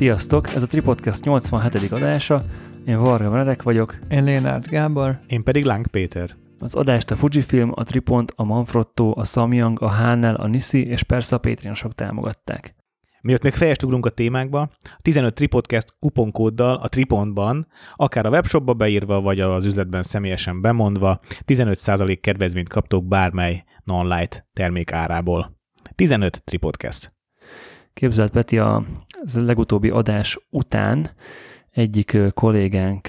Sziasztok! Ez a Tripodcast 87. adása. Én Varga Veredek vagyok. Én Lénárt Gábor. Én pedig Láng Péter. Az adást a Fujifilm, a Tripont, a Manfrotto, a Samyang, a Hánel, a Nisi és persze a Patreonosok támogatták. Miatt még fejest ugrunk a témákba, a 15 Tripodcast kuponkóddal a Tripontban, akár a webshopba beírva, vagy az üzletben személyesen bemondva, 15% kedvezményt kaptok bármely non-light termék árából. 15 Tripodcast. Képzelt Peti, a, az legutóbbi adás után egyik kollégánk,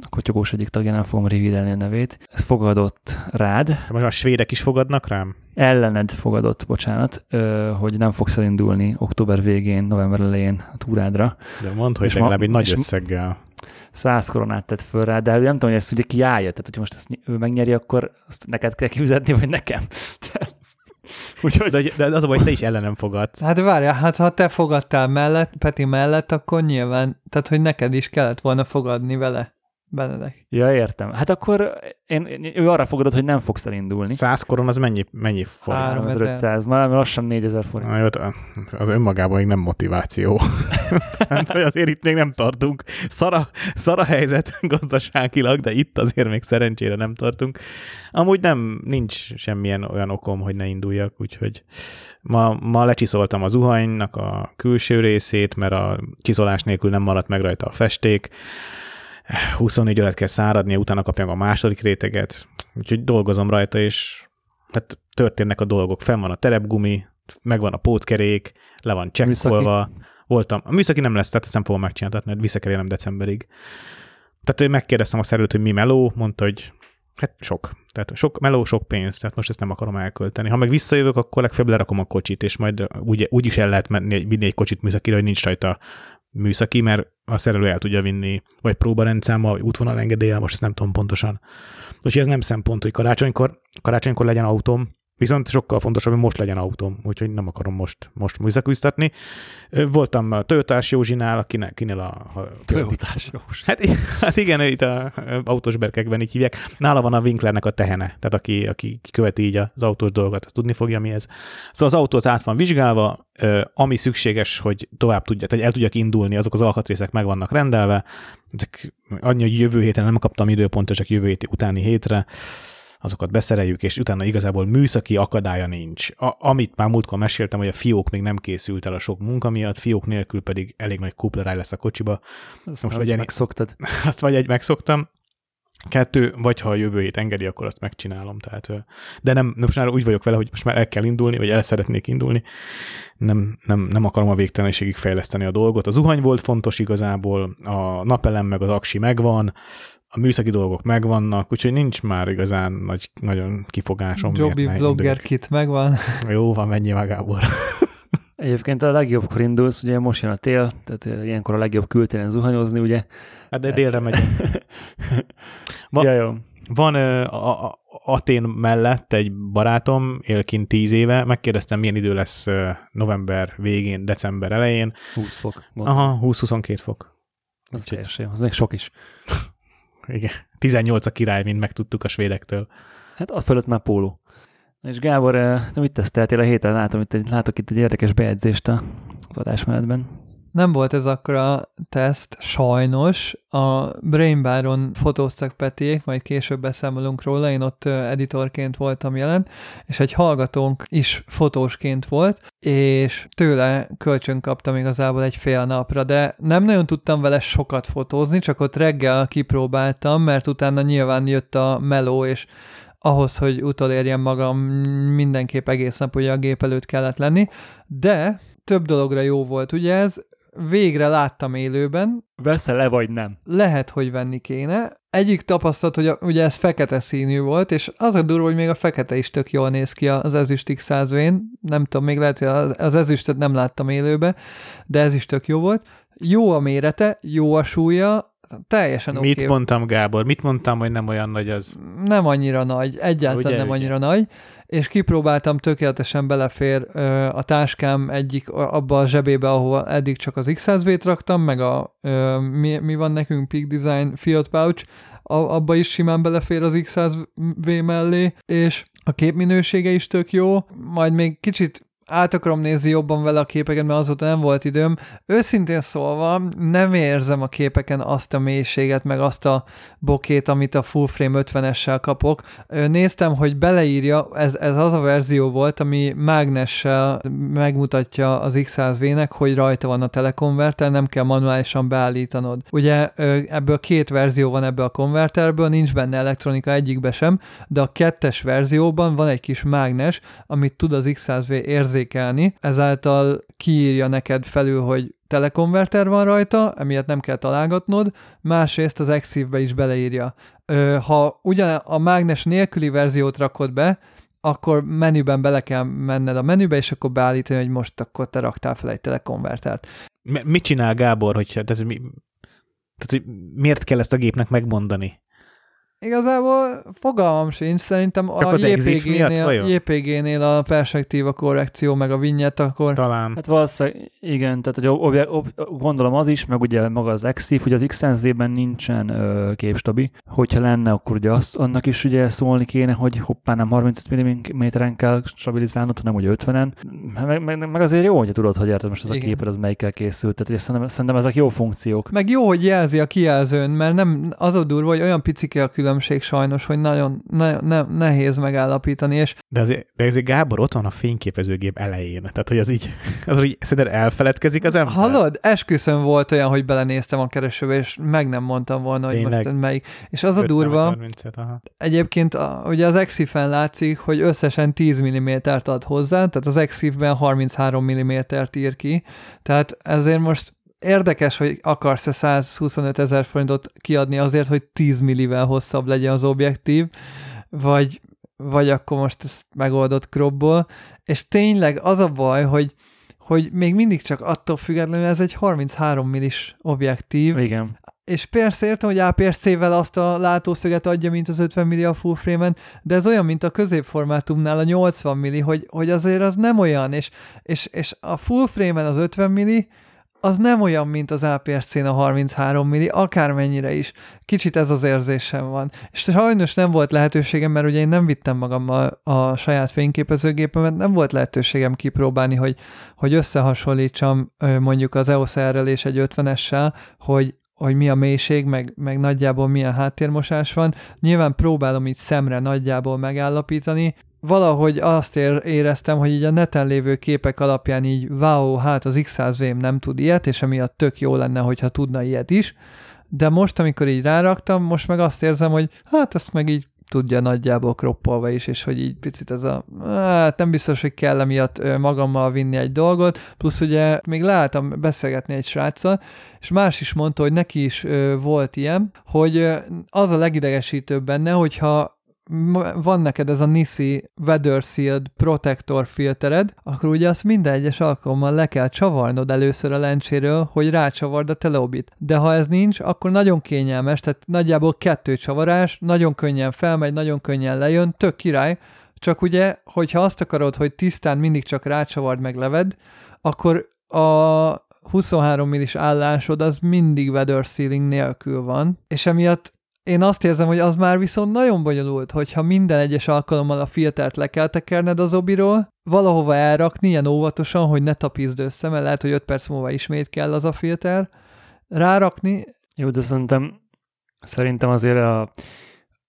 a kotyogós egyik tagjánál fogom revealni a nevét, fogadott rád. Most a svédek is fogadnak rám? Ellened fogadott, bocsánat, hogy nem fogsz elindulni október végén, november elején a túrádra. De mondd, hogy legalább egy nagy összeggel. Száz koronát tett föl rá, de nem tudom, hogy ezt ugye kiállja, tehát hogyha most ezt ő megnyeri, akkor azt neked kell kifizetni, vagy nekem. Úgyhogy, de, de az a baj, hogy te is ellenem fogadsz. Hát várja, hát ha te fogadtál mellett, Peti mellett, akkor nyilván, tehát hogy neked is kellett volna fogadni vele. Benedek. Ja, értem. Hát akkor én, én, ő arra fogadott, hogy nem fogsz elindulni. 100 koron az mennyi, mennyi forint? 3500, már lassan 4000 forint. Na, jó, az önmagában még nem motiváció. hát, azért itt még nem tartunk. Szara, szara helyzet gazdaságilag, de itt azért még szerencsére nem tartunk. Amúgy nem, nincs semmilyen olyan okom, hogy ne induljak, úgyhogy ma, ma lecsiszoltam a zuhanynak a külső részét, mert a csiszolás nélkül nem maradt meg rajta a festék 24 órát kell száradnia, utána kapjam a második réteget, úgyhogy dolgozom rajta, és hát történnek a dolgok. Fenn van a terepgumi, megvan a pótkerék, le van csekkolva. Voltam. A műszaki nem lesz, tehát ezt nem fogom megcsinálni, mert vissza kell decemberig. Tehát megkérdeztem a szerelőt, hogy mi meló, mondta, hogy hát sok. Tehát sok meló, sok pénz, tehát most ezt nem akarom elkölteni. Ha meg visszajövök, akkor legfeljebb lerakom a kocsit, és majd úgy, úgy is el lehet menni, vinni egy kocsit műszakira, hogy nincs rajta műszaki, mert a szerelő el tudja vinni, vagy próbarendszámmal, vagy útvonal engedélye, most ezt nem tudom pontosan. Úgyhogy ez nem szempont, hogy karácsonykor, karácsonykor legyen autóm, Viszont sokkal fontosabb, hogy most legyen autóm, úgyhogy nem akarom most, most műszakűztetni. Voltam a Toyotás Józsinál, akinek, kinél a... a Toyotás Józs. Hát, hát igen, itt a autós berkekben így hívják. Nála van a Winklernek a tehene, tehát aki, aki követi így az autós dolgot, az tudni fogja, mi ez. Szóval az autó az át van vizsgálva, ami szükséges, hogy tovább tudja, tehát el tudjak indulni, azok az alkatrészek meg vannak rendelve. Ezek annyi, hogy jövő héten nem kaptam időpontot, csak jövő hét utáni hétre azokat beszereljük, és utána igazából műszaki akadálya nincs. A, amit már múltkor meséltem, hogy a fiók még nem készült el a sok munka miatt, fiók nélkül pedig elég nagy kupleráj lesz a kocsiba. Azt most vagy egy, megszoktad. Azt vagy egy megszoktam, Kettő, vagy ha a jövő hét engedi, akkor azt megcsinálom. Tehát, de nem, most már úgy vagyok vele, hogy most már el kell indulni, vagy el szeretnék indulni. Nem, nem, nem akarom a végtelenségig fejleszteni a dolgot. A zuhany volt fontos igazából, a napelem meg az aksi megvan, a műszaki dolgok megvannak, úgyhogy nincs már igazán nagy, nagyon kifogásom. Jobbi vlogger kit megvan. Jó, van, mennyi magából. Egyébként a legjobbkor indulsz, ugye most jön a tél, tehát ilyenkor a legjobb kültéren zuhanyozni, ugye. Hát de délre megy. van, ja, jó. Van a, a, Atén mellett egy barátom, él kint 10 éve, megkérdeztem, milyen idő lesz november végén, december elején. 20 fok. Mondom. Aha, 20-22 fok. Az, teljesen, az még sok is. Igen. 18 a király, mint megtudtuk a svédektől. Hát a fölött már póló. És Gábor, te mit teszteltél a héten? Látom, itt egy, látok itt egy érdekes bejegyzést az adásmenetben. Nem volt ez akkor a teszt, sajnos. A Brainbaron fotóztak Petiék, majd később beszámolunk róla, én ott editorként voltam jelen, és egy hallgatónk is fotósként volt, és tőle kölcsön kaptam igazából egy fél napra, de nem nagyon tudtam vele sokat fotózni, csak ott reggel kipróbáltam, mert utána nyilván jött a meló, és ahhoz, hogy utolérjem magam, mindenképp egész nap ugye a gép előtt kellett lenni, de több dologra jó volt, ugye ez végre láttam élőben. Veszel-e vagy nem? Lehet, hogy venni kéne. Egyik tapasztalat, hogy a, ugye ez fekete színű volt, és az a durva, hogy még a fekete is tök jól néz ki az ezüst x Nem tudom, még lehet, hogy az, az ezüstöt nem láttam élőbe, de ez is tök jó volt. Jó a mérete, jó a súlya, teljesen Mit okay. mondtam, Gábor? Mit mondtam, hogy nem olyan nagy az? Nem annyira nagy, egyáltalán ugye, nem ugye? annyira nagy, és kipróbáltam, tökéletesen belefér ö, a táskám egyik abba a zsebébe, ahol eddig csak az X100V-t raktam, meg a ö, mi, mi van nekünk, Peak Design Fiat Pouch, a, abba is simán belefér az X100V mellé, és a képminősége is tök jó, majd még kicsit át akarom nézni jobban vele a képeket, mert azóta nem volt időm. Őszintén szólva nem érzem a képeken azt a mélységet, meg azt a bokét, amit a full frame 50-essel kapok. Néztem, hogy beleírja, ez, ez az a verzió volt, ami mágnessel megmutatja az X100V-nek, hogy rajta van a telekonverter, nem kell manuálisan beállítanod. Ugye ebből két verzió van ebből a konverterből, nincs benne elektronika egyikbe sem, de a kettes verzióban van egy kis mágnes, amit tud az X100V érzékelni érzékelni, ezáltal kiírja neked felül, hogy telekonverter van rajta, emiatt nem kell találgatnod, másrészt az Exif-be is beleírja. Ha ugyan a mágnes nélküli verziót rakod be, akkor menüben bele kell menned a menübe, és akkor beállítani, hogy most akkor te raktál fel egy telekonvertert. Mit csinál Gábor, hogyha, tehát, mi, tehát hogy miért kell ezt a gépnek megmondani? Igazából fogalmam sincs, szerintem Csak a JPG-nél, JPG-nél a perspektíva korrekció, meg a vinyet, akkor... Talán. Hát valószínűleg igen, tehát hogy ob, ob, gondolom az is, meg ugye maga az EXIF, hogy az XNZ-ben nincsen ö, képstabi. Hogyha lenne, akkor ugye azt, annak is ugye szólni kéne, hogy hoppá nem 35 mm-en kell stabilizálnod, hanem hogy 50-en. Meg, meg, meg, azért jó, hogy tudod, hogy érted most az igen. a képed, az melyikkel készült. Tehát szerintem, szerintem ezek jó funkciók. Meg jó, hogy jelzi a kijelzőn, mert nem az a durva, hogy olyan picike a külön különbség sajnos, hogy nagyon, nagyon ne, nehéz megállapítani. És... De, azért, de azért Gábor ott van a fényképezőgép elején, tehát hogy az így, az így szerinted elfeledkezik az ember? Hallod? Esküszöm volt olyan, hogy belenéztem a keresőbe, és meg nem mondtam volna, hogy Tényleg? most melyik. És az a durva, 30 aha. egyébként a, ugye az Exif-en látszik, hogy összesen 10 mm-t ad hozzá, tehát az Exif-ben 33 mm-t ír ki, tehát ezért most érdekes, hogy akarsz-e 125 ezer forintot kiadni azért, hogy 10 millivel hosszabb legyen az objektív, vagy, vagy akkor most ezt megoldott kropból, és tényleg az a baj, hogy hogy még mindig csak attól függetlenül ez egy 33 millis objektív. Igen. És persze értem, hogy APS-C-vel azt a látószöget adja, mint az 50 milli a full frame-en, de ez olyan, mint a középformátumnál a 80 milli, hogy, hogy azért az nem olyan, és, és, és a full frame-en az 50 milli, az nem olyan, mint az APS-C-n a 33 milli, akármennyire is. Kicsit ez az érzésem van. És sajnos nem volt lehetőségem, mert ugye én nem vittem magammal a saját fényképezőgépemet, nem volt lehetőségem kipróbálni, hogy, hogy összehasonlítsam mondjuk az EOS R-rel és egy 50-essel, hogy hogy mi a mélység, meg, meg nagyjából milyen háttérmosás van. Nyilván próbálom így szemre nagyjából megállapítani, valahogy azt éreztem, hogy így a neten lévő képek alapján így wow, hát az X100 nem tud ilyet, és emiatt tök jó lenne, hogyha tudna ilyet is, de most, amikor így ráraktam, most meg azt érzem, hogy hát ezt meg így tudja nagyjából kroppolva is, és hogy így picit ez a, hát nem biztos, hogy kell emiatt magammal vinni egy dolgot, plusz ugye még leálltam beszélgetni egy sráccal, és más is mondta, hogy neki is volt ilyen, hogy az a legidegesítőbb benne, hogyha van neked ez a Nisi Weather Sealed Protector filtered, akkor ugye azt minden egyes alkalommal le kell csavarnod először a lencséről, hogy rácsavard a teleobit. De ha ez nincs, akkor nagyon kényelmes, tehát nagyjából kettő csavarás, nagyon könnyen felmegy, nagyon könnyen lejön, tök király, csak ugye, hogyha azt akarod, hogy tisztán mindig csak rácsavard meg leved, akkor a 23 millis állásod az mindig weather sealing nélkül van, és emiatt én azt érzem, hogy az már viszont nagyon bonyolult, hogyha minden egyes alkalommal a filtert le kell tekerned az obiról, valahova elrakni ilyen óvatosan, hogy ne tapizd össze, mert lehet, hogy 5 perc múlva ismét kell az a filter, rárakni. Jó, de szerintem, szerintem azért a,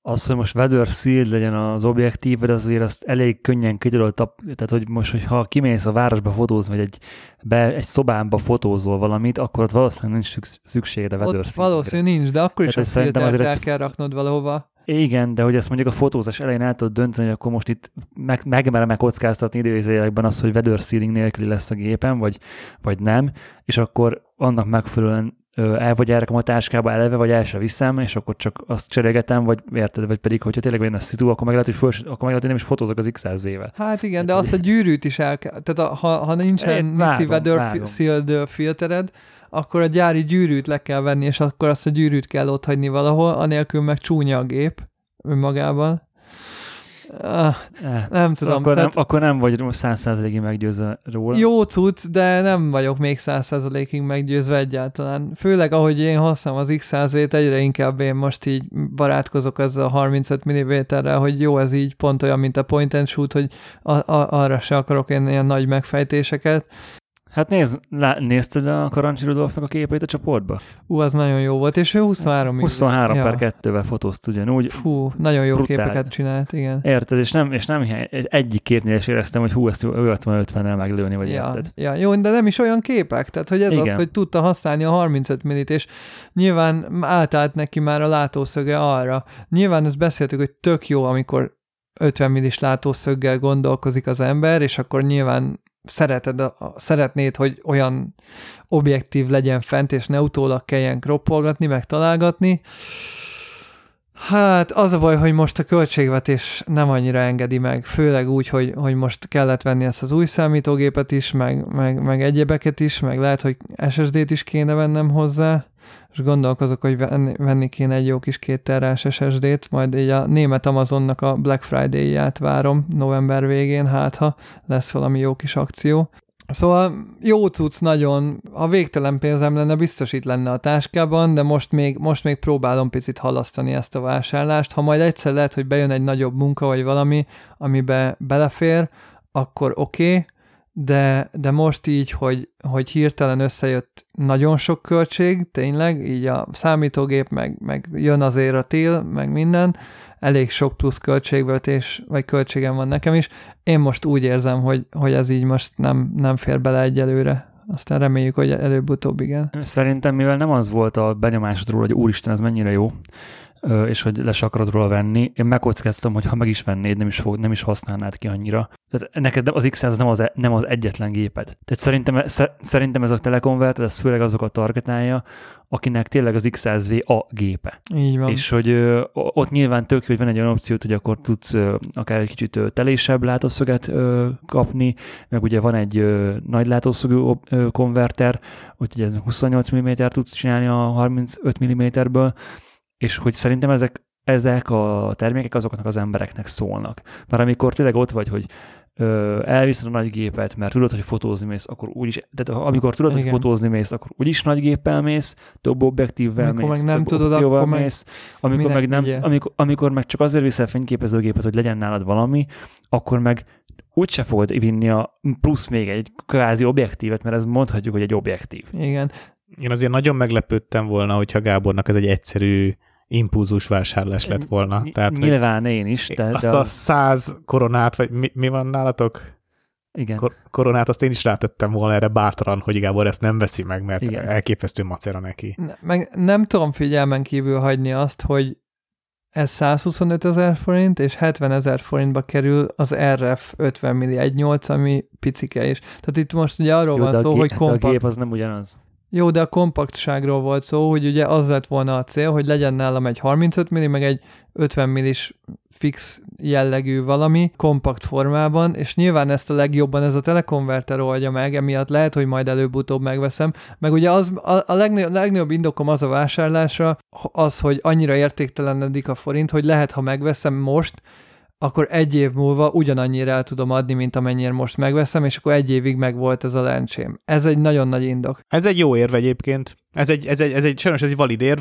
az, hogy most weather sealed legyen az objektív, de azért azt elég könnyen ki tudod, tehát hogy most, hogyha kimész a városba fotózni, vagy egy, be, egy szobámba fotózol valamit, akkor ott valószínűleg nincs szükséged a weather ott valószínűleg nincs, de akkor is tehát a filtert el ezt... kell raknod valahova. Igen, de hogy ezt mondjuk a fotózás elején el tudod dönteni, hogy akkor most itt meg, megmerem kockáztatni időzőjelekben az, hogy weather sealing nélküli lesz a gépen, vagy, vagy nem, és akkor annak megfelelően el vagy elrakom a táskába eleve, vagy el se viszem, és akkor csak azt cserégetem, vagy érted, vagy pedig, hogyha tényleg olyan a szitu, akkor meg lehet, hogy, föl, akkor meg lehet, hogy nem is fotózok az x vel Hát igen, de azt a gyűrűt is el kell, tehát a, ha, ha nincsen Missy Weather Sealed filtered, akkor a gyári gyűrűt le kell venni, és akkor azt a gyűrűt kell ott hagyni valahol, anélkül meg csúnya a gép önmagában. Eh, nem szóval tudom. akkor, tehát- nem, akkor nem vagy száz százalékig meggyőzve róla. Jó cucc, de nem vagyok még 100%-ig meggyőzve egyáltalán. Főleg ahogy én használom az X100V-t, egyre inkább én most így barátkozok ezzel a 35 mm-rel, hogy jó, ez így pont olyan, mint a point and shoot, hogy a- a- arra se akarok én ilyen nagy megfejtéseket. Hát nézd, lá, nézted a Karancsi Rudolfnak a képeit a csoportba? Ú, az nagyon jó volt, és ő 23 23 ja. per 2-vel fotózt ugyanúgy. Fú, nagyon jó Brutál. képeket csinált, igen. Érted, és nem, és nem egyik képnél is éreztem, hogy hú, ezt ő 50-50-nel meglőni, vagy Ja, érted? ja, jó, de nem is olyan képek, tehát hogy ez Igen. az, hogy tudta használni a 35 millit, és nyilván átállt neki már a látószöge arra. Nyilván ezt beszéltük, hogy tök jó, amikor 50 millis látószöggel gondolkozik az ember, és akkor nyilván szereted, a, szeretnéd, hogy olyan objektív legyen fent, és ne utólag kelljen kroppolgatni, meg találgatni. Hát az a baj, hogy most a költségvetés nem annyira engedi meg, főleg úgy, hogy, hogy most kellett venni ezt az új számítógépet is, meg, meg, meg egyebeket is, meg lehet, hogy SSD-t is kéne vennem hozzá, és gondolkozok, hogy venni, kéne egy jó kis két terás SSD-t, majd így a német Amazonnak a Black Friday-ját várom november végén, hát ha lesz valami jó kis akció. Szóval jó cucc nagyon, ha végtelen pénzem lenne, biztos itt lenne a táskában, de most még, most még próbálom picit halasztani ezt a vásárlást. Ha majd egyszer lehet, hogy bejön egy nagyobb munka vagy valami, amibe belefér, akkor oké, okay, de, de most így, hogy, hogy hirtelen összejött nagyon sok költség, tényleg, így a számítógép, meg, meg jön azért a tél, meg minden, elég sok plusz költségvetés, vagy költségem van nekem is. Én most úgy érzem, hogy, hogy ez így most nem, nem fér bele egyelőre. Aztán reméljük, hogy előbb-utóbb igen. Szerintem, mivel nem az volt a benyomásod róla, hogy úristen, ez mennyire jó, és hogy le se akarod róla venni, én megkockáztam, hogy ha meg is vennéd, nem is, fog, nem is használnád ki annyira. Tehát neked az X100 nem az, e- nem az egyetlen géped. Tehát szerintem, sze- szerintem ez a telekonverter, ez főleg azokat targetálja, akinek tényleg az X100V a gépe. Így van. És hogy ö, ott nyilván tök hogy van egy olyan opciót, hogy akkor tudsz ö, akár egy kicsit ö, telésebb látószöget ö, kapni, meg ugye van egy ö, nagy látószögű ö, konverter, úgyhogy ez 28 mm tudsz csinálni a 35 mm-ből, és hogy szerintem ezek, ezek a termékek azoknak az embereknek szólnak. Mert amikor tényleg ott vagy, hogy elviszed a nagy gépet, mert tudod, hogy fotózni mész, akkor úgyis, tehát ha- amikor tudod, Igen. hogy fotózni mész, akkor úgyis nagy géppel mész, több objektívvel Amikor mész, meg nem több tudod, akkor meg mész, amikor meg, nem, amikor, amikor meg csak azért viszel fényképezőgépet, hogy legyen nálad valami, akkor meg úgyse fogod vinni a plusz még egy kvázi objektívet, mert ez mondhatjuk, hogy egy objektív. Igen. Én azért nagyon meglepődtem volna, hogyha Gábornak ez egy egyszerű impulzus vásárlás lett volna. Ny- Tehát, Nyilván én is, de, azt de a az, száz koronát, vagy mi, mi van nálatok? igen. Kor- koronát, azt én is rátettem volna erre bátran, hogy Gábor ezt nem veszi meg, mert Igen. elképesztő macera neki. Ne- Meg nem tudom figyelmen kívül hagyni azt, hogy ez 125 ezer forint, és 70 ezer forintba kerül az RF 50 milli 1.8, ami picike is. Tehát itt most ugye arról Jó, van a szó, gé- hogy de a kompakt. gép az nem ugyanaz. Jó, de a kompaktságról volt szó, hogy ugye az lett volna a cél, hogy legyen nálam egy 35 milli, meg egy 50 millis fix jellegű valami kompakt formában, és nyilván ezt a legjobban ez a telekonverter oldja meg, emiatt lehet, hogy majd előbb-utóbb megveszem. Meg ugye az, a, a legnagyobb, legnagyobb indokom az a vásárlásra, az, hogy annyira értéktelenedik a forint, hogy lehet, ha megveszem most, akkor egy év múlva ugyanannyira el tudom adni, mint amennyire most megveszem, és akkor egy évig meg volt ez a lencsém. Ez egy nagyon nagy indok. Ez egy jó érv egyébként. Ez egy, ez egy, ez egy sajnos ez egy valid érv.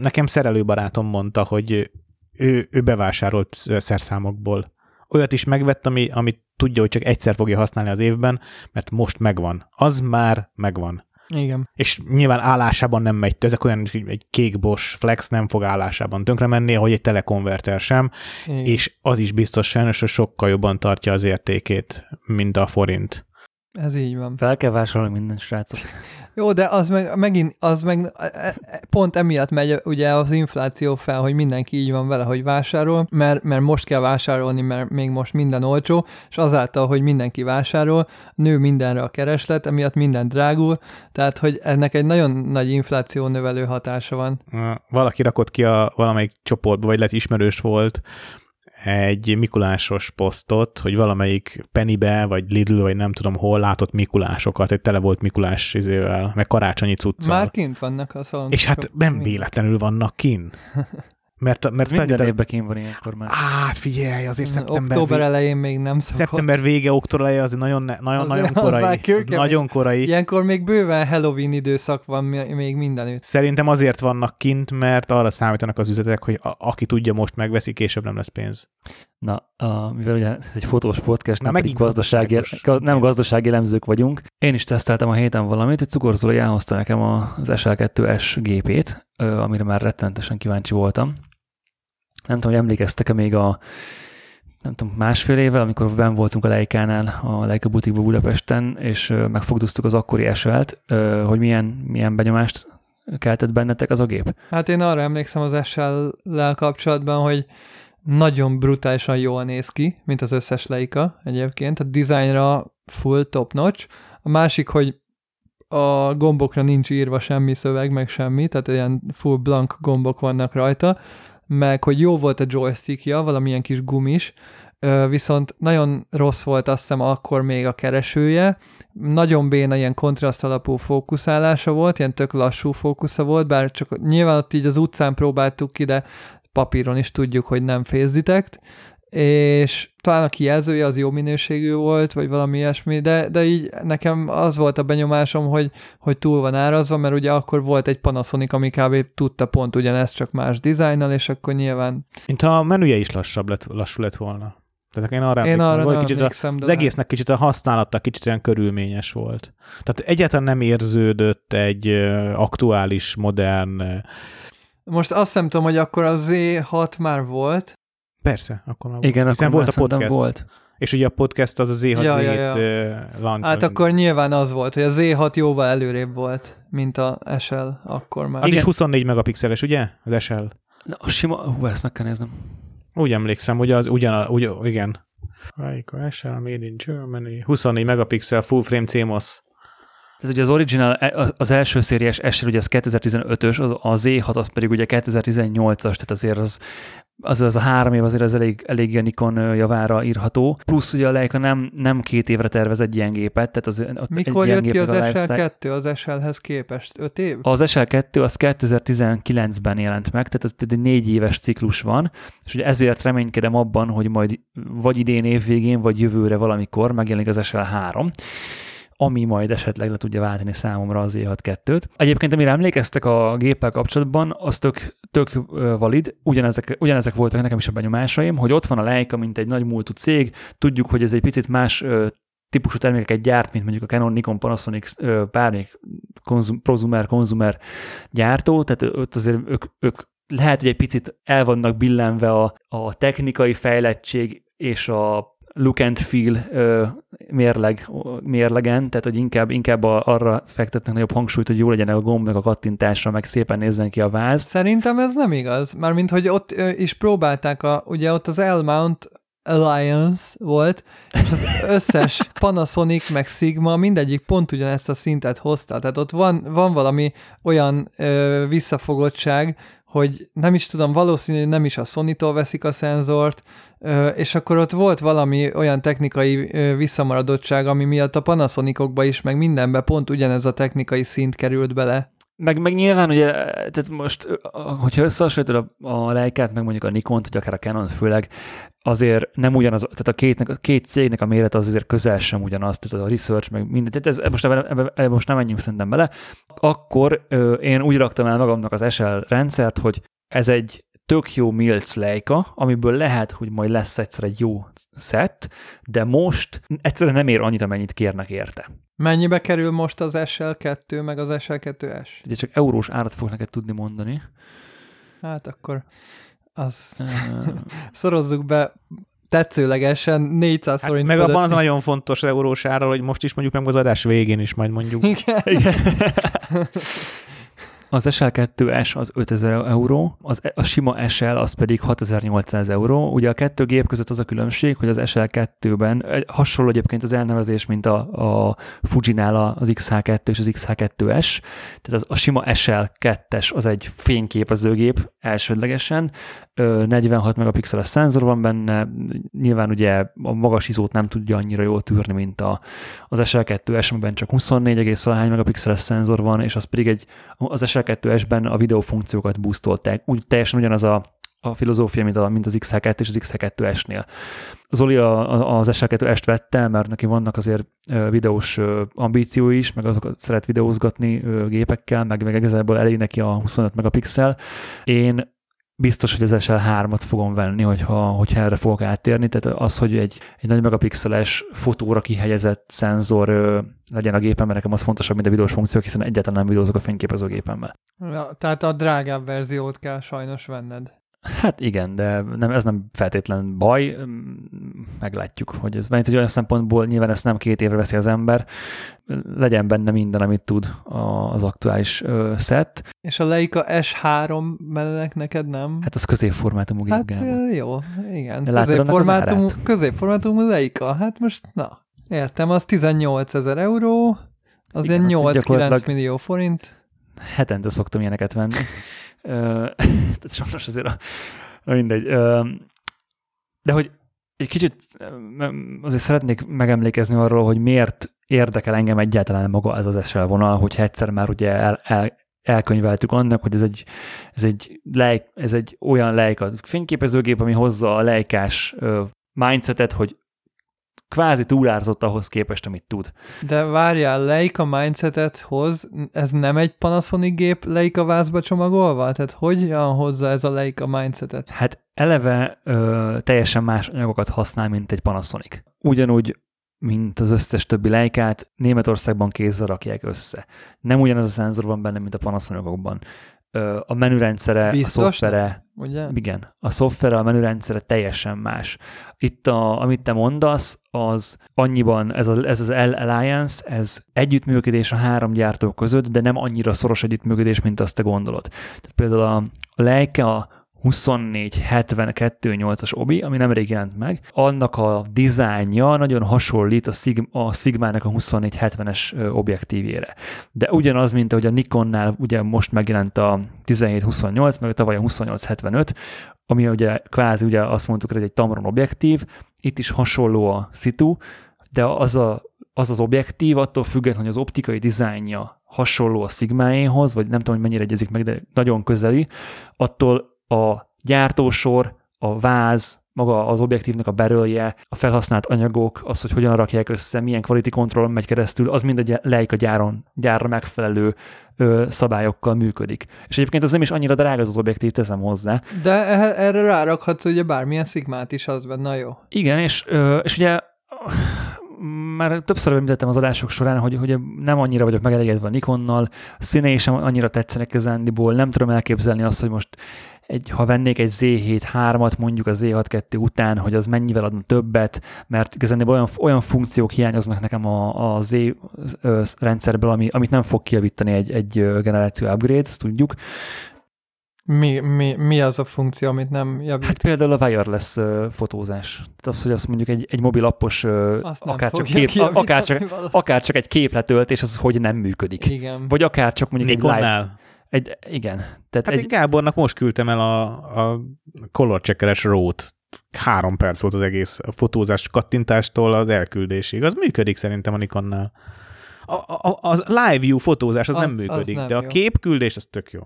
Nekem szerelőbarátom mondta, hogy ő, ő bevásárolt szerszámokból. Olyat is megvett, ami, amit tudja, hogy csak egyszer fogja használni az évben, mert most megvan. Az már megvan. Igen. És nyilván állásában nem megy, ezek olyan, hogy egy kék Bosch Flex nem fog állásában tönkre menni, ahogy egy telekonverter sem, Igen. és az is biztos sajnos, hogy sokkal jobban tartja az értékét, mint a forint. Ez így van. Fel kell vásárolni minden srácok. Jó, de az meg, megint, az meg e- e- pont emiatt megy ugye az infláció fel, hogy mindenki így van vele, hogy vásárol, mert, mert most kell vásárolni, mert még most minden olcsó, és azáltal, hogy mindenki vásárol, nő mindenre a kereslet, emiatt minden drágul, tehát hogy ennek egy nagyon nagy infláció növelő hatása van. Valaki rakott ki a valamelyik csoportba, vagy lett ismerős volt, egy Mikulásos posztot, hogy valamelyik Pennybe, vagy Lidl, vagy nem tudom hol látott Mikulásokat, egy tele volt Mikulás izével, meg karácsonyi cuccal. Már kint vannak a szalon. És hát nem véletlenül vannak kin. Mert, mert minden feltétlenül- évben kín van ilyenkor már. Hát figyelj, azért szeptember, Október vég... elején még nem szokott. szeptember vége, október eleje azért nagyon, ne- nagyon, Az- nagyon az korai. Az nagyon korai. Ilyenkor még bőven Halloween időszak van még mindenütt. Szerintem azért vannak kint, mert arra számítanak az üzletek, hogy a, aki tudja, most megveszi, később nem lesz pénz. Na, a, mivel ugye ez egy fotós podcast, Na, nem pedig gazdasági, nem gazdasági elemzők vagyunk. Én is teszteltem a héten valamit, egy cukorzolai elhozta nekem a- az SL2S gépét, amire már rettenetesen kíváncsi voltam. Nem tudom, hogy emlékeztek-e még a nem tudom, másfél évvel, amikor ben voltunk a Leikánál, a Leica butikban Budapesten, és ö, megfogdoztuk az akkori SL-t, hogy milyen, milyen benyomást keltett bennetek az a gép. Hát én arra emlékszem az SL-lel kapcsolatban, hogy nagyon brutálisan jól néz ki, mint az összes Leica egyébként. A dizájnra full top notch. A másik, hogy a gombokra nincs írva semmi szöveg, meg semmi, tehát ilyen full blank gombok vannak rajta, meg hogy jó volt a joystickja, valamilyen kis gumis, viszont nagyon rossz volt azt hiszem akkor még a keresője, nagyon béna ilyen kontraszt alapú fókuszálása volt, ilyen tök lassú fókusza volt, bár csak nyilván ott így az utcán próbáltuk ki, de papíron is tudjuk, hogy nem face detect, és talán a kijelzője az jó minőségű volt, vagy valami ilyesmi, de, de így nekem az volt a benyomásom, hogy, hogy túl van árazva, mert ugye akkor volt egy Panasonic, ami kb. tudta pont ugyanezt, csak más dizájnnal, és akkor nyilván Mint a menüje is lassabb lett, lassú lett volna. Tehát én arra én arra hogy kicsit a, emlékszem, de az egésznek kicsit a használata kicsit olyan körülményes volt. Tehát egyáltalán nem érződött egy aktuális, modern... Most azt nem tudom, hogy akkor a Z6 már volt, Persze, akkor már Igen, Hiszen akkor volt a podcast. volt. És ugye a podcast az az Z6 Ja, Z7 ja, ja. launch. hát akkor nyilván az volt, hogy a Z6 jóval előrébb volt, mint a SL akkor már. Az Igen. is 24 megapixeles, ugye? Az SL. Na, a sima, hú, ezt meg kell néznem. Úgy emlékszem, hogy az ugyan, ugy, igen. Leica SL Made in Germany. 24 megapixel full frame CMOS. Tehát ugye az original, az- az első szériás SL, ugye az 2015-ös, az, a Z6 az pedig ugye 2018-as, tehát azért az, az, az a három év azért az elég, elég Nikon javára írható. Plusz ugye a Leica nem, nem két évre tervez egy ilyen gépet, tehát az, Mikor jött ki az gépnek a lifestyle- SL2 az SL-hez képest? 5 év? Az SL2 az 2019-ben jelent meg, tehát ez egy négy éves ciklus van, és ugye ezért reménykedem abban, hogy majd vagy idén évvégén, vagy jövőre valamikor megjelenik az SL3, ami majd esetleg le tudja váltani számomra az E6-2-t. Egyébként, amire emlékeztek a géppel kapcsolatban, az tök, tök valid, ugyanezek, ugyanezek voltak nekem is a benyomásaim, hogy ott van a Leica, mint egy nagy múltú cég, tudjuk, hogy ez egy picit más típusú termékeket gyárt, mint mondjuk a Canon, Nikon, Panasonic, bármelyik konzum, prosumer, konzumer gyártó, tehát ott azért ők, ők lehet, hogy egy picit el vannak billenve a, a technikai fejlettség és a look and feel ö, mérleg, mérlegen, tehát hogy inkább, inkább arra fektetnek nagyobb hangsúlyt, hogy jó legyen a gomb, meg a kattintásra, meg szépen nézzen ki a váz. Szerintem ez nem igaz. Mármint, hogy ott is próbálták, a, ugye ott az L-Mount Alliance volt, és az összes Panasonic meg Sigma mindegyik pont ugyanezt a szintet hozta. Tehát ott van, van valami olyan ö, visszafogottság, hogy nem is tudom, valószínű, nem is a Sony-tól veszik a szenzort, és akkor ott volt valami olyan technikai visszamaradottság, ami miatt a Panasonicokba is, meg mindenbe pont ugyanez a technikai szint került bele. Meg, meg nyilván ugye, tehát most, hogyha összehasonlítod a, a Leicát, meg mondjuk a Nikont, vagy akár a Canon főleg, azért nem ugyanaz, tehát a, kétnek, a két cégnek a méret az azért közel sem ugyanaz, tehát a research, meg minden, tehát ez, most, ebbe most nem menjünk szerintem bele. Akkor ö, én úgy raktam el magamnak az SL rendszert, hogy ez egy tök jó Mills Leica, amiből lehet, hogy majd lesz egyszer egy jó szett, de most egyszerűen nem ér annyit, amennyit kérnek érte. Mennyibe kerül most az SL2 meg az SL2S? Ugye csak eurós árat fog neked tudni mondani. Hát akkor az szorozzuk be tetszőlegesen 400 Hát forint meg abban az fölötti. nagyon fontos az eurós ára, hogy most is mondjuk meg az adás végén is majd mondjuk. Igen. Igen. Az SL2S az 5000 euró, az, a sima SL az pedig 6800 euró. Ugye a kettő gép között az a különbség, hogy az SL2-ben egy- hasonló egyébként az elnevezés, mint a, a Fujinál az XH2 és az XH2S. Tehát az, a sima SL2-es az egy fényképezőgép elsődlegesen, Ö, 46 megapixeles szenzor van benne, nyilván ugye a magas izót nem tudja annyira jól tűrni, mint a, az SL2S, amiben csak 24,1 megapixeles szenzor van, és az pedig egy, az SL2S-ben a videófunkciókat boostolták. Úgy teljesen ugyanaz a, a filozófia, mint, a, mint az XH2 és az XH2S-nél. Zoli a, az SH2S-t vette, mert neki vannak azért videós ambíciói is, meg azokat szeret videózgatni gépekkel, meg, meg igazából elég neki a 25 megapixel. Én biztos, hogy az SL3-at fogom venni, hogyha, hogyha erre fogok áttérni. Tehát az, hogy egy, egy nagy megapixeles fotóra kihelyezett szenzor ö, legyen a gépen, mert nekem az fontosabb, mint a videós funkciók, hiszen egyáltalán nem videózok a fényképezőgépemmel. Ja, tehát a drágább verziót kell sajnos venned. Hát igen, de nem, ez nem feltétlen baj, meglátjuk, hogy ez van. Hogy olyan szempontból nyilván ezt nem két évre veszi az ember, legyen benne minden, amit tud az aktuális szett. És a Leica S3 mellenek neked nem? Hát az középformátumú gép. Hát jó, igen. Középformátumú, középformátumú Leica, hát most na, értem, az 18 ezer euró, az igen, ilyen 8-9 millió forint. Hetente szoktam ilyeneket venni. tehát sajnos azért a, mindegy. De hogy egy kicsit azért szeretnék megemlékezni arról, hogy miért érdekel engem egyáltalán maga ez az SL vonal, hogyha egyszer már ugye el, el, elkönyveltük annak, hogy ez egy, ez egy, lej, ez egy olyan lejka fényképezőgép, ami hozza a lejkás mindsetet, hogy kvázi túlárzott ahhoz képest, amit tud. De várjál, Leica mindsetet hoz, ez nem egy Panasonic gép Leica vázba csomagolva? Tehát hogyan hozza ez a Leica mindsetet? Hát eleve ö, teljesen más anyagokat használ, mint egy Panasonic. Ugyanúgy mint az összes többi lejkát, Németországban kézzel rakják össze. Nem ugyanaz a szenzor van benne, mint a Panasonicokban a menürendszere, Biztos? a szoftvere, Ugye? igen, a szoftvere, a menürendszere teljesen más. Itt, a, amit te mondasz, az annyiban, ez, a, ez az L Alliance, ez együttműködés a három gyártó között, de nem annyira szoros együttműködés, mint azt te gondolod. Tehát például a, a Leica 24-72-8-as obi, ami nemrég jelent meg, annak a dizájnja nagyon hasonlít a, Sig- a Sigma-nak a 24-70-es objektívére. De ugyanaz, mint ahogy a Nikonnál ugye most megjelent a 17-28, meg tavaly a 28-75, ami ugye kvázi ugye azt mondtuk, hogy egy Tamron objektív, itt is hasonló a szitu, de az a, az, az objektív attól függetlenül, hogy az optikai dizájnja hasonló a Sigmáéhoz, vagy nem tudom, hogy mennyire egyezik meg, de nagyon közeli, attól a gyártósor, a váz, maga az objektívnek a berölje, a felhasznált anyagok, az, hogy hogyan rakják össze, milyen quality control megy keresztül, az mind egy Leica gyáron, gyárra megfelelő ö, szabályokkal működik. És egyébként ez nem is annyira drága az, az objektív, teszem hozzá. De erre rárakhatsz ugye bármilyen szigmát is, az benne jó. Igen, és, ö, és ugye már többször említettem az adások során, hogy, hogy nem annyira vagyok megelégedve a Nikonnal, a színei sem annyira tetszenek ezándiból, nem tudom elképzelni azt, hogy most egy, ha vennék egy Z7-3-at mondjuk a Z6-2 után, hogy az mennyivel adna többet, mert igazán olyan, olyan funkciók hiányoznak nekem a, a Z rendszerből, ami, amit nem fog kijavítani egy, egy generáció upgrade, ezt tudjuk. Mi, mi, mi az a funkció, amit nem javít? Hát például a wireless uh, fotózás. Tehát az, hogy azt mondjuk egy, egy mobil appos, uh, akár, csak kép, akár, csak, akár csak egy képletöltés, az hogy nem működik. Igen. Vagy akár csak mondjuk Nikonnál. egy live, egy, igen. Tehát hát egy... Gábornak most küldtem el a, a color checkeres rót. Három perc volt az egész a fotózás kattintástól az elküldésig. Az működik szerintem a Nikonnál. A, a, a live view fotózás az, az nem működik, az nem de jó. a képküldés az tök jó.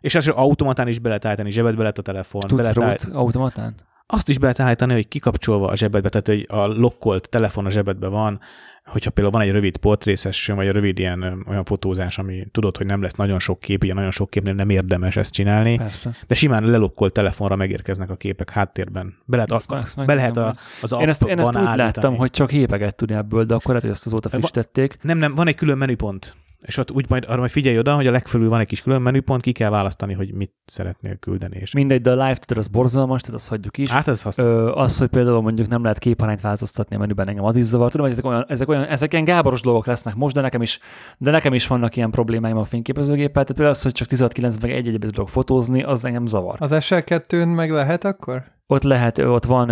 És az automatán is be lehet állítani, zsebedbe lehet a telefon. Tudsz lehet automatán? Azt is be lehet állítani, hogy kikapcsolva a zsebedbe, tehát hogy a lokkolt telefon a zsebedbe van, hogyha például van egy rövid portrészes, vagy egy rövid ilyen olyan fotózás, ami tudod, hogy nem lesz nagyon sok kép, ilyen nagyon sok képnél nem érdemes ezt csinálni, Persze. de simán lelokkolt telefonra megérkeznek a képek háttérben. Be lehet, azt, azt be lehet a, az Én ezt, én ezt úgy láttam, hogy csak hépeget tudni ebből, de akkor lehet, hogy ezt azóta frissítették. Nem, nem, van egy külön menüpont és ott úgy majd arra majd figyelj oda, hogy a legfelül van egy kis külön menüpont, ki kell választani, hogy mit szeretnél küldeni. És... Mindegy, de a live tudod, az borzalmas, tehát azt hagyjuk is. Hát ez Ö, az, hogy például mondjuk nem lehet képarányt változtatni a menüben, engem az is zavar. Tudom, hogy ezek olyan, ezek, olyan, ezek ilyen gáboros dolgok lesznek most, de nekem is, de nekem is vannak ilyen problémáim a fényképezőgéppel. Tehát például az, hogy csak 16 meg egy egy tudok fotózni, az engem zavar. Az SL2-n meg lehet akkor? Ott lehet, ott van,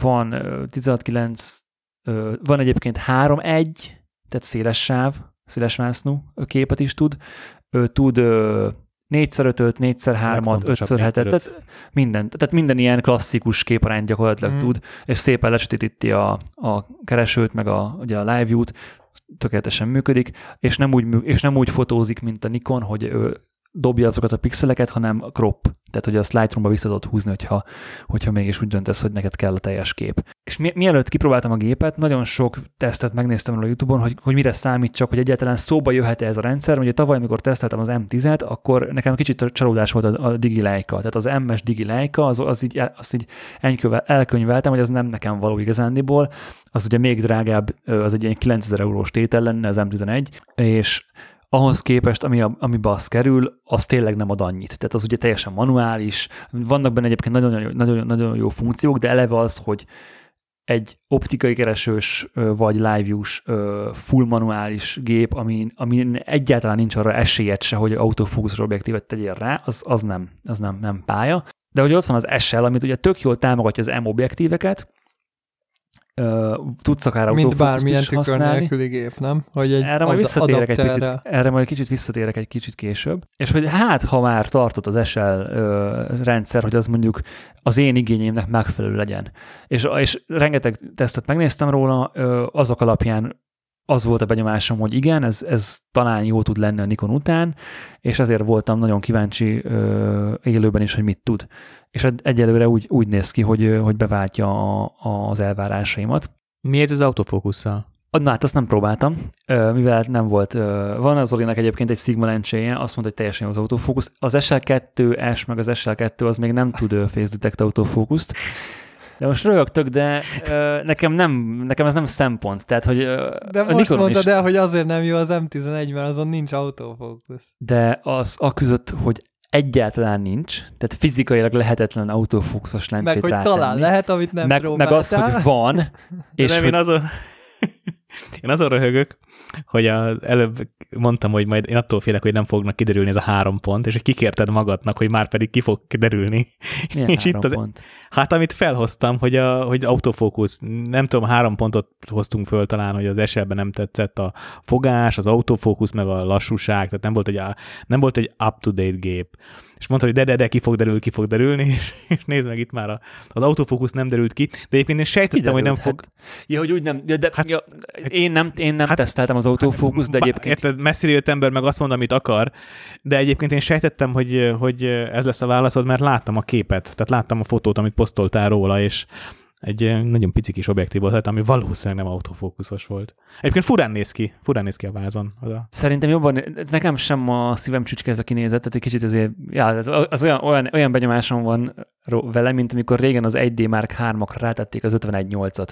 van 16.9, van egyébként 3.1, tehát széles sáv, szélesvásznú képet is tud, ő tud 4x5-öt, 4x3-at, 5x7-et, tehát minden, tehát minden ilyen klasszikus képarányt gyakorlatilag mm. tud, és szépen lesötétíti a, a keresőt, meg a, ugye a live view-t, tökéletesen működik, és nem, úgy, és nem úgy fotózik, mint a Nikon, hogy ő dobja azokat a pixeleket, hanem crop. Tehát, hogy a Lightroom-ba vissza tudod húzni, hogyha, hogyha mégis úgy döntesz, hogy neked kell a teljes kép. És mi, mielőtt kipróbáltam a gépet, nagyon sok tesztet megnéztem a YouTube-on, hogy, hogy mire számít csak, hogy egyáltalán szóba jöhet ez a rendszer. Ugye tavaly, amikor teszteltem az M10-et, akkor nekem kicsit csalódás volt a, a Digileica. Tehát az MS Digileica, az, az így, azt így elkönyveltem, hogy az nem nekem való igazándiból. Az ugye még drágább, az egy ilyen 9000 eurós tétel lenne az M11, és ahhoz képest, ami, a, ami az kerül, az tényleg nem ad annyit. Tehát az ugye teljesen manuális, vannak benne egyébként nagyon, nagyon, nagyon jó funkciók, de eleve az, hogy egy optikai keresős vagy live full manuális gép, ami, ami egyáltalán nincs arra esélyed se, hogy autofókuszos objektívet tegyél rá, az, az nem, az nem, nem pálya. De hogy ott van az SL, amit ugye tök jól támogatja az M objektíveket, tudsz akár Mint bármilyen tükör nélküli gép, nem? Hogy egy erre majd visszatérek egy picit, erre majd kicsit visszatérek egy kicsit később. És hogy hát, ha már tartott az SL ö, rendszer, hogy az mondjuk az én igényeimnek megfelelő legyen. És, és rengeteg tesztet megnéztem róla, ö, azok alapján az volt a benyomásom, hogy igen, ez, ez talán jó tud lenni a Nikon után, és ezért voltam nagyon kíváncsi ö, élőben is, hogy mit tud és egyelőre úgy, úgy néz ki, hogy, hogy beváltja a, az elvárásaimat. Mi ez az autofókusszal? Na hát azt nem próbáltam, mivel nem volt. Van az Zolinak egyébként egy Sigma lencséje, azt mondta, hogy teljesen jó az autofókusz. Az SL2S meg az SL2 az még nem tud face detect autofókuszt. De most rögtök, de uh, nekem, nem, nekem ez nem szempont. Tehát, hogy, uh, de most Nikonon mondtad is... el, hogy azért nem jó az M11, mert azon nincs autofókusz. De az a között, hogy egyáltalán nincs, tehát fizikailag lehetetlen autofókuszos lencsét Meg hogy rátenni. talán lehet, amit nem meg, meg az, hogy van. és nem, hogy... én azon, én azon röhögök, hogy az előbb mondtam, hogy majd én attól félek, hogy nem fognak kiderülni ez a három pont, és hogy kikérted magadnak, hogy már pedig ki fog kiderülni. Milyen és itt az, pont? Hát amit felhoztam, hogy, a, hogy autofókusz, nem tudom, három pontot hoztunk föl talán, hogy az esetben nem tetszett a fogás, az autofókusz, meg a lassúság, tehát nem volt egy, nem volt egy up-to-date gép és mondta, hogy de, de, de, ki fog derülni, ki fog derülni, és, és nézd meg itt már a, az autofókusz nem derült ki, de egyébként én sejtettem, hogy nem fog... Hát, ja, hogy úgy nem, de, de hát, ja, én nem, én nem hát, teszteltem az autofókusz, de egyébként... Érted, messzire jött ember meg azt mond, amit akar, de egyébként én sejtettem, hogy, hogy ez lesz a válaszod, mert láttam a képet, tehát láttam a fotót, amit posztoltál róla, és egy nagyon pici kis objektív volt, ami valószínűleg nem autofókuszos volt. Egyébként furán néz ki, furán néz ki a vázon. Oda. Szerintem jobban, nekem sem a szívem csücske ez a kinézet, tehát egy kicsit azért, ja, az, az olyan, olyan, olyan benyomásom van vele, mint amikor régen az 1D Mark 3-akra rátették az 51.8-at.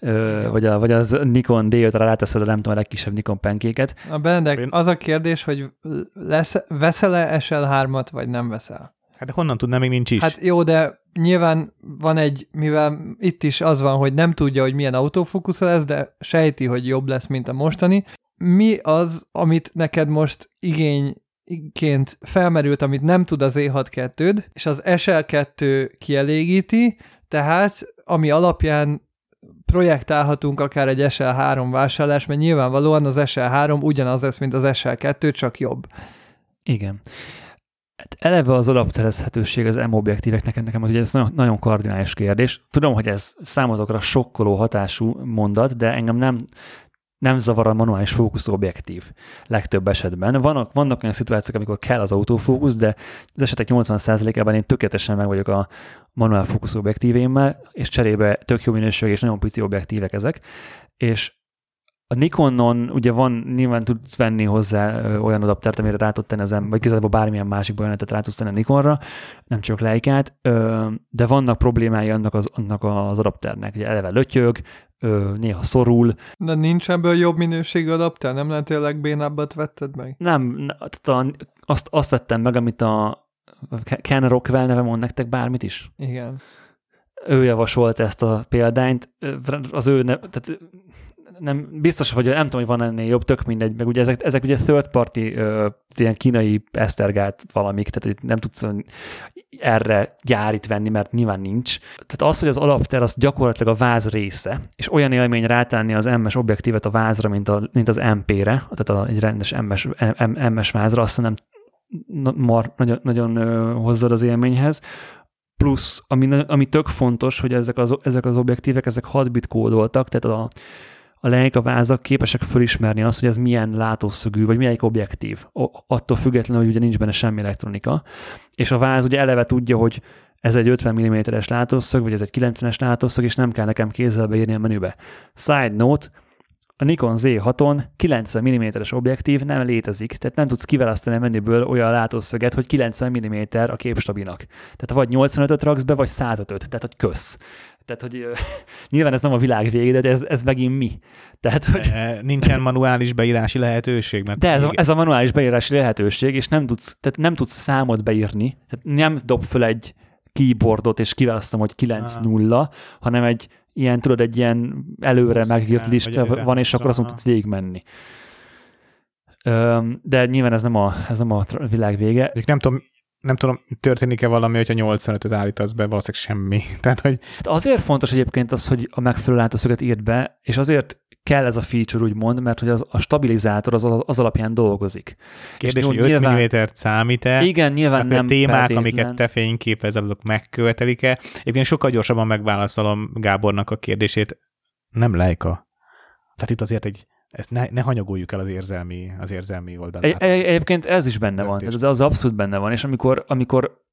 Ö, vagy, a, vagy az Nikon D5-re ráteszed a nem tudom, a legkisebb Nikon penkéket. A Benedek, az a kérdés, hogy lesz, veszel-e SL3-at, vagy nem veszel? Hát honnan tudná, még nincs is. Hát jó, de nyilván van egy, mivel itt is az van, hogy nem tudja, hogy milyen autofókusz lesz, de sejti, hogy jobb lesz, mint a mostani. Mi az, amit neked most igényként felmerült, amit nem tud az E6-2-d, és az SL2 kielégíti, tehát ami alapján projektálhatunk akár egy SL3 vásárlás, mert nyilvánvalóan az SL3 ugyanaz lesz, mint az SL2, csak jobb. Igen. Hát eleve az adapterezhetőség az M objektíveknek, nekem az ugye ez nagyon, nagyon kardinális kérdés. Tudom, hogy ez számotokra sokkoló hatású mondat, de engem nem, nem zavar a manuális fókusz objektív legtöbb esetben. Vannak, vannak olyan szituációk, amikor kell az autofókusz, de az esetek 80%-ában én tökéletesen meg vagyok a manuál fókusz objektívémmel, és cserébe tök jó minőség és nagyon pici objektívek ezek, és a Nikonon ugye van, nyilván tudsz venni hozzá olyan adaptert, amire rá tudsz tenni az ember, vagy igazából bármilyen másik bajonetet rá tudsz tenni a Nikonra, nem csak Leikát, de vannak problémái annak az, annak az adapternek. Ugye eleve lötyög, néha szorul. De nincs ebből jobb minőségű adapter? Nem lehet, hogy a legbénábbat vetted meg? Nem, tehát a, azt, azt vettem meg, amit a Ken Rockwell neve mond nektek bármit is. Igen. Ő javasolt ezt a példányt, az ő, ne, tehát nem, biztos, hogy nem tudom, hogy van ennél jobb, tök mindegy, meg ugye ezek, ezek ugye third party, uh, ilyen kínai esztergált valamik, tehát hogy nem tudsz erre gyárit venni, mert nyilván nincs. Tehát az, hogy az adapter az gyakorlatilag a váz része, és olyan élmény rátenni az MS objektívet a vázra, mint, a, mint az MP-re, tehát a, egy rendes MS, MS vázra, azt nem mar, nagyon, nagyon hozzad az élményhez, plusz, ami, ami tök fontos, hogy ezek az, ezek az objektívek, ezek 6 bit kódoltak, tehát a, a Leica vázak képesek fölismerni azt, hogy ez milyen látószögű, vagy milyen objektív, attól függetlenül, hogy ugye nincs benne semmi elektronika. És a váz ugye eleve tudja, hogy ez egy 50 mm-es látószög, vagy ez egy 90-es látószög, és nem kell nekem kézzel beírni a menübe. Side note, a Nikon Z6-on 90 mm-es objektív nem létezik, tehát nem tudsz kiválasztani a menüből olyan látószöget, hogy 90 mm a képstabinak. Tehát vagy 85-öt raksz be, vagy 105-öt, tehát hogy kösz. Tehát, hogy nyilván ez nem a világ vége, de ez, ez megint mi. Tehát, hogy... Nincsen manuális beírási lehetőség. Mert de ez a, ez a manuális beírási lehetőség, és nem tudsz, tehát nem tudsz számot beírni, tehát nem dob föl egy keyboardot, és kiválasztom, hogy 9-0, hanem egy ilyen, tudod, egy ilyen előre megírt lista van, és akkor azon tudsz végigmenni. De nyilván ez nem a, ez nem a világ vége. Nem tudom, nem tudom, történik-e valami, hogyha 85-öt állítasz be, valószínűleg semmi. Tehát, hogy... Azért fontos egyébként az, hogy a megfelelő látószöget írt be, és azért kell ez a feature, úgymond, mert hogy az, a stabilizátor az, az alapján dolgozik. Kérdés, és hogy 5 nyilván, mm-t számít-e? Igen, nyilván nem A témák, feltétlen. amiket te fényképezel, azok megkövetelik-e? Egyébként sokkal gyorsabban megválaszolom Gábornak a kérdését. Nem lejka. Tehát itt azért egy ezt ne, ne hanyagoljuk el az érzelmi, az érzelmi oldalát. Egy, egyébként ez is benne van, ez az abszolút benne van, és amikor, amikor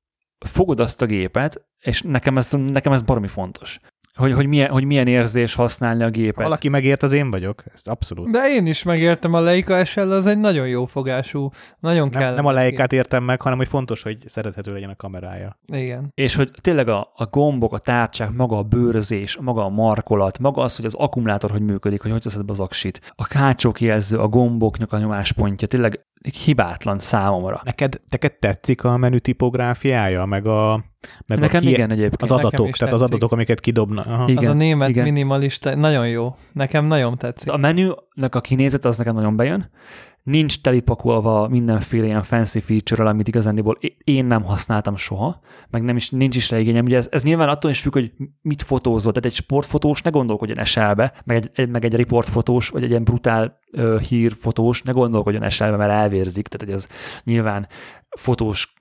fogod azt a gépet, és nekem ez, nekem ez baromi fontos hogy, hogy, milyen, hogy milyen érzés használni a gépet. Ha valaki megért, az én vagyok. Ez abszolút. De én is megértem a Leica SL, az egy nagyon jó fogású, nagyon kell. Nem a Leicát értem meg, hanem hogy fontos, hogy szerethető legyen a kamerája. Igen. És hogy tényleg a, a gombok, a tárcsák, maga a bőrzés, maga a markolat, maga az, hogy az akkumulátor hogy működik, hogy hogy teszed be az aksit. A hátsó kijelző, a gomboknak a nyomáspontja, tényleg hibátlan számomra. Neked, neked tetszik a menü tipográfiája, meg a meg Nekem a ki, igen egyébként. Az adatok, tehát tetszik. az adatok, amiket kidobnak. Aha. Igen, az a német igen. minimalista, nagyon jó. Nekem nagyon tetszik. A menünek a kinézet az nekem nagyon bejön. Nincs telipakolva mindenféle ilyen fancy feature amit igazándiból én nem használtam soha, meg nem is, nincs is rá igényem. Ugye ez, ez nyilván attól is függ, hogy mit fotózol. Tehát egy sportfotós ne gondolkodjon eselbe, meg egy, meg egy riportfotós, vagy egy ilyen brutál uh, hírfotós ne gondolkodjon eselbe, mert elvérzik. Tehát, hogy ez nyilván fotós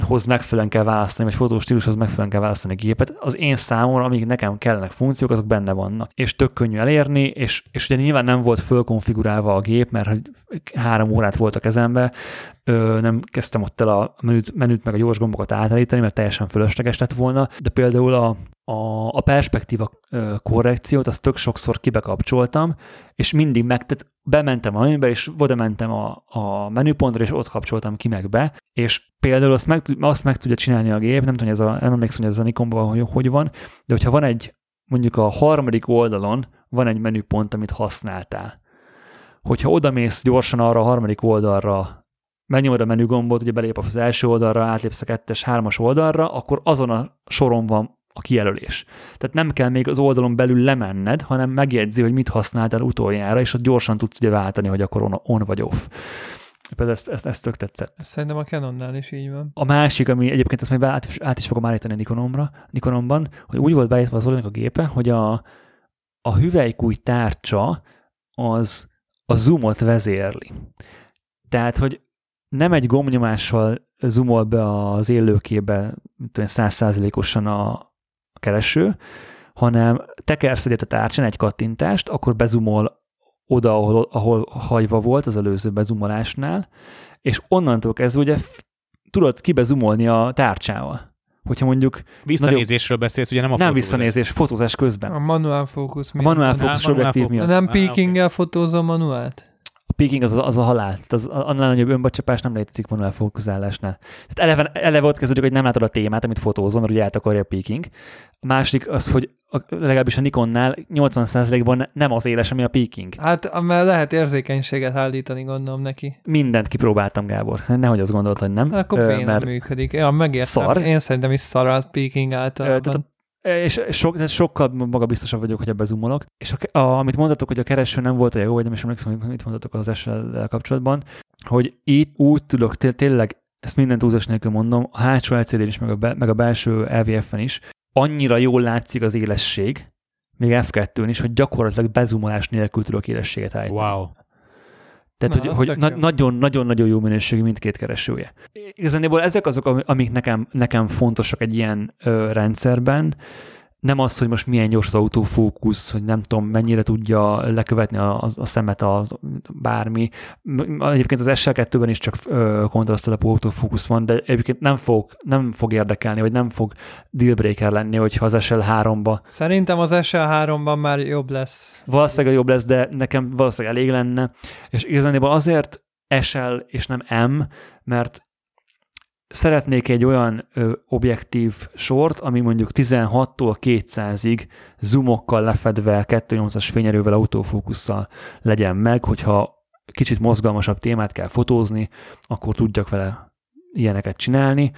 hoz megfelelően kell választani, vagy fotós megfelelően kell választani a gépet, az én számomra, amik nekem kellenek funkciók, azok benne vannak. És tök könnyű elérni, és, és ugye nyilván nem volt fölkonfigurálva a gép, mert három órát volt a kezembe, ö, nem kezdtem ott el a menüt, menüt meg a gyors gombokat átállítani, mert teljesen fölösleges lett volna, de például a, a, a perspektíva korrekciót, azt tök sokszor kibekapcsoltam, és mindig meg, tehát bementem a menübe, és oda mentem a, a menüpontra, és ott kapcsoltam ki meg be, és például azt meg, azt meg tudja csinálni a gép, nem tudom, ez a, nem emlékszem, hogy ez a Nikonban hogy, hogy van, de hogyha van egy, mondjuk a harmadik oldalon van egy menüpont, amit használtál, hogyha odamész gyorsan arra a harmadik oldalra, megnyomod a menügombot, ugye belép az első oldalra, átlépsz a kettes, hármas oldalra, akkor azon a soron van a kijelölés. Tehát nem kell még az oldalon belül lemenned, hanem megjegyzi, hogy mit használtál utoljára, és ott gyorsan tudsz ugye váltani, hogy akkor on, on vagy off. Például ezt, ezt, ezt tök tetszett. Szerintem a Canonnál is így van. A másik, ami egyébként ezt majd át is, át is fogom állítani a Nikonomra, Nikonomban, hogy úgy volt beállítva az a gépe, hogy a, a hüvelykúj tárcsa az a zoomot vezérli. Tehát, hogy nem egy gombnyomással zoomol be az élőkébe százszázalékosan a, a kereső, hanem tekersz egyet a tárcsán egy kattintást, akkor bezumol oda, ahol, ahol hagyva volt az előző bezumolásnál, és onnantól kezdve ugye tudod kibezumolni a tárcsával. Hogyha mondjuk... Visszanézésről nagyon... beszélsz, ugye nem a Nem visszanézés, fotózás közben. A manuál fókusz miatt. A manuál fókusz objektív miatt. Nem peakinggel fotózom manuált? Peaking az, az a halál. Az, annál nagyobb önbacsapás nem létezik manuál fókuszálásnál. Tehát eleve, eleve ott kezdődik, hogy nem látod a témát, amit fotózol, mert ugye eltakarja a peaking. A másik az, hogy a, legalábbis a Nikonnál 80%-ban nem az éles, ami a peaking. Hát, mert lehet érzékenységet állítani, gondolom neki. Mindent kipróbáltam, Gábor. Nehogy azt gondolt, hogy nem. Akkor Ö, mert működik. Ja, megértem. Szar. Én szerintem is szar a peaking általában. Tehát a és so, tehát sokkal magabiztosabb vagyok, hogy ebbe zoomolok. És a, a, amit mondtatok, hogy a kereső nem volt olyan jó, vagy nem is emlékszem, hogy mit mondtatok az sl kapcsolatban, hogy itt úgy tudok tényleg, ezt minden túlzás nélkül mondom, a hátsó lcd is, meg a, be, meg a belső LVF-en is, annyira jól látszik az élesség, még F2-n is, hogy gyakorlatilag bezumolás nélkül tudok élességet állítani. Wow. Tehát, Na, hogy, hogy na- nagyon-nagyon jó minőségű mindkét keresője. Igazából ezek azok, amik nekem, nekem fontosak egy ilyen ö, rendszerben. Nem az, hogy most milyen gyors az autofókusz, hogy nem tudom, mennyire tudja lekövetni a, a, a szemet az bármi. Egyébként az SL2-ben is csak kontrasztalapú autofókusz van, de egyébként nem fog, nem fog érdekelni, vagy nem fog dealbreaker lenni, hogyha az SL3-ba. Szerintem az SL3-ban már jobb lesz. Valószínűleg jobb lesz, de nekem valószínűleg elég lenne, és igazából azért SL és nem M, mert szeretnék egy olyan ö, objektív sort, ami mondjuk 16-tól 200-ig zoomokkal lefedve 2.8-as fényerővel autofókusszal legyen meg, hogyha kicsit mozgalmasabb témát kell fotózni, akkor tudjak vele ilyeneket csinálni,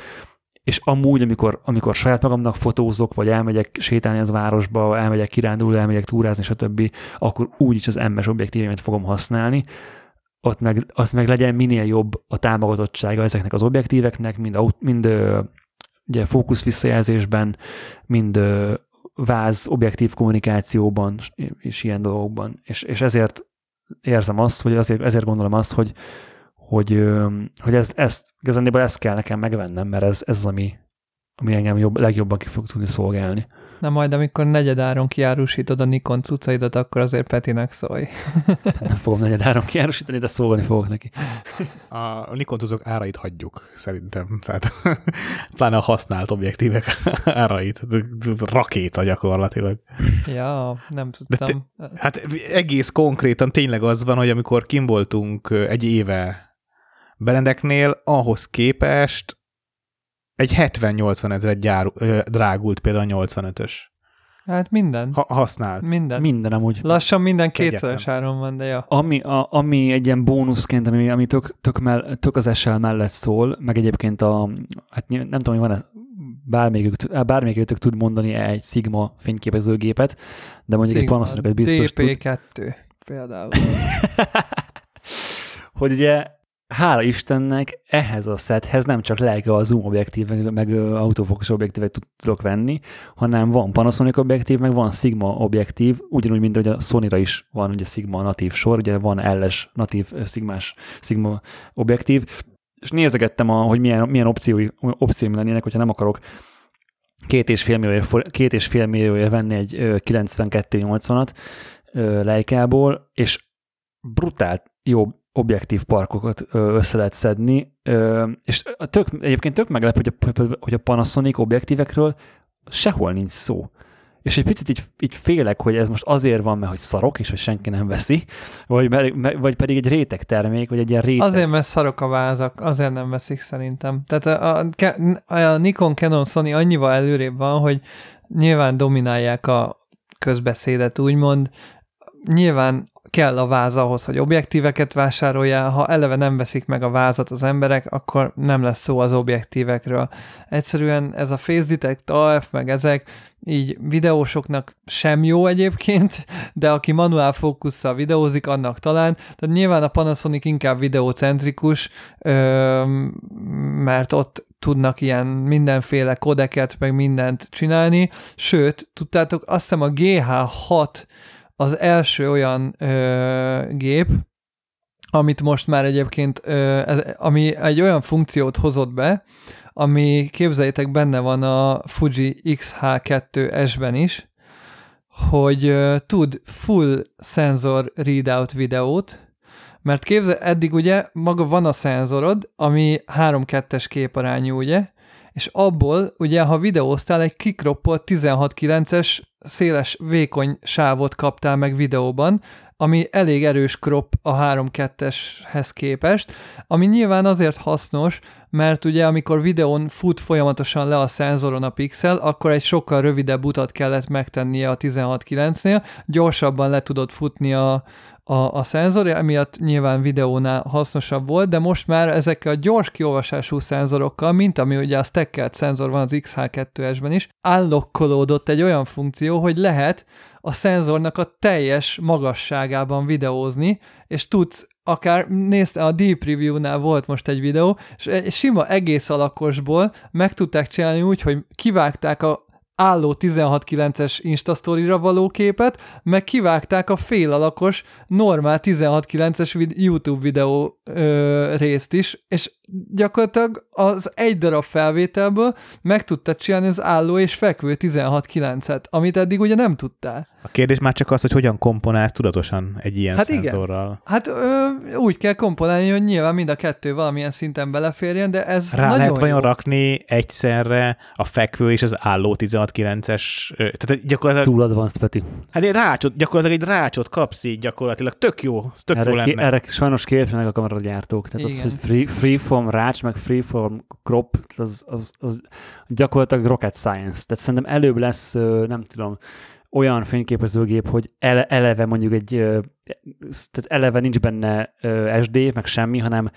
és amúgy, amikor, amikor saját magamnak fotózok, vagy elmegyek sétálni az városba, elmegyek kirándulni, elmegyek túrázni, stb., akkor úgyis az MS objektívemet fogom használni, ott meg, az meg legyen minél jobb a támogatottsága ezeknek az objektíveknek, mind, mind ugye fókusz visszajelzésben, mind váz objektív kommunikációban és ilyen dolgokban. És, és ezért érzem azt, hogy azért, ezért gondolom azt, hogy, hogy, hogy ezt, ezt, igazából ezt kell nekem megvennem, mert ez, ez az, ami, ami engem jobb, legjobban ki fog tudni szolgálni. Na majd, amikor negyedáron kiárusítod a Nikon cuccaidat, akkor azért Petinek szólj. Nem fogom negyedáron kiárusítani, de szólni fogok neki. A Nikon cuccok árait hagyjuk, szerintem. Tehát pláne a használt objektívek árait. Rakéta gyakorlatilag. Ja, nem tudtam. te, hát egész konkrétan tényleg az van, hogy amikor kim voltunk egy éve Berendeknél, ahhoz képest egy 70-80 ezeret gyár, drágult például a 85-ös. Hát minden. Ha, használt. Minden. Minden amúgy. Lassan minden kétszeres áron van, de ja. Ami, a, ami egy ilyen bónuszként, ami, ami tök, tök, mell, tök az SL mellett szól, meg egyébként a, hát nem tudom, hogy van-e bármelyikük, bármelyikük tud mondani egy Sigma fényképezőgépet, de mondjuk Sigma, egy Panasonic biztos DP2 tud. például. hogy ugye hála Istennek ehhez a sethez nem csak Leica a zoom objektív, meg, meg autofókusz objektívet tudok venni, hanem van Panasonic objektív, meg van Sigma objektív, ugyanúgy, mint hogy a Sony-ra is van ugye Sigma natív sor, ugye van LS natív Sigmás Sigma objektív, és nézegettem, a, hogy milyen, milyen opciói, opcióim lennének, hogyha nem akarok két és fél millióért, két és fél millióért venni egy 92-80-at Leica-ból, és brutál jó objektív parkokat össze lehet szedni, és tök, egyébként tök meglep, hogy a, hogy a Panasonic objektívekről sehol nincs szó. És egy picit így, így félek, hogy ez most azért van, mert hogy szarok, és hogy senki nem veszi, vagy, vagy pedig egy réteg termék, vagy egy ilyen réteg. Azért, mert szarok a vázak, azért nem veszik szerintem. Tehát a, a, a Nikon, Canon, Sony annyival előrébb van, hogy nyilván dominálják a közbeszédet, úgymond, nyilván kell a váz ahhoz, hogy objektíveket vásároljál, ha eleve nem veszik meg a vázat az emberek, akkor nem lesz szó az objektívekről. Egyszerűen ez a Face Detect AF, meg ezek így videósoknak sem jó egyébként, de aki manuál fókusszal videózik, annak talán. Tehát nyilván a Panasonic inkább videocentrikus, mert ott tudnak ilyen mindenféle kodeket, meg mindent csinálni. Sőt, tudtátok, azt hiszem a GH6 az első olyan ö, gép, amit most már egyébként, ö, ez, ami egy olyan funkciót hozott be, ami képzeljétek benne van a Fuji X-H2S-ben is, hogy ö, tud full sensor readout videót, mert képzel, eddig ugye maga van a szenzorod, ami 3-2-es képarányú, ugye, és abból ugye, ha videóztál, egy kikroppolt 16.9-es széles, vékony sávot kaptál meg videóban, ami elég erős crop a 3.2-eshez képest, ami nyilván azért hasznos, mert ugye amikor videón fut folyamatosan le a szenzoron a pixel, akkor egy sokkal rövidebb utat kellett megtennie a 16.9-nél, gyorsabban le tudod futni a, a, a szenzor, emiatt nyilván videónál hasznosabb volt, de most már ezekkel a gyors kiolvasású szenzorokkal, mint ami ugye a stackelt szenzor van az XH2-esben is, állokkolódott egy olyan funkció, hogy lehet a szenzornak a teljes magasságában videózni, és tudsz akár nézd, a Deep Review-nál volt most egy videó, és sima egész alakosból meg tudták csinálni úgy, hogy kivágták a álló 16.9-es Instastory-ra való képet, meg kivágták a fél alakos, normál 16.9-es vid- YouTube videó ö, részt is, és gyakorlatilag az egy darab felvételből meg tudtad csinálni az álló és fekvő 16-9-et, amit eddig ugye nem tudtál. A kérdés már csak az, hogy hogyan komponálsz tudatosan egy ilyen Hát hát igen. szenzorral. Hát ö, úgy kell komponálni, hogy nyilván mind a kettő valamilyen szinten beleférjen, de ez Rá nagyon lehet vajon jó. rakni egyszerre a fekvő és az álló 16-9-es, ö, tehát gyakorlatilag, Túl advanced, Peti. hát egy rácsot, gyakorlatilag egy rácsot kapsz így gyakorlatilag, tök jó, tök jó Erre, ki, lenne. erre sajnos képzelnek a kameragyártók. Tehát az, Igen. hogy free, freeform rács, meg freeform crop, az, az, az gyakorlatilag rocket science. Tehát szerintem előbb lesz, nem tudom, olyan fényképezőgép, hogy ele, eleve mondjuk egy, tehát eleve nincs benne SD, meg semmi, hanem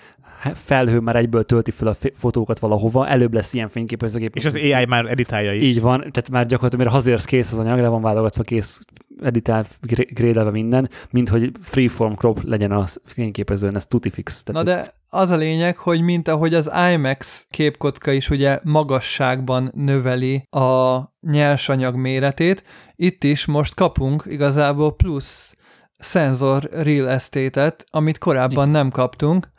felhő már egyből tölti fel a fotókat valahova, előbb lesz ilyen fényképezőgép. És az AI már editálja is. Így van, tehát már gyakorlatilag mire hazérsz kész az anyag, le van válogatva, kész, editál, gré- grédelve minden, mint hogy freeform crop legyen a fényképezőn, ez tuti fix. Na Tehát, de az a lényeg, hogy mint ahogy az IMAX képkocka is ugye magasságban növeli a nyersanyag méretét, itt is most kapunk igazából plusz szenzor real estate-et, amit korábban nem kaptunk.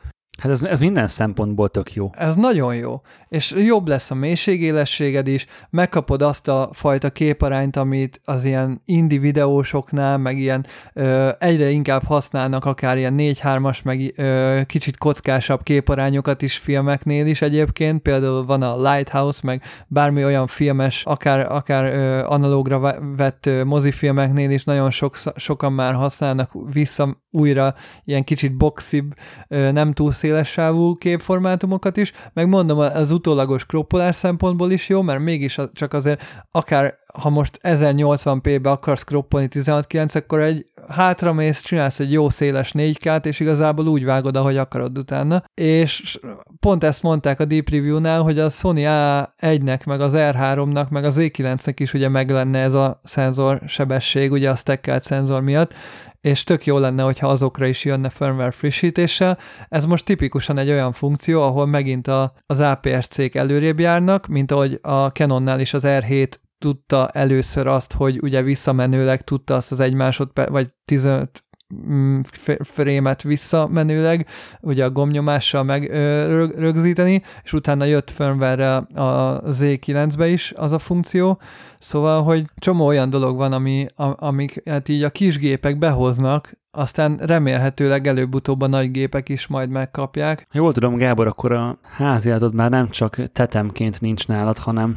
Hát ez, ez minden szempontból tök jó. Ez nagyon jó. És jobb lesz a mélységélességed is, megkapod azt a fajta képarányt, amit az ilyen indie videósoknál, meg ilyen ö, egyre inkább használnak, akár ilyen 4-3-as, meg ö, kicsit kockásabb képarányokat is filmeknél is egyébként. Például van a Lighthouse, meg bármi olyan filmes, akár, akár ö, analógra ve- vett ö, mozifilmeknél is nagyon sok, sokan már használnak vissza újra ilyen kicsit boxibb, ö, nem túl széles sávú képformátumokat is, meg mondom, az utólagos kroppolás szempontból is jó, mert mégis csak azért akár ha most 1080p-be akarsz kroppolni 16.9, akkor egy hátramész, csinálsz egy jó széles 4K-t, és igazából úgy vágod, ahogy akarod utána. És pont ezt mondták a Deep Review-nál, hogy a Sony A1-nek, meg az R3-nak, meg az E9-nek is ugye meg lenne ez a szenzor sebesség, ugye a stackelt szenzor miatt, és tök jó lenne, hogyha azokra is jönne firmware frissítéssel. Ez most tipikusan egy olyan funkció, ahol megint a, az APS-cég előrébb járnak, mint ahogy a Canonnál is az R7 tudta először azt, hogy ugye visszamenőleg tudta azt az egy másodperc, vagy 15 mm, f- frémet visszamenőleg, ugye a gombnyomással meg ö, rög, rögzíteni, és utána jött firmware a Z9-be is az a funkció, szóval, hogy csomó olyan dolog van, ami, amik hát így a kis gépek behoznak, aztán remélhetőleg előbb-utóbb a nagy gépek is majd megkapják. Jól tudom, Gábor, akkor a háziátod már nem csak tetemként nincs nálad, hanem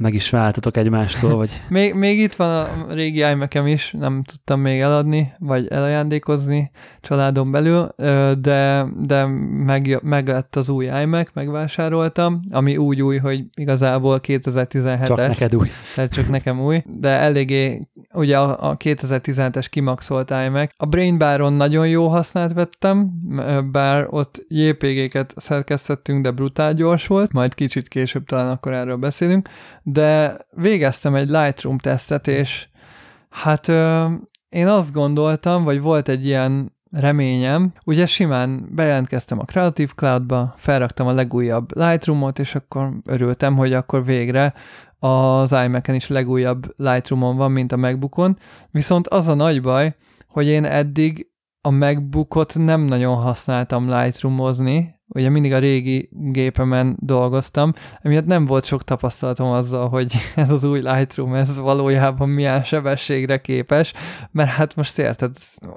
meg is váltatok egymástól, vagy Még, még itt van a régi imac is, nem tudtam még eladni, vagy elajándékozni családon belül, de, de meg, meg lett az új iMac, megvásároltam, ami úgy új, hogy igazából 2017-es. csak neked új. tehát csak nekem új, de eléggé, ugye a, a 2017-es kimaxolt iMac. A Brain Baron nagyon jó hasznát vettem, bár ott JPG-ket szerkesztettünk, de brutál gyors volt, majd kicsit később talán akkor erről beszélünk, de végeztem egy Lightroom tesztet, és hát ö, én azt gondoltam, vagy volt egy ilyen reményem, ugye simán bejelentkeztem a Creative Cloud-ba, felraktam a legújabb Lightroom-ot, és akkor örültem, hogy akkor végre az iMac-en is legújabb Lightroom-on van, mint a MacBookon, viszont az a nagy baj, hogy én eddig a MacBookot nem nagyon használtam Lightroomozni, ugye mindig a régi gépemen dolgoztam, emiatt nem volt sok tapasztalatom azzal, hogy ez az új Lightroom, ez valójában milyen sebességre képes, mert hát most érted,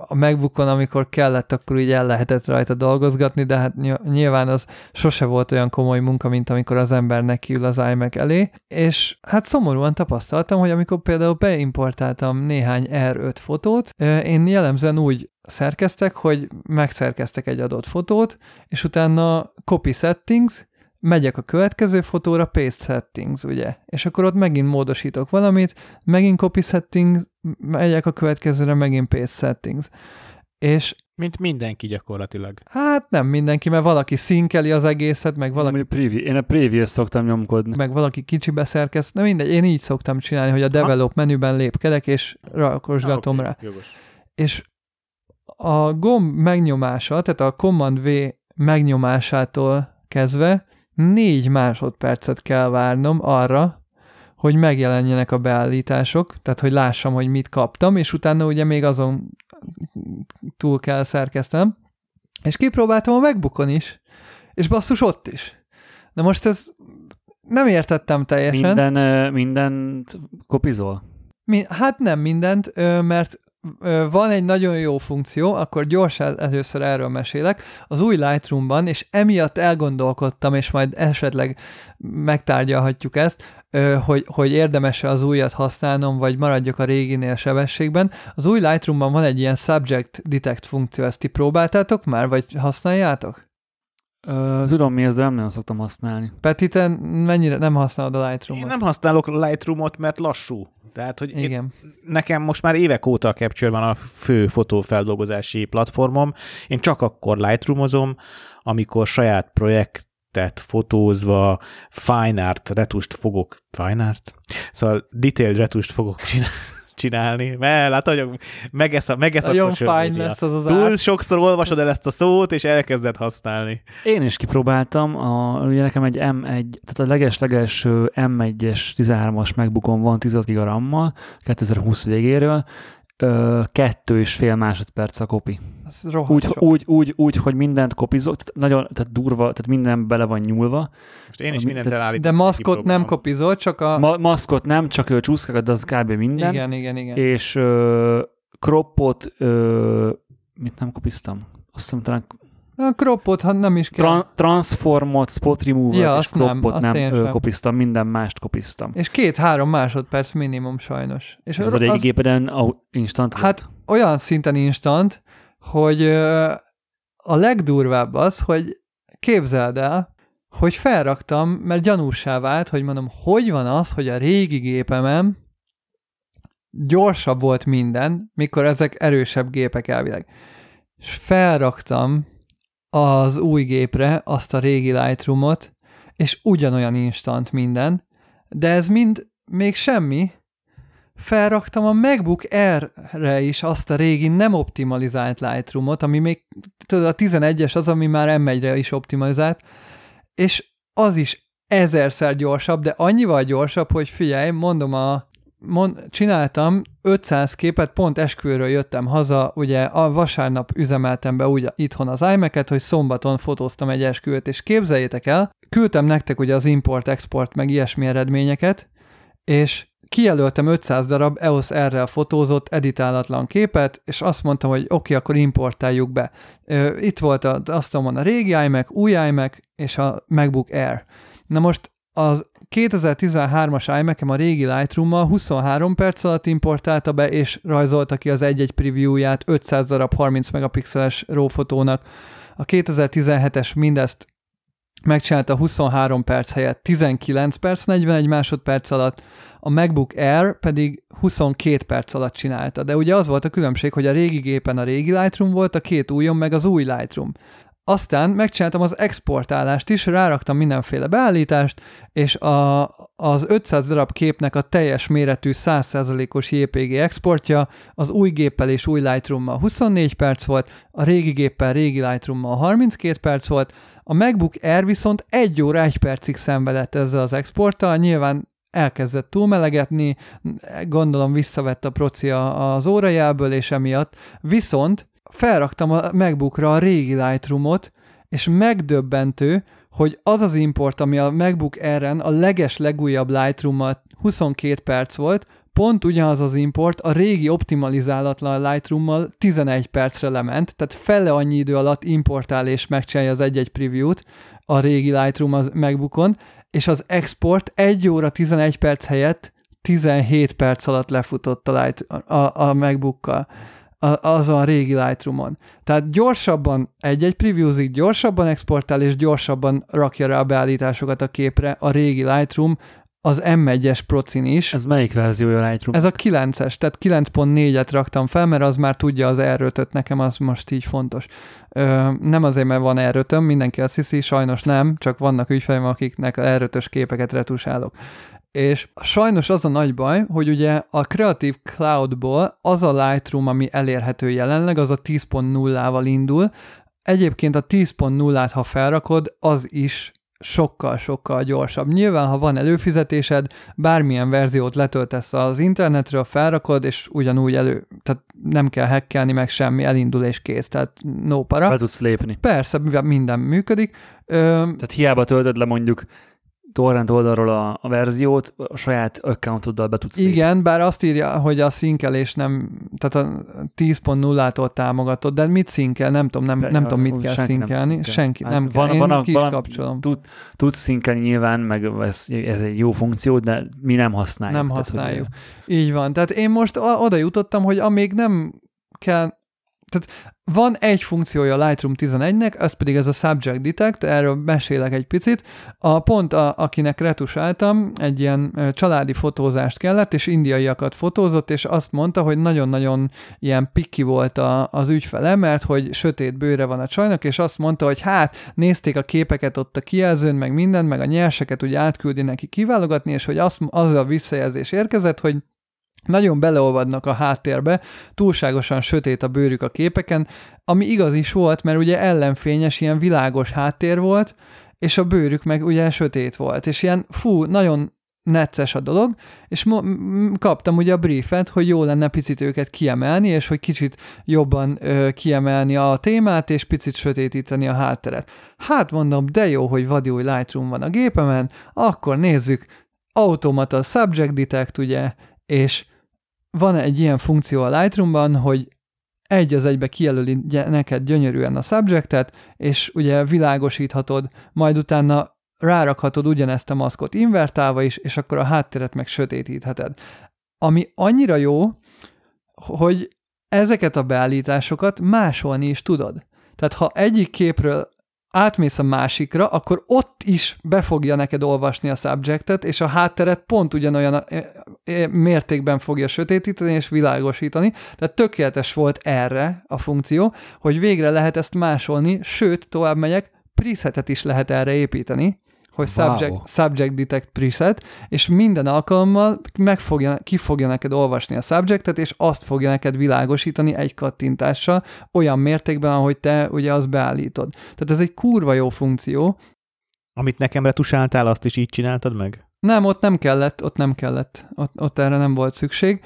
a MacBookon, amikor kellett, akkor így el lehetett rajta dolgozgatni, de hát ny- nyilván az sose volt olyan komoly munka, mint amikor az ember nekiül az iMac elé, és hát szomorúan tapasztaltam, hogy amikor például beimportáltam néhány R5 fotót, én jellemzően úgy szerkeztek, hogy megszerkeztek egy adott fotót, és utána copy settings, megyek a következő fotóra, paste settings, ugye? És akkor ott megint módosítok valamit, megint copy settings, megyek a következőre, megint paste settings. És Mint mindenki gyakorlatilag. hát nem mindenki, mert valaki szinkeli az egészet, meg valaki Valaki... Preview, én a preview szoktam nyomkodni. meg valaki kicsibe szerkeszt. Na mindegy, én így szoktam csinálni, hogy a develop menüben lépkedek, és rakosgatom Ah, rá. oké, Jogos. és a gomb megnyomása, tehát a Command V megnyomásától kezdve négy másodpercet kell várnom arra, hogy megjelenjenek a beállítások, tehát hogy lássam, hogy mit kaptam, és utána ugye még azon túl kell szerkeztem. És kipróbáltam a MacBookon is, és basszus ott is. Na most ez nem értettem teljesen. Minden, mindent kopizol? Mi, hát nem mindent, mert van egy nagyon jó funkció, akkor gyorsan először erről mesélek, az új Lightroom-ban, és emiatt elgondolkodtam, és majd esetleg megtárgyalhatjuk ezt, hogy, hogy érdemes-e az újat használnom, vagy maradjak a réginél sebességben. Az új Lightroom-ban van egy ilyen subject detect funkció, ezt ti próbáltátok már, vagy használjátok? Ö, tudom mi ez, de nem nagyon szoktam használni. Peti, te mennyire nem használod a Lightroom-ot? Én nem használok Lightroom-ot, mert lassú. Tehát, hogy én, Igen. nekem most már évek óta a Capture van a fő fotófeldolgozási platformom. Én csak akkor Lightroomozom, amikor saját projektet fotózva fine art retust fogok, fine art? Szóval detailed retust fogok csinálni csinálni, mert látod, hogy megesz a, megesz Nagyon a media. lesz az az Túl art. sokszor olvasod el ezt a szót, és elkezded használni. Én is kipróbáltam, a, ugye nekem egy M1, tehát a leges-leges M1-es 13-as MacBookom van 16 GB RAM-mal, 2020 végéről, ö, kettő és fél másodperc a kopi. Úgy, sok. úgy, úgy, úgy, hogy mindent kopizok, tehát nagyon tehát durva, tehát minden bele van nyúlva. Most én is mindent elállítom. De maszkot nem kopizol, csak a... Ma, maszkot nem, csak ő csúszkákat, de az kb. minden. igen, igen, igen. És ö, croppot, ö, mit nem kopiztam? Azt hiszem talán A croppot, ha nem is kell. Tran- transformot, spot remover Ja, és nem, croppot nem, én ö, kopiztam, minden mást kopiztam. És két-három másodperc minimum sajnos. És És az a régi gépeden instant Hát volt. olyan szinten instant, hogy ö, a legdurvább az, hogy képzeld el, hogy felraktam, mert gyanúsá vált, hogy mondom, hogy van az, hogy a régi gépemen gyorsabb volt minden, mikor ezek erősebb gépek elvileg. És felraktam az új gépre azt a régi Lightroomot, és ugyanolyan instant minden, de ez mind még semmi, felraktam a MacBook Air-re is azt a régi nem optimalizált Lightroomot, ami még, tudod, a 11-es az, ami már M1-re is optimalizált, és az is ezerszer gyorsabb, de annyival gyorsabb, hogy figyelj, mondom a mond, csináltam 500 képet, pont esküvőről jöttem haza, ugye a vasárnap üzemeltem be úgy itthon az iMac-et, hogy szombaton fotóztam egy esküvőt, és képzeljétek el, küldtem nektek ugye az import-export meg ilyesmi eredményeket, és kijelöltem 500 darab EOS R-rel fotózott, editálatlan képet, és azt mondtam, hogy oké, okay, akkor importáljuk be. Itt volt a, azt mondom, a régi iMac, új iMac és a MacBook Air. Na most az 2013-as iMac-em a régi Lightroom-mal 23 perc alatt importálta be, és rajzolta ki az egy-egy previewját 500 darab 30 megapixeles RAW fotónak. A 2017-es mindezt megcsinálta 23 perc helyett 19 perc, 41 másodperc alatt, a MacBook Air pedig 22 perc alatt csinálta. De ugye az volt a különbség, hogy a régi gépen a régi Lightroom volt, a két újon meg az új Lightroom. Aztán megcsináltam az exportálást is, ráraktam mindenféle beállítást, és a, az 500 darab képnek a teljes méretű 100%-os JPG exportja az új géppel és új Lightroom-mal 24 perc volt, a régi géppel régi Lightroom-mal 32 perc volt, a MacBook Air viszont 1 óra 1 percig szenvedett ezzel az exporttal, nyilván elkezdett túlmelegetni, gondolom visszavett a procia az órajából, és emiatt. Viszont felraktam a MacBookra a régi Lightroomot, és megdöbbentő, hogy az az import, ami a MacBook Air-en a leges legújabb Lightroom 22 perc volt, pont ugyanaz az import a régi optimalizálatlan Lightroom-mal 11 percre lement, tehát fele annyi idő alatt importál és megcsinálja az egy-egy preview-t a régi Lightroom az MacBookon, és az export 1 óra 11 perc helyett 17 perc alatt lefutott a, light, a, a MacBookkal a- azon a régi Lightroomon. Tehát gyorsabban egy-egy previewzik, gyorsabban exportál, és gyorsabban rakja rá a beállításokat a képre a régi Lightroom, az M1-es procin is. Ez melyik verziója a Lightroom? Ez a 9-es, tehát 9.4-et raktam fel, mert az már tudja az r nekem az most így fontos. Ö, nem azért, mert van r mindenki azt hiszi, sajnos nem, csak vannak ügyfeleim, akiknek r képeket retusálok. És sajnos az a nagy baj, hogy ugye a Creative Cloud-ból az a Lightroom, ami elérhető jelenleg, az a 10.0-val indul. Egyébként a 10.0-át, ha felrakod, az is sokkal-sokkal gyorsabb. Nyilván, ha van előfizetésed, bármilyen verziót letöltesz az internetről, felrakod, és ugyanúgy elő, tehát nem kell hackelni meg semmi, elindul és kész, tehát no para. Be tudsz lépni. Persze, mivel minden működik. Ö, Tehát hiába töltöd le mondjuk torrent oldalról a, a verziót, a saját accountoddal be tudsz lépni. igen, bár azt írja, hogy a szinkelés nem, tehát a 10.0-tól támogatott, de mit szinkel? Nem tudom, nem, De- nem tudom, mit kell nem szinkelni. szinkel. Senki Hát nem van- kell. Én van ki is van kapcsolom. Tud, tudsz szinkelni nyilván, meg ez, ez egy jó funkció, de mi nem használjuk. Nem Tehát, hogy- használjuk. Így van. Tehát én most oda jutottam, hogy amíg nem kell, tehát van egy funkciója a Lightroom 11-nek, az pedig ez a Subject Detect, erről mesélek egy picit. A pont, a, akinek retusáltam, egy ilyen családi fotózást kellett, és indiaiakat fotózott, és azt mondta, hogy nagyon-nagyon ilyen pikki volt a, az ügyfele, mert hogy sötét bőre van a csajnak, és azt mondta, hogy hát nézték a képeket ott a kijelzőn, meg minden, meg a nyerseket ugye átküldi neki kiválogatni, és hogy az, az a visszajelzés érkezett, hogy nagyon beleolvadnak a háttérbe, túlságosan sötét a bőrük a képeken, ami igaz is volt, mert ugye ellenfényes, ilyen világos háttér volt, és a bőrük meg ugye sötét volt, és ilyen fú, nagyon necces a dolog, és mo- kaptam ugye a briefet, hogy jó lenne picit őket kiemelni, és hogy kicsit jobban ö, kiemelni a témát, és picit sötétíteni a hátteret. Hát mondom, de jó, hogy vadi új Lightroom van a gépemen, akkor nézzük, automata subject detect, ugye, és van egy ilyen funkció a Lightroomban, hogy egy az egybe kijelöli neked gyönyörűen a subjectet, és ugye világosíthatod, majd utána rárakhatod ugyanezt a maszkot invertálva is, és akkor a hátteret meg sötétítheted. Ami annyira jó, hogy ezeket a beállításokat másolni is tudod. Tehát ha egyik képről átmész a másikra, akkor ott is be fogja neked olvasni a subjectet, és a hátteret pont ugyanolyan e- e- mértékben fogja sötétíteni és világosítani. Tehát tökéletes volt erre a funkció, hogy végre lehet ezt másolni, sőt, tovább megyek, presetet is lehet erre építeni, hogy Wow. subject, subject detect preset, és minden alkalommal meg fogja, ki fogja neked olvasni a subjectet, és azt fogja neked világosítani egy kattintással, olyan mértékben, ahogy te ugye azt beállítod. Tehát ez egy kurva jó funkció. Amit nekem retusáltál, azt is így csináltad meg? Nem, ott nem kellett, ott nem kellett, ott, ott erre nem volt szükség.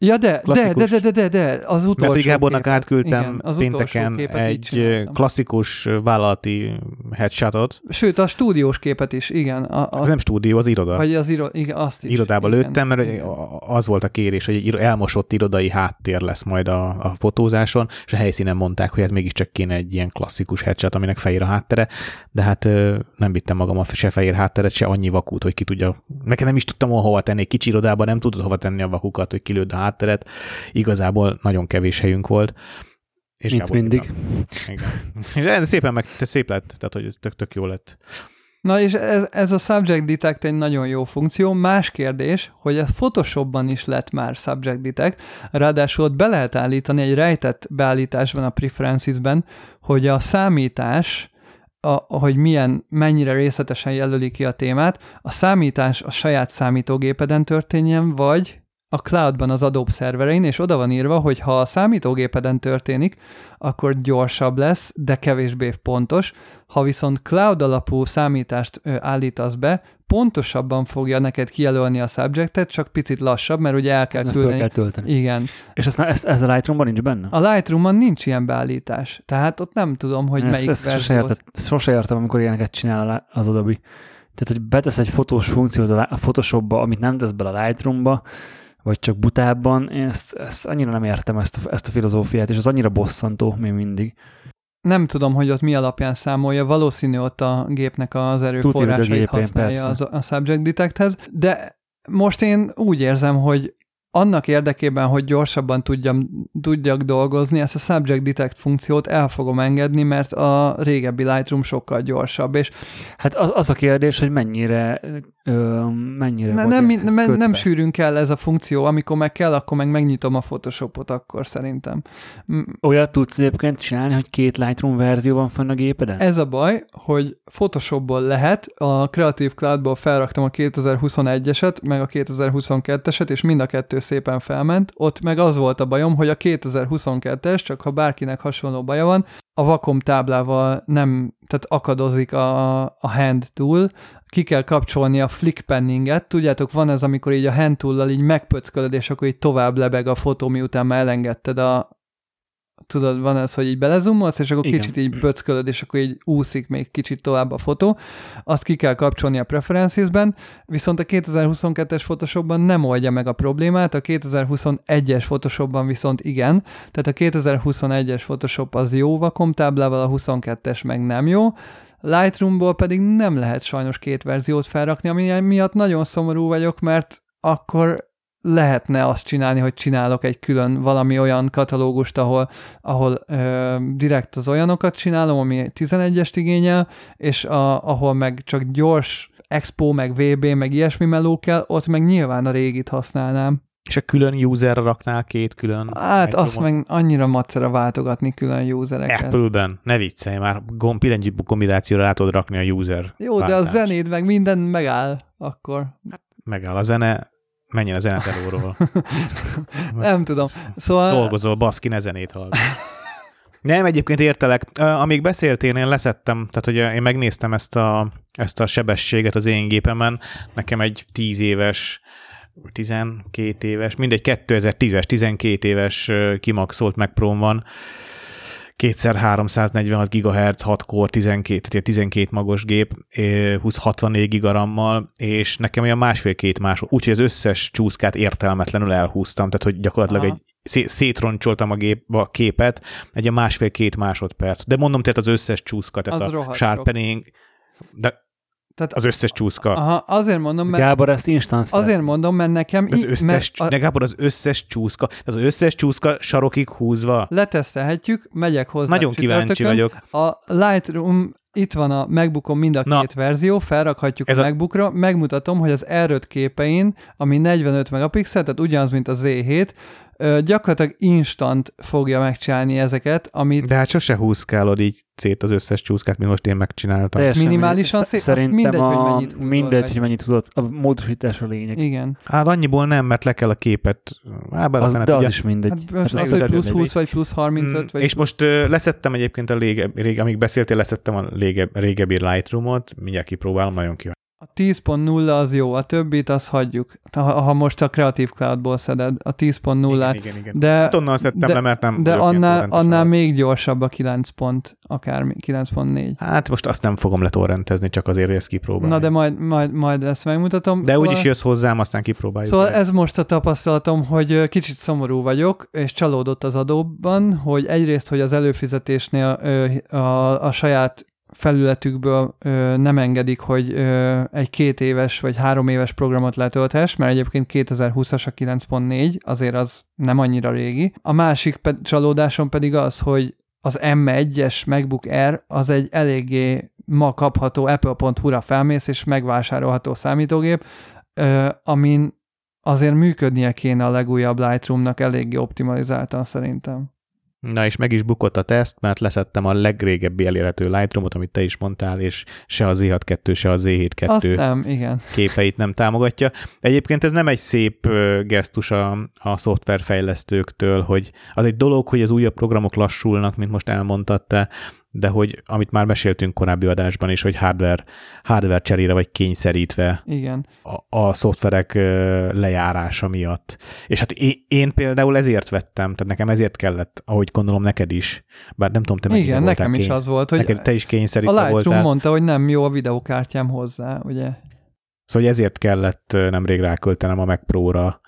Ja, de, de, de, Klasszikus. de, de, de, de, az utolsó Mert Gábornak képet, átküldtem igen, az pénteken képet egy csináltam. klasszikus vállalati headshotot. Sőt, a stúdiós képet is, igen. A, a, nem stúdió, az iroda. vagy az iro, igen, azt is. Irodába igen, lőttem, mert igen. az volt a kérés, hogy egy elmosott irodai háttér lesz majd a, a fotózáson, és a helyszínen mondták, hogy hát mégiscsak kéne egy ilyen klasszikus headshot, aminek fehér a háttere, de hát nem vittem magam a se fehér hátteret, se annyi vakút, hogy ki tudja. Nekem nem is tudtam hova tenni, kicsi irodában nem tudod hova tenni a vakukat, hogy kilőd a hátteret. Igazából nagyon kevés helyünk volt. És Mint Gábor mindig. Igen. És szépen meg, szép lett, tehát hogy ez tök, tök jó lett. Na és ez, ez a Subject Detect egy nagyon jó funkció. Más kérdés, hogy a Photoshopban is lett már Subject Detect, ráadásul ott be lehet állítani egy rejtett beállításban a Preferences-ben, hogy a számítás, a, hogy milyen, mennyire részletesen jelöli ki a témát, a számítás a saját számítógépeden történjen, vagy a cloudban az Adobe szerverein, és oda van írva, hogy ha a számítógépeden történik, akkor gyorsabb lesz, de kevésbé pontos. Ha viszont cloud alapú számítást állítasz be, pontosabban fogja neked kijelölni a subjectet, csak picit lassabb, mert ugye el kell Ezt küldeni. kell tölteni. Igen. És ezt, ez, ez a Lightroom-ban nincs benne? A Lightroom-on nincs ilyen beállítás, tehát ott nem tudom, hogy ezt, melyik ezt sose, értett, ezt sose értem, amikor ilyeneket csinál az Adobe. Tehát, hogy betesz egy fotós funkciót a Photoshopba, amit nem tesz bele a Lightroomba, vagy csak butábban, én ezt, ezt annyira nem értem, ezt a, ezt a filozófiát, és ez annyira bosszantó még mindig. Nem tudom, hogy ott mi alapján számolja, valószínű ott a gépnek az erőforrásait használja persze. az, a Subject Detecthez, de most én úgy érzem, hogy annak érdekében, hogy gyorsabban tudjam, tudjak dolgozni, ezt a Subject Detect funkciót el fogom engedni, mert a régebbi Lightroom sokkal gyorsabb, és Hát az, az a kérdés, hogy mennyire, ö, mennyire ne, nem, nem, nem sűrűn kell ez a funkció, amikor meg kell, akkor meg megnyitom a Photoshopot akkor szerintem. Mm, Olyat tudsz egyébként csinálni, hogy két Lightroom verzió van fönn a gépeden? Ez a baj, hogy Photoshopból lehet, a Creative Cloudból felraktam a 2021-eset, meg a 2022-eset, és mind a kettő szépen felment, ott meg az volt a bajom, hogy a 2022-es, csak ha bárkinek hasonló baja van, a vakom táblával nem, tehát akadozik a, a hand tool, ki kell kapcsolni a flick penninget, tudjátok, van ez, amikor így a hand tool így megpöckölöd, és akkor így tovább lebeg a fotó, miután már elengedted a, tudod, van ez, hogy így belezumolsz, és akkor Igen. kicsit így pöckölöd, és akkor így úszik még kicsit tovább a fotó. Azt ki kell kapcsolni a preferences-ben, viszont a 2022-es Photoshopban nem oldja meg a problémát, a 2021-es Photoshopban viszont igen, tehát a 2021-es Photoshop az jó vakom táblával, a 22-es meg nem jó, Lightroomból pedig nem lehet sajnos két verziót felrakni, ami miatt nagyon szomorú vagyok, mert akkor lehetne azt csinálni, hogy csinálok egy külön valami olyan katalógust, ahol, ahol ö, direkt az olyanokat csinálom, ami 11-est igényel, és a, ahol meg csak gyors Expo, meg VB, meg ilyesmi meló kell, ott meg nyilván a régit használnám. És a külön userre raknál két külön... Hát azt meg annyira macera váltogatni külön usereket. Apple-ben, ne viccelj már, gomb, pillanatnyi kombinációra rá tudod rakni a user Jó, váltást. de a zenéd meg minden megáll akkor. Hát megáll a zene, menjen a zenetelóról. Nem tudom. Szóval... Dolgozol, baszki, ne zenét hallgat. Nem, egyébként értelek. Amíg beszéltél, én leszettem, tehát hogy én megnéztem ezt a, ezt a sebességet az én gépemen. Nekem egy 10 éves 12 éves, mindegy 2010-es, 12 éves kimaxolt Pro van, kétszer 346 GHz, 6 core, 12, tehát 12 magos gép, 20-64 gigarammal, és nekem olyan másfél-két más, úgyhogy az összes csúszkát értelmetlenül elhúztam, tehát hogy gyakorlatilag Aha. egy szétroncsoltam a, gép, a képet egy a másfél-két másodperc. De mondom, tehát az összes csúszka, tehát az a sharpening, de tehát az összes csúszka. Aha, azért mondom, mert... Gábor, ezt instant Azért mondom, mert nekem... Az összes, mert a, de Gábor, az összes csúszka, az összes csúszka sarokig húzva. Letesztelhetjük, megyek hozzá Nagyon kíváncsi vagyok. A Lightroom itt van a MacBookon mind a Na. két verzió, felrakhatjuk Ez a MacBookra, megmutatom, hogy az R5 képein, ami 45 megapixel, tehát ugyanaz, mint a Z7, gyakorlatilag instant fogja megcsinálni ezeket, amit... De hát sose húzkálod így szét az összes csúszkát, mint most én megcsináltam. Teljesen Minimálisan szét, Szerintem mindegy, a... hogy mennyit húzol Mindegy, meg. hogy mennyit húzod, a módosítás a lényeg. Igen. Hát annyiból nem, mert le kell a képet. Á, az, de az ugye... is mindegy. Hát most hát az, hogy plusz 20 vagy plusz 35. Mm, vagy és most uh, leszettem egyébként a lége, rég, amíg beszéltél, leszettem a lége, régebbi Lightroom-ot, mindjárt kipróbálom, nagyon kíváncsi a 10.0 az jó, a többit az hagyjuk, ha, ha most a Creative Cloud-ból szeded a 10.0-át. Igen, igen, igen. De, hát onnan szedtem de, le, mert nem De annál, annál még gyorsabb a 9 pont, akár 9.4. Hát most azt nem fogom letorrentezni, csak azért, hogy ezt kipróbálni. Na de majd, majd, majd ezt megmutatom. De szóval, úgyis jössz hozzám, aztán kipróbáljuk. Szóval ez most a tapasztalatom, hogy kicsit szomorú vagyok, és csalódott az adóban, hogy egyrészt, hogy az előfizetésnél a, a, a saját felületükből ö, nem engedik, hogy ö, egy két éves vagy három éves programot letölthess, mert egyébként 2020-as a 9.4, azért az nem annyira régi. A másik pe- csalódásom pedig az, hogy az M1-es MacBook Air az egy eléggé ma kapható apple.hu-ra felmész és megvásárolható számítógép, ö, amin azért működnie kéne a legújabb Lightroom-nak eléggé optimalizáltan szerintem. Na és meg is bukott a teszt, mert leszettem a legrégebbi elérhető Lightroom-ot, amit te is mondtál, és se a Z6-2, se a Z7-2 Azt nem, igen. képeit nem támogatja. Egyébként ez nem egy szép gesztus a, a szoftverfejlesztőktől, hogy az egy dolog, hogy az újabb programok lassulnak, mint most elmondtad te, de hogy amit már meséltünk korábbi adásban is, hogy hardware, hardware cserére vagy kényszerítve Igen. A, a szoftverek lejárása miatt. És hát én, én például ezért vettem, tehát nekem ezért kellett, ahogy gondolom neked is, bár nem tudom, te Igen, nekem kénysz, is az volt, hogy neked, te is kényszerítve A Lightroom voltál. mondta, hogy nem jó a videokártyám hozzá, ugye? Szóval ezért kellett nemrég ráköltenem a Mac Pro-ra,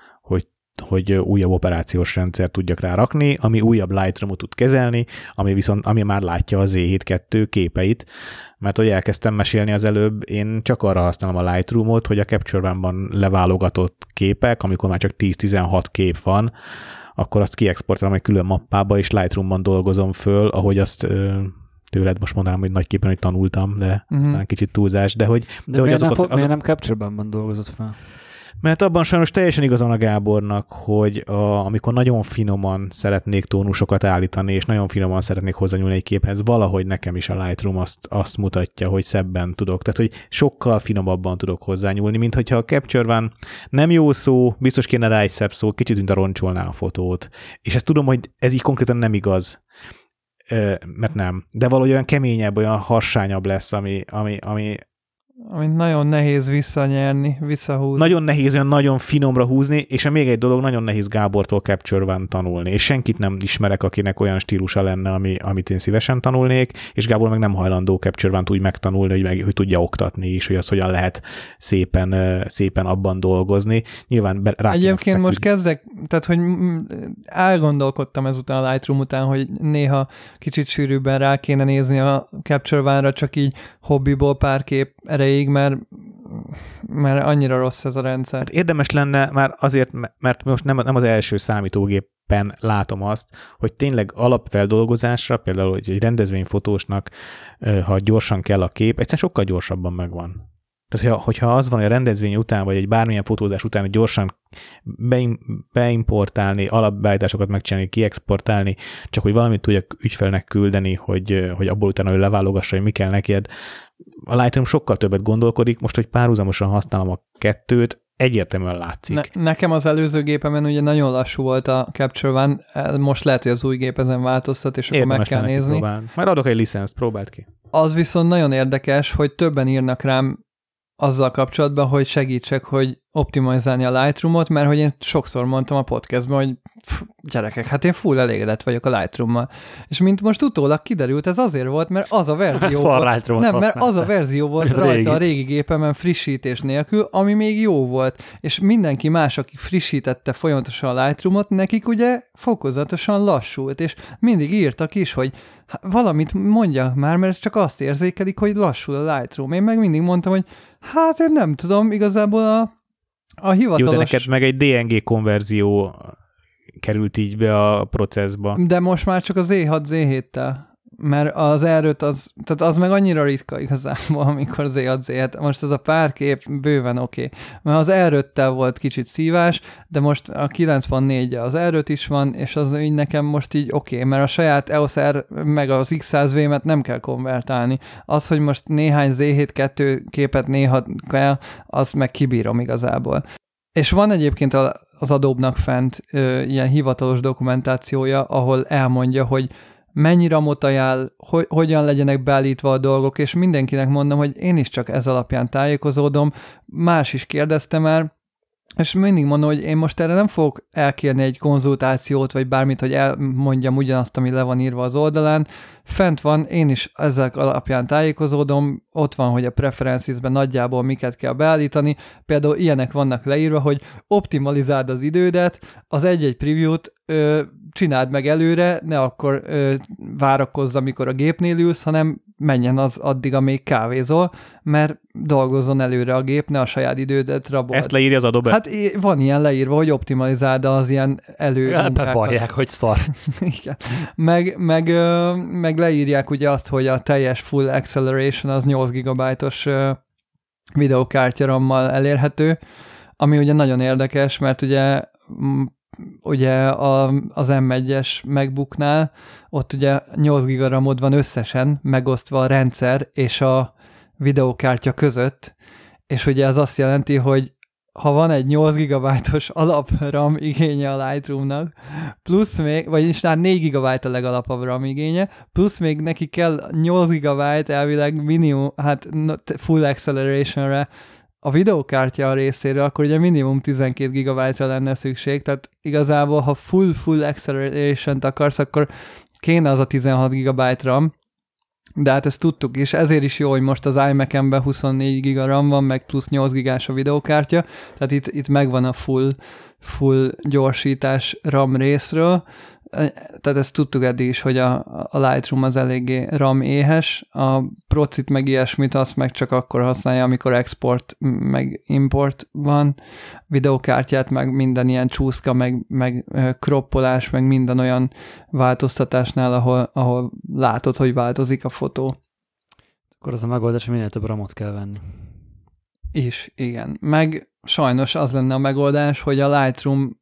hogy újabb operációs rendszer tudjak rárakni, ami újabb Lightroom-ot tud kezelni, ami viszont, ami már látja a Z7-2 képeit, mert hogy elkezdtem mesélni az előbb, én csak arra használom a Lightroom-ot, hogy a Capture One-ban leválogatott képek, amikor már csak 10-16 kép van, akkor azt kiexportálom egy külön mappába, és Lightroom-ban dolgozom föl, ahogy azt tőled most mondanám, hogy nagyképpen, hogy tanultam, de uh-huh. aztán kicsit túlzás, de hogy... De, de hogy azokat, nem, azok... miért nem Capture-ben dolgozott fel? Mert abban sajnos teljesen igazán a Gábornak, hogy a, amikor nagyon finoman szeretnék tónusokat állítani, és nagyon finoman szeretnék hozzányúlni egy képhez, valahogy nekem is a Lightroom azt, azt mutatja, hogy szebben tudok. Tehát, hogy sokkal finomabban tudok hozzányúlni, mint hogyha a Capture van nem jó szó, biztos kéne rá egy szebb szó, kicsit, mint a roncsolná a fotót. És ezt tudom, hogy ez így konkrétan nem igaz mert nem. De valahogy olyan keményebb, olyan harsányabb lesz, ami, ami, ami, amit nagyon nehéz visszanyerni, visszahúzni. Nagyon nehéz olyan nagyon finomra húzni, és még egy dolog, nagyon nehéz Gábortól Capture van tanulni, és senkit nem ismerek, akinek olyan stílusa lenne, ami, amit én szívesen tanulnék, és Gábor meg nem hajlandó Capture van úgy megtanulni, hogy, meg, hogy tudja oktatni is, hogy az hogyan lehet szépen, szépen abban dolgozni. Nyilván rá Egyébként most úgy... kezdek, tehát hogy elgondolkodtam ezután a Lightroom után, hogy néha kicsit sűrűbben rá kéne nézni a Capture One-ra, csak így hobbiból pár kép erejéig erejéig, mert mert annyira rossz ez a rendszer. Hát érdemes lenne már azért, mert most nem, nem az első számítógépen látom azt, hogy tényleg alapfeldolgozásra, például hogy egy rendezvényfotósnak, ha gyorsan kell a kép, egyszerűen sokkal gyorsabban megvan. Tehát, hogyha az van, hogy a rendezvény után, vagy egy bármilyen fotózás után, hogy gyorsan beimportálni, alapbeállításokat megcsinálni, kiexportálni, csak hogy valamit tudjak ügyfelnek küldeni, hogy, hogy abból utána ő leválogassa, hogy mi kell neked, a Lightroom sokkal többet gondolkodik, most, hogy párhuzamosan használom a kettőt, egyértelműen látszik. Ne, nekem az előző gépemen ugye nagyon lassú volt a Capture One, most lehet, hogy az új gép ezen változtat, és Érdemes akkor meg kell nézni. Próbálni. Majd adok egy licenszt, próbáld ki. Az viszont nagyon érdekes, hogy többen írnak rám azzal kapcsolatban, hogy segítsek, hogy optimalizálni a Lightroom-ot, mert hogy én sokszor mondtam a podcastban, hogy pff, gyerekek, hát én full elégedett vagyok a Lightroom-mal. És mint most utólag kiderült, ez azért volt, mert az a verzió volt, nem, mert az a verzió volt rajta régi. a régi gépemen frissítés nélkül, ami még jó volt. És mindenki más, aki frissítette folyamatosan a Lightroom-ot, nekik ugye fokozatosan lassult, és mindig írtak is, hogy valamit mondjak már, mert csak azt érzékelik, hogy lassul a Lightroom. Én meg mindig mondtam, hogy hát én nem tudom, igazából a a hivatalos... Jó, de neked meg egy DNG konverzió került így be a processzba. De most már csak az E6 Z7-tel mert az erőt az, tehát az meg annyira ritka igazából, amikor az E6 most ez a pár kép bőven oké, okay. mert az erőttel volt kicsit szívás, de most a 94 az erőt is van, és az így nekem most így oké, okay, mert a saját EOS R meg az X100V-met nem kell konvertálni. Az, hogy most néhány Z7-2 képet néha kell, azt meg kibírom igazából. És van egyébként az Adobe-nak fent ö, ilyen hivatalos dokumentációja, ahol elmondja, hogy mennyi ramot ajánl, hogy, hogyan legyenek beállítva a dolgok, és mindenkinek mondom, hogy én is csak ez alapján tájékozódom. Más is kérdezte már, és mindig mondom, hogy én most erre nem fogok elkérni egy konzultációt, vagy bármit, hogy elmondjam ugyanazt, ami le van írva az oldalán. Fent van, én is ezek alapján tájékozódom, ott van, hogy a preferencesben nagyjából miket kell beállítani. Például ilyenek vannak leírva, hogy optimalizáld az idődet, az egy-egy preview-t csináld meg előre, ne akkor ö, várakozz, amikor a gépnél ülsz, hanem menjen az addig, amíg kávézol, mert dolgozzon előre a gép, ne a saját idődet rabold. Ezt leírja az Adobe? Hát van ilyen leírva, hogy optimalizáld az ilyen elő Elbevallják, hogy szar. Igen. Meg, meg, meg leírják ugye azt, hogy a teljes full acceleration az 8 GB-os videokártyarammal elérhető, ami ugye nagyon érdekes, mert ugye ugye a, az M1-es MacBooknál ott ugye 8 GB RAM-od van összesen, megosztva a rendszer és a videókártya között, és ugye ez azt jelenti, hogy ha van egy 8 GB-os alapram igénye a Lightroom-nak, plusz még, vagyis már 4 GB a legalapabb RAM igénye, plusz még neki kell 8 GB elvileg minimum, hát full acceleration-re a videókártya részéről, akkor ugye minimum 12 GB-ra lenne szükség, tehát igazából, ha full-full acceleration-t akarsz, akkor kéne az a 16 GB RAM, de hát ezt tudtuk, és ezért is jó, hogy most az iMac-emben 24 GB RAM van, meg plusz 8 GB a videókártya, tehát itt, itt megvan a full, full gyorsítás RAM részről, tehát ezt tudtuk eddig is, hogy a, a Lightroom az eléggé RAM éhes, a procit meg ilyesmit azt meg csak akkor használja, amikor export meg import van, videokártyát meg minden ilyen csúszka, meg, meg kroppolás, meg minden olyan változtatásnál, ahol, ahol látod, hogy változik a fotó. Akkor az a megoldás, hogy minél több ramot kell venni. Is, igen. Meg sajnos az lenne a megoldás, hogy a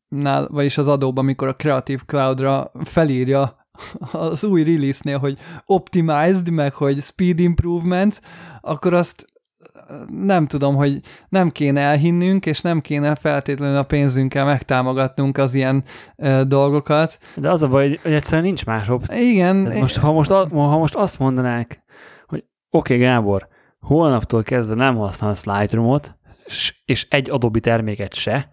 Lightroom-nál, vagyis az adóban, amikor a Creative Cloud-ra felírja az új release-nél, hogy optimized, meg hogy speed improvements, akkor azt nem tudom, hogy nem kéne elhinnünk, és nem kéne feltétlenül a pénzünkkel megtámogatnunk az ilyen ö, dolgokat. De az a baj, hogy, hogy egyszerűen nincs más opció. Igen. Ez most, ha, most, ha most azt mondanák, hogy oké, okay, Gábor, holnaptól kezdve nem használsz Lightroom-ot, és egy Adobe terméket se,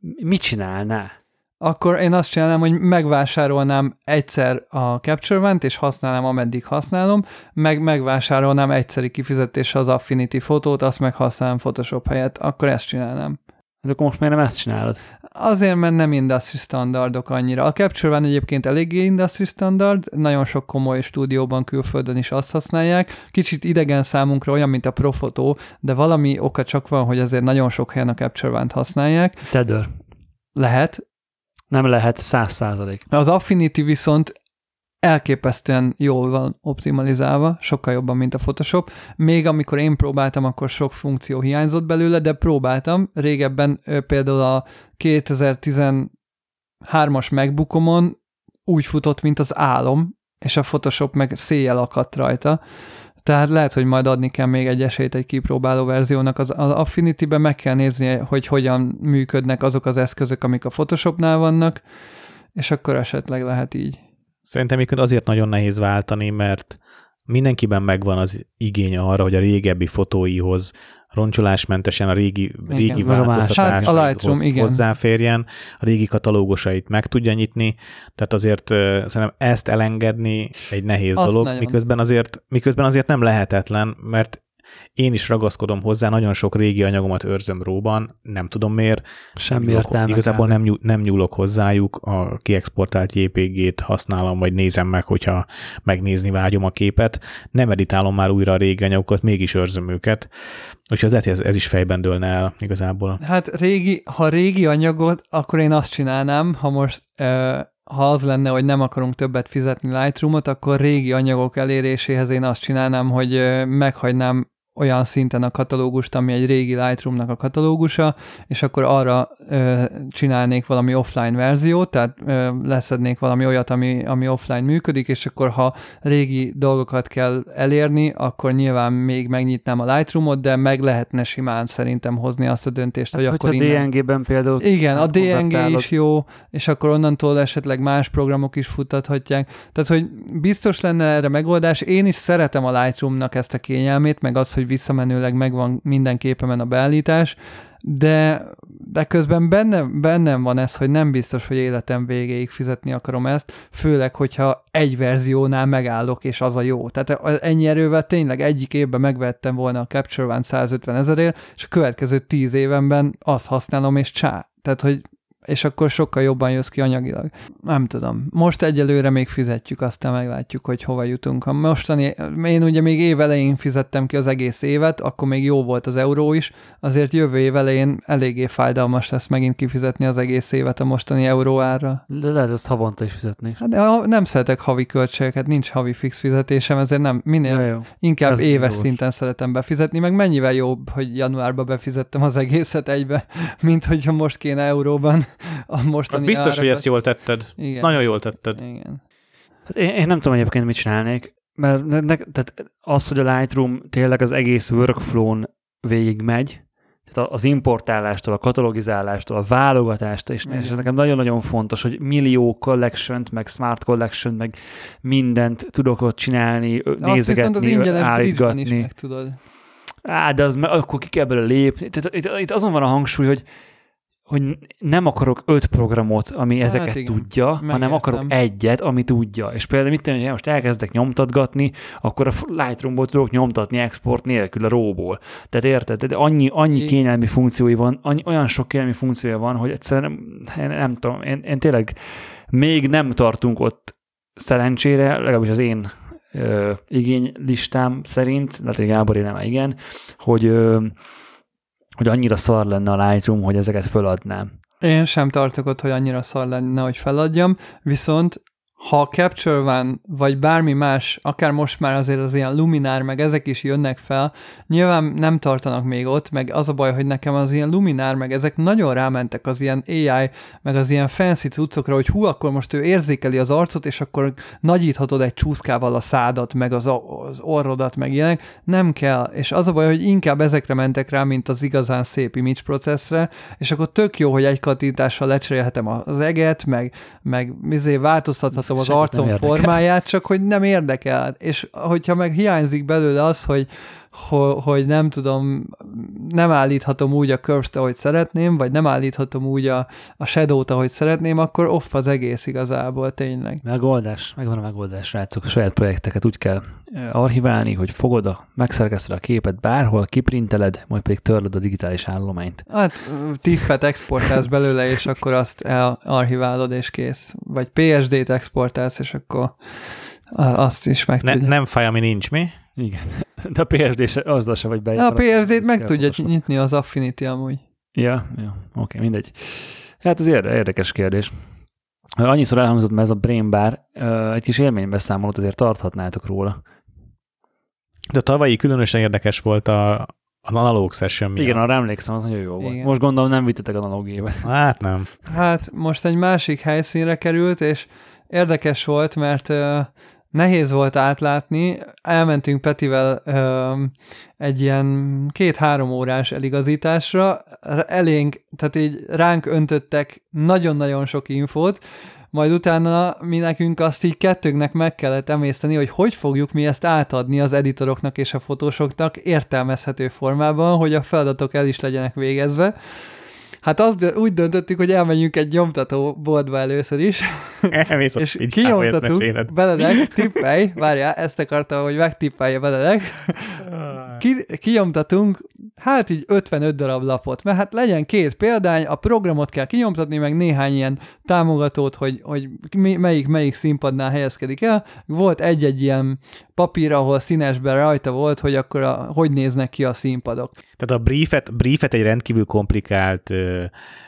mit csinálnál? Akkor én azt csinálnám, hogy megvásárolnám egyszer a Capture One-t, és használnám, ameddig használom, meg megvásárolnám egyszeri kifizetése az Affinity fotót, azt meg használom Photoshop helyett, akkor ezt csinálnám. De akkor most miért nem ezt csinálod? Azért, mert nem industry standardok annyira. A Capture One egyébként eléggé industry standard, nagyon sok komoly stúdióban külföldön is azt használják. Kicsit idegen számunkra olyan, mint a Profoto, de valami oka csak van, hogy azért nagyon sok helyen a Capture One-t használják. Tether. Lehet. Nem lehet száz százalék. Az Affinity viszont elképesztően jól van optimalizálva, sokkal jobban, mint a Photoshop. Még amikor én próbáltam, akkor sok funkció hiányzott belőle, de próbáltam. Régebben például a 2013-as MacBookomon úgy futott, mint az álom, és a Photoshop meg széjjel akadt rajta. Tehát lehet, hogy majd adni kell még egy esélyt egy kipróbáló verziónak. Az, Affinity-ben meg kell nézni, hogy hogyan működnek azok az eszközök, amik a Photoshopnál vannak, és akkor esetleg lehet így. Szerintem még azért nagyon nehéz váltani, mert mindenkiben megvan az igény arra, hogy a régebbi fotóihoz roncsolásmentesen a régi, régi változtatáshoz hát igen. hozzáférjen, a régi katalógusait meg tudja nyitni, tehát azért uh, szerintem ezt elengedni egy nehéz Azt dolog, miközben azért, miközben azért nem lehetetlen, mert én is ragaszkodom hozzá, nagyon sok régi anyagomat őrzöm róban, nem tudom miért. Semmi nyúlok, Igazából nem, nyúl, nem nyúlok hozzájuk, a kiexportált JPG-t használom, vagy nézem meg, hogyha megnézni vágyom a képet. Nem editálom már újra a régi anyagokat, mégis őrzöm őket. Úgyhogy az lehet, hogy ez, ez is fejben dőlne el igazából. Hát régi, ha régi anyagot, akkor én azt csinálnám, ha most ha az lenne, hogy nem akarunk többet fizetni Lightroom-ot, akkor régi anyagok eléréséhez én azt csinálnám, hogy meghagynám olyan szinten a katalógust, ami egy régi Lightroom-nak a katalógusa, és akkor arra ö, csinálnék valami offline verziót, tehát ö, leszednék valami olyat, ami, ami offline működik, és akkor ha régi dolgokat kell elérni, akkor nyilván még megnyitnám a Lightroom-ot, de meg lehetne simán szerintem hozni azt a döntést, hogy hát, akkor innen... DNG-ben például... Igen, a DNG is jó, és akkor onnantól esetleg más programok is futtathatják. Tehát, hogy biztos lenne erre megoldás. Én is szeretem a Lightroom-nak ezt a kényelmét, meg az, hogy visszamenőleg megvan minden képemen a beállítás, de, de közben bennem, bennem van ez, hogy nem biztos, hogy életem végéig fizetni akarom ezt, főleg, hogyha egy verziónál megállok, és az a jó. Tehát ennyi erővel tényleg egyik évben megvettem volna a Capture One 150 ezerért, és a következő 10 évenben azt használom, és csá. Tehát, hogy és akkor sokkal jobban jössz ki anyagilag. Nem tudom. Most egyelőre még fizetjük, aztán meglátjuk, hogy hova jutunk. A mostani, én ugye még év elején fizettem ki az egész évet, akkor még jó volt az euró is, azért jövő év elején eléggé fájdalmas lesz megint kifizetni az egész évet a mostani euró árra. De lehet ezt havonta is fizetni. Hát de nem szeretek havi költségeket, nincs havi fix fizetésem, ezért nem, minél jó. inkább Ez éves jogos. szinten szeretem befizetni, meg mennyivel jobb, hogy januárban befizettem az egészet egybe, mint hogyha most kéne euróban a mostani Az biztos, árakat. hogy ezt jól tetted. Igen. Ezt nagyon jól tetted. Igen. Hát én, én nem tudom egyébként, mit csinálnék, mert ne, ne, tehát az, hogy a Lightroom tényleg az egész workflow-n végig megy, tehát az importálástól, a katalogizálástól, a válogatást, és, és ez nekem nagyon-nagyon fontos, hogy millió collection meg smart collection, meg mindent tudok ott csinálni, Azt nézegetni, az állítgatni. Is meg tudod. Á, de az, akkor ki kell belőle lépni. Tehát itt, itt azon van a hangsúly, hogy hogy nem akarok öt programot, ami hát ezeket igen, tudja, megértem. hanem akarok egyet, ami tudja. És például mit tenni, hogy most elkezdek nyomtatgatni, akkor a Lightroom-ból tudok nyomtatni export nélkül a róból. Tehát érted? De annyi, annyi kényelmi funkciói van, annyi, olyan sok kényelmi funkciója van, hogy egyszerűen nem, nem tudom, én, én tényleg még nem tartunk ott szerencsére, legalábbis az én ö, igénylistám szerint, lehet, hogy Gábor nem igen, hogy ö, hogy annyira szar lenne a Lightroom, hogy ezeket föladnám. Én sem tartok ott, hogy annyira szar lenne, hogy feladjam, viszont ha a Capture One, vagy bármi más, akár most már azért az ilyen Luminár, meg ezek is jönnek fel, nyilván nem tartanak még ott, meg az a baj, hogy nekem az ilyen Luminár, meg ezek nagyon rámentek az ilyen AI, meg az ilyen fancy cuccokra, hogy hú, akkor most ő érzékeli az arcot, és akkor nagyíthatod egy csúszkával a szádat, meg az, az orrodat, meg ilyenek. Nem kell. És az a baj, hogy inkább ezekre mentek rá, mint az igazán szép image processzre, és akkor tök jó, hogy egy kattintással lecserélhetem az eget, meg, meg izé változtathatom az arcom formáját, csak hogy nem érdekel. És hogyha meg hiányzik belőle az, hogy, hogy nem tudom, nem állíthatom úgy a curves ahogy szeretném, vagy nem állíthatom úgy a, a shadow-t, ahogy szeretném, akkor off az egész igazából tényleg. Megoldás, megvan a megoldás, srácok. A saját projekteket úgy kell archiválni, hogy fogod a, megszerkeszted a képet bárhol, kiprinteled, majd pedig törled a digitális állományt. Hát tiffet exportálsz belőle, és akkor azt elarchiválod, és kész. Vagy PSD-t exportálsz, és akkor azt is meg ne, Nem fáj, ami nincs, mi? Igen. De a PSD se, azzal se vagy bejön. A PSD-t meg tudja nyitni az Affinity amúgy. Ja, ja oké, okay, mindegy. Hát ez érdekes kérdés. Annyiszor elhangzott ez a Brain Bar, egy kis élménybeszámolót azért tarthatnátok róla. De a tavalyi különösen érdekes volt a, a analóg session miatt. Igen, arra emlékszem, az nagyon jó volt. Igen. Most gondolom nem vittetek analóg évet. Hát nem. Hát most egy másik helyszínre került, és érdekes volt, mert nehéz volt átlátni. Elmentünk Petivel ö, egy ilyen két-három órás eligazításra, elénk, tehát így ránk öntöttek nagyon-nagyon sok infót, majd utána mi nekünk azt így kettőnknek meg kellett emészteni, hogy hogy fogjuk mi ezt átadni az editoroknak és a fotósoknak értelmezhető formában, hogy a feladatok el is legyenek végezve. Hát azt úgy döntöttük, hogy elmenjünk egy nyomtató boltba először is. Elmész és kinyomtatunk Benedek, tippelj, várjál, ezt akartam, hogy megtippelje Benedek. Ki, kinyomtatunk, hát így 55 darab lapot, mert hát legyen két példány, a programot kell kinyomtatni, meg néhány ilyen támogatót, hogy, hogy melyik, melyik színpadnál helyezkedik el. Volt egy-egy ilyen papír, ahol színesben rajta volt, hogy akkor a, hogy néznek ki a színpadok. Tehát a briefet, briefet egy rendkívül komplikált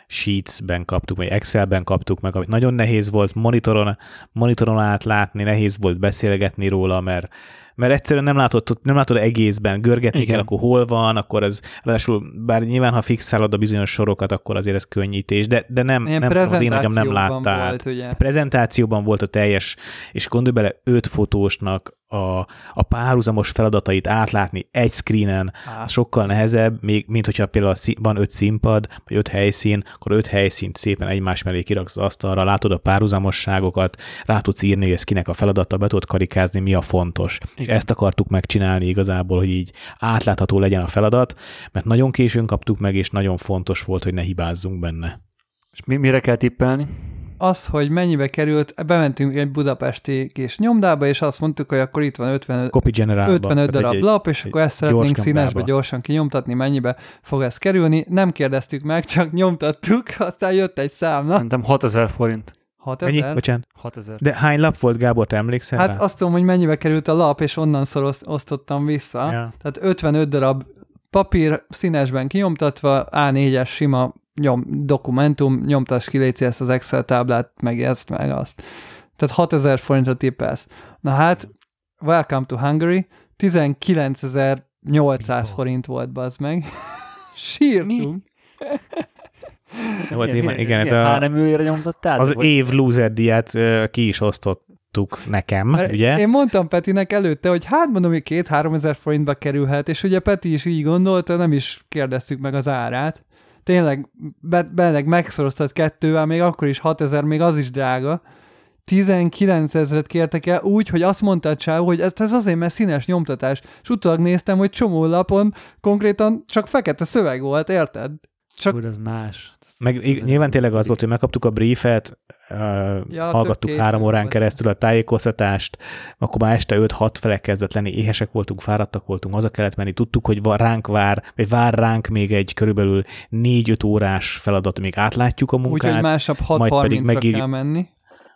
Sheets-ben kaptuk, vagy Excelben kaptuk meg, amit nagyon nehéz volt monitoron, monitoron átlátni, nehéz volt beszélgetni róla, mert mert egyszerűen nem látod, nem látod egészben, görgetni Igen. kell, akkor hol van, akkor ez, ráadásul bár nyilván, ha fixálod a bizonyos sorokat, akkor azért ez könnyítés, de, de nem, nem az én agyam nem látta Volt, ugye? Prezentációban volt a teljes, és gondolj bele, öt fotósnak a, a párhuzamos feladatait átlátni egy screenen Á. sokkal nehezebb, még, mint hogyha például van öt színpad, vagy öt helyszín, akkor öt helyszínt szépen egymás mellé kiraksz az asztalra, látod a párhuzamosságokat, rá tudsz írni, hogy ez kinek a feladata, be tudod karikázni, mi a fontos. És ezt akartuk megcsinálni igazából, hogy így átlátható legyen a feladat, mert nagyon későn kaptuk meg, és nagyon fontos volt, hogy ne hibázzunk benne. És mi, mire kell tippelni? az, hogy mennyibe került, bementünk egy budapesti kis nyomdába, és azt mondtuk, hogy akkor itt van 50, 55 darab egy, lap, és egy, akkor ezt szeretnénk színesbe gyorsan kinyomtatni, mennyibe fog ez kerülni. Nem kérdeztük meg, csak nyomtattuk, aztán jött egy számla. Szerintem 6000 forint. 6000? Mennyi? Bocsánat. 6000. De hány lap volt, Gábor, te emlékszel Hát rá? azt tudom, hogy mennyibe került a lap, és onnan osztottam vissza. Ja. Tehát 55 darab papír színesben kinyomtatva, A4-es sima nyom, dokumentum, nyomtass ki ezt az Excel táblát, meg ezt, meg azt. Tehát 6000 forintra tippelsz. Na hát, welcome to Hungary, 19.800 forint volt, bazd meg. Sírtunk. Volt, milyen, igen, igen, milyen a, nem nyomtattál? Az vagy? év loser diát ki is osztottuk nekem, Mert ugye? Én mondtam Petinek előtte, hogy hát mondom, hogy két-három ezer forintba kerülhet, és ugye Peti is így gondolta, nem is kérdeztük meg az árát tényleg beleg megszoroztad kettővel, még akkor is 6000, még az is drága. 19 ezeret kértek el úgy, hogy azt mondta a hogy ez, ez azért, mert színes nyomtatás. És utólag néztem, hogy csomó lapon konkrétan csak fekete szöveg volt, érted? Csak... Úr, ez más. Meg nyilván tényleg az volt, hogy megkaptuk a briefet, ja, hallgattuk három órán keresztül a tájékoztatást, akkor már este 5-6 fele kezdett lenni, éhesek voltunk, fáradtak voltunk, haza kellett menni, tudtuk, hogy ránk vár, vagy vár ránk még egy körülbelül 4-5 órás feladat, még átlátjuk a munkát. Úgyhogy másnap 6.30-ra kell menni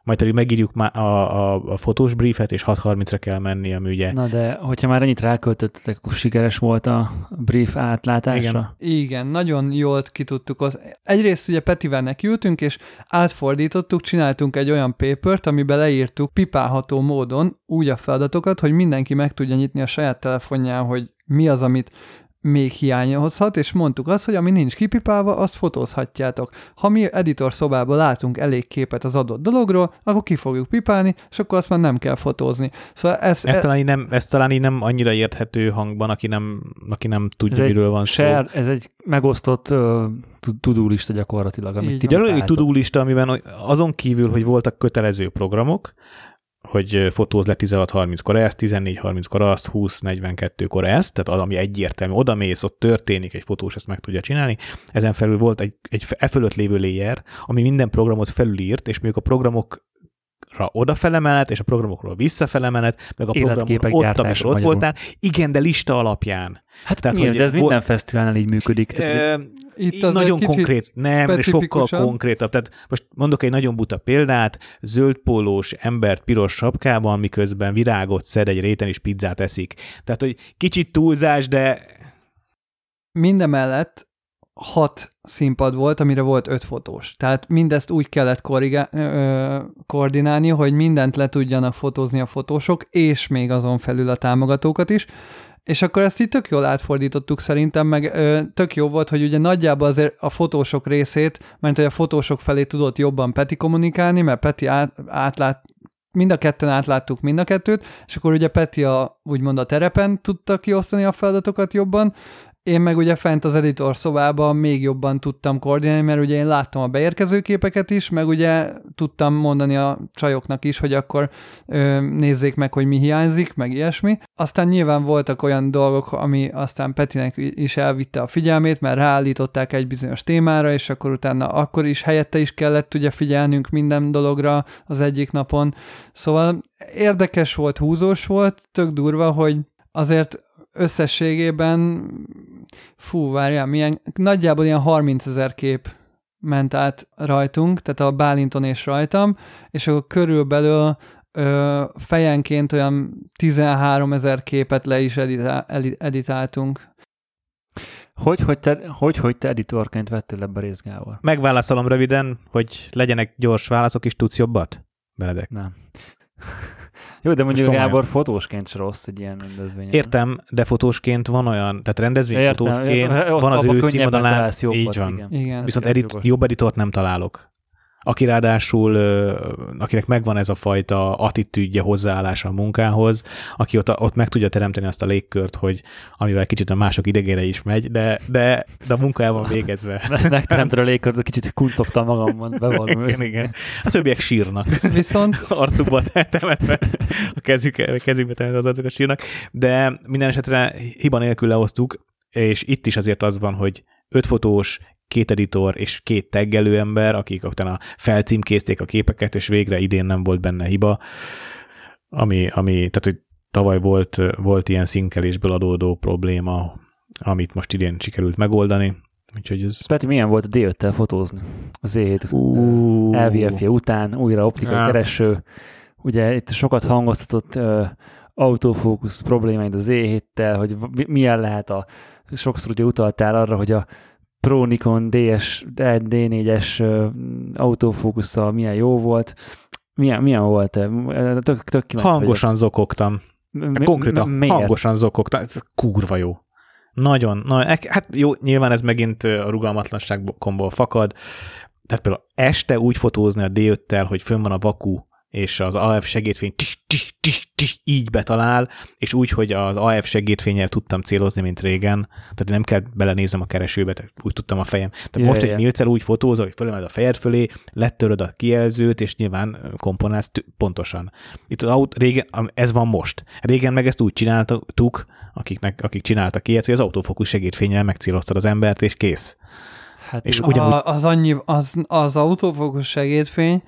majd pedig megírjuk már a, a, a fotós briefet, és 6.30-ra kell menni, ami ugye... Na de, hogyha már ennyit ráköltöttetek, akkor sikeres volt a brief átlátása? Igen. Igen, nagyon jól ki tudtuk. Az... Egyrészt ugye Petivel nekiültünk, és átfordítottuk, csináltunk egy olyan papert, amiben leírtuk pipálható módon úgy a feladatokat, hogy mindenki meg tudja nyitni a saját telefonján, hogy mi az, amit még hiányozhat, és mondtuk azt, hogy ami nincs kipipálva, azt fotózhatjátok. Ha mi editor szobában látunk elég képet az adott dologról, akkor ki fogjuk pipálni, és akkor azt már nem kell fotózni. Szóval ez, Ez talán, így nem, ez talán így nem annyira érthető hangban, aki nem, aki nem tudja, Ez miről van szó. share, ez egy megosztott uh, tudulista gyakorlatilag, amit Így ti Egy tudólista, amiben azon kívül, hogy voltak kötelező programok, hogy fotóz le 16.30-kor ezt, 14.30-kor azt, 20.42-kor ezt, tehát az, ami egyértelmű, oda mész, ott történik, egy fotós ezt meg tudja csinálni. Ezen felül volt egy, egy e fölött lévő layer, ami minden programot felülírt, és még a programok odafele menet, és a programokról visszafele menet, meg a programok Életképek ott, amikor ott magyarul. voltál. Igen, de lista alapján. Hát Tehát, nyilván, hogy de ez vo- minden fesztiválnál így működik. Tehát, Ö, Itt az nagyon konkrét, nem, sokkal specifikusabb. konkrétabb. Tehát most mondok egy nagyon buta példát, zöld pólós embert piros sapkában, miközben virágot szed egy réten és pizzát eszik. Tehát, hogy kicsit túlzás, de Mindemellett hat színpad volt, amire volt öt fotós. Tehát mindezt úgy kellett korrigá- ö, koordinálni, hogy mindent le tudjanak fotózni a fotósok, és még azon felül a támogatókat is. És akkor ezt így tök jól átfordítottuk szerintem, meg ö, tök jó volt, hogy ugye nagyjából azért a fotósok részét, mert hogy a fotósok felé tudott jobban Peti kommunikálni, mert Peti át, átlát, mind a ketten átláttuk mind a kettőt, és akkor ugye Peti a, úgymond a terepen tudta kiosztani a feladatokat jobban, én meg ugye fent az editor szobában még jobban tudtam koordinálni, mert ugye én láttam a beérkező képeket is, meg ugye tudtam mondani a csajoknak is, hogy akkor ö, nézzék meg, hogy mi hiányzik, meg ilyesmi. Aztán nyilván voltak olyan dolgok, ami aztán Petinek is elvitte a figyelmét, mert ráállították egy bizonyos témára, és akkor utána akkor is helyette is kellett ugye figyelnünk minden dologra az egyik napon. Szóval érdekes volt, húzós volt, tök durva, hogy azért összességében, fú, várjál, milyen, nagyjából ilyen 30 ezer kép ment át rajtunk, tehát a Bálinton és rajtam, és akkor körülbelül ö, fejenként olyan 13 ezer képet le is editál, edi- editáltunk. hogy, hogy, te, hogy, hogy te editorként vettél ebbe részt, Gábor? megválaszolom röviden, hogy legyenek gyors válaszok, és tudsz jobbat? Benedek. Nem. Jó, de mondjuk. Gábor fotósként se rossz egy ilyen rendezvény. Értem, de fotósként van olyan, tehát rendezvényfotósként Értem, van az ő címadalán, így van. Igen. Igen. Viszont edit, jobb editort nem találok. Aki ráadásul, akinek megvan ez a fajta attitűdje, hozzáállása a munkához, aki ott, ott meg tudja teremteni azt a légkört, hogy amivel kicsit a mások idegére is megy, de, de, de a munka el van végezve. Megteremted a légkört, kicsit kuncogtam magamban, bevallom Igen, igen. A többiek sírnak. Viszont arcukba temetve, a kezük, a kezükbe temetve az arcukat sírnak, de minden esetre hiba nélkül lehoztuk, és itt is azért az van, hogy öt fotós, két editor és két teggelő ember, akik utána felcímkézték a képeket, és végre idén nem volt benne hiba, ami, ami tehát, hogy tavaly volt, volt ilyen színkelésből adódó probléma, amit most idén sikerült megoldani, úgyhogy ez... Peti, milyen volt a D5-tel fotózni? Az E7 Ú. LVF után, újra optikai Hát. kereső. Ugye itt sokat hangoztatott uh, autofókusz problémáid az E7-tel, hogy mi- milyen lehet a, sokszor ugye utaltál arra, hogy a Pro Nikon DS, D4-es uh, autofókusszal milyen jó volt. Milyen, milyen volt? Tök, tök Hangosan zokogtam. vagyok. Mi- Konkrétan mi- miért? hangosan zokogtam. Kurva jó. Nagyon, na, hát jó, nyilván ez megint a rugalmatlanságból fakad. Tehát például este úgy fotózni a D5-tel, hogy fönn van a vaku, és az AF segédfény tis, tis, tis, tis, így betalál, és úgy, hogy az AF segédfényel tudtam célozni, mint régen, tehát nem kell belenézem a keresőbe, tehát úgy tudtam a fejem. Tehát Ja, most ja. egy milcel úgy fotózol, hogy fölemeled a fejed fölé, letöröd a kijelzőt, és nyilván komponálsz pontosan. Itt az aut- régen, ez van most. Régen meg ezt úgy csináltuk, akiknek, akik csináltak ilyet, hogy az autofókusz segédfényel megcéloztad az embert, és kész. Hát És ugyanúgy- az, annyi, az, az autofókusz segédfény,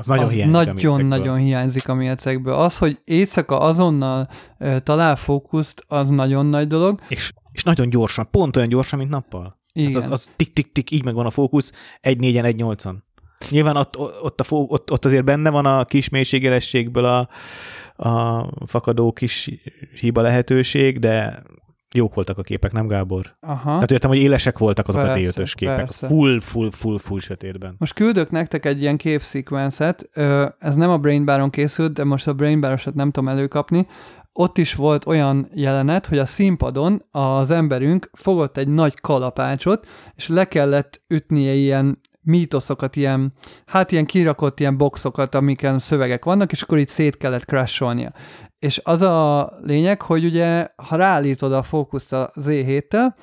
Az nagyon az hiányzik a nagyon-nagyon mércekből. hiányzik a mércekből. Az, hogy éjszaka azonnal ö, talál fókuszt, az nagyon nagy dolog. És, és nagyon gyorsan, pont olyan gyorsan, mint nappal. Igen. Hát az, az tik-tik-tik, így megvan a fókusz, egy négyen, egy nyolcon. Nyilván ott, ott, a, fó- ott, ott azért benne van a kis mélységélességből a, a fakadó kis hiba lehetőség, de jók voltak a képek, nem Gábor? Aha. Tehát értem, hogy élesek voltak azok Persze, a D5-ös képek. persze. Full, full, full, full sötétben. Most küldök nektek egy ilyen képszekvencet, Ö, ez nem a Brain Baron készült, de most a Brain Barosat nem tudom előkapni. Ott is volt olyan jelenet, hogy a színpadon az emberünk fogott egy nagy kalapácsot, és le kellett ütnie ilyen mítoszokat, ilyen, hát ilyen kirakott ilyen boxokat, amiken szövegek vannak, és akkor itt szét kellett crasholnia. És az a lényeg, hogy ugye, ha ráállítod a fókuszt a Z7-tel,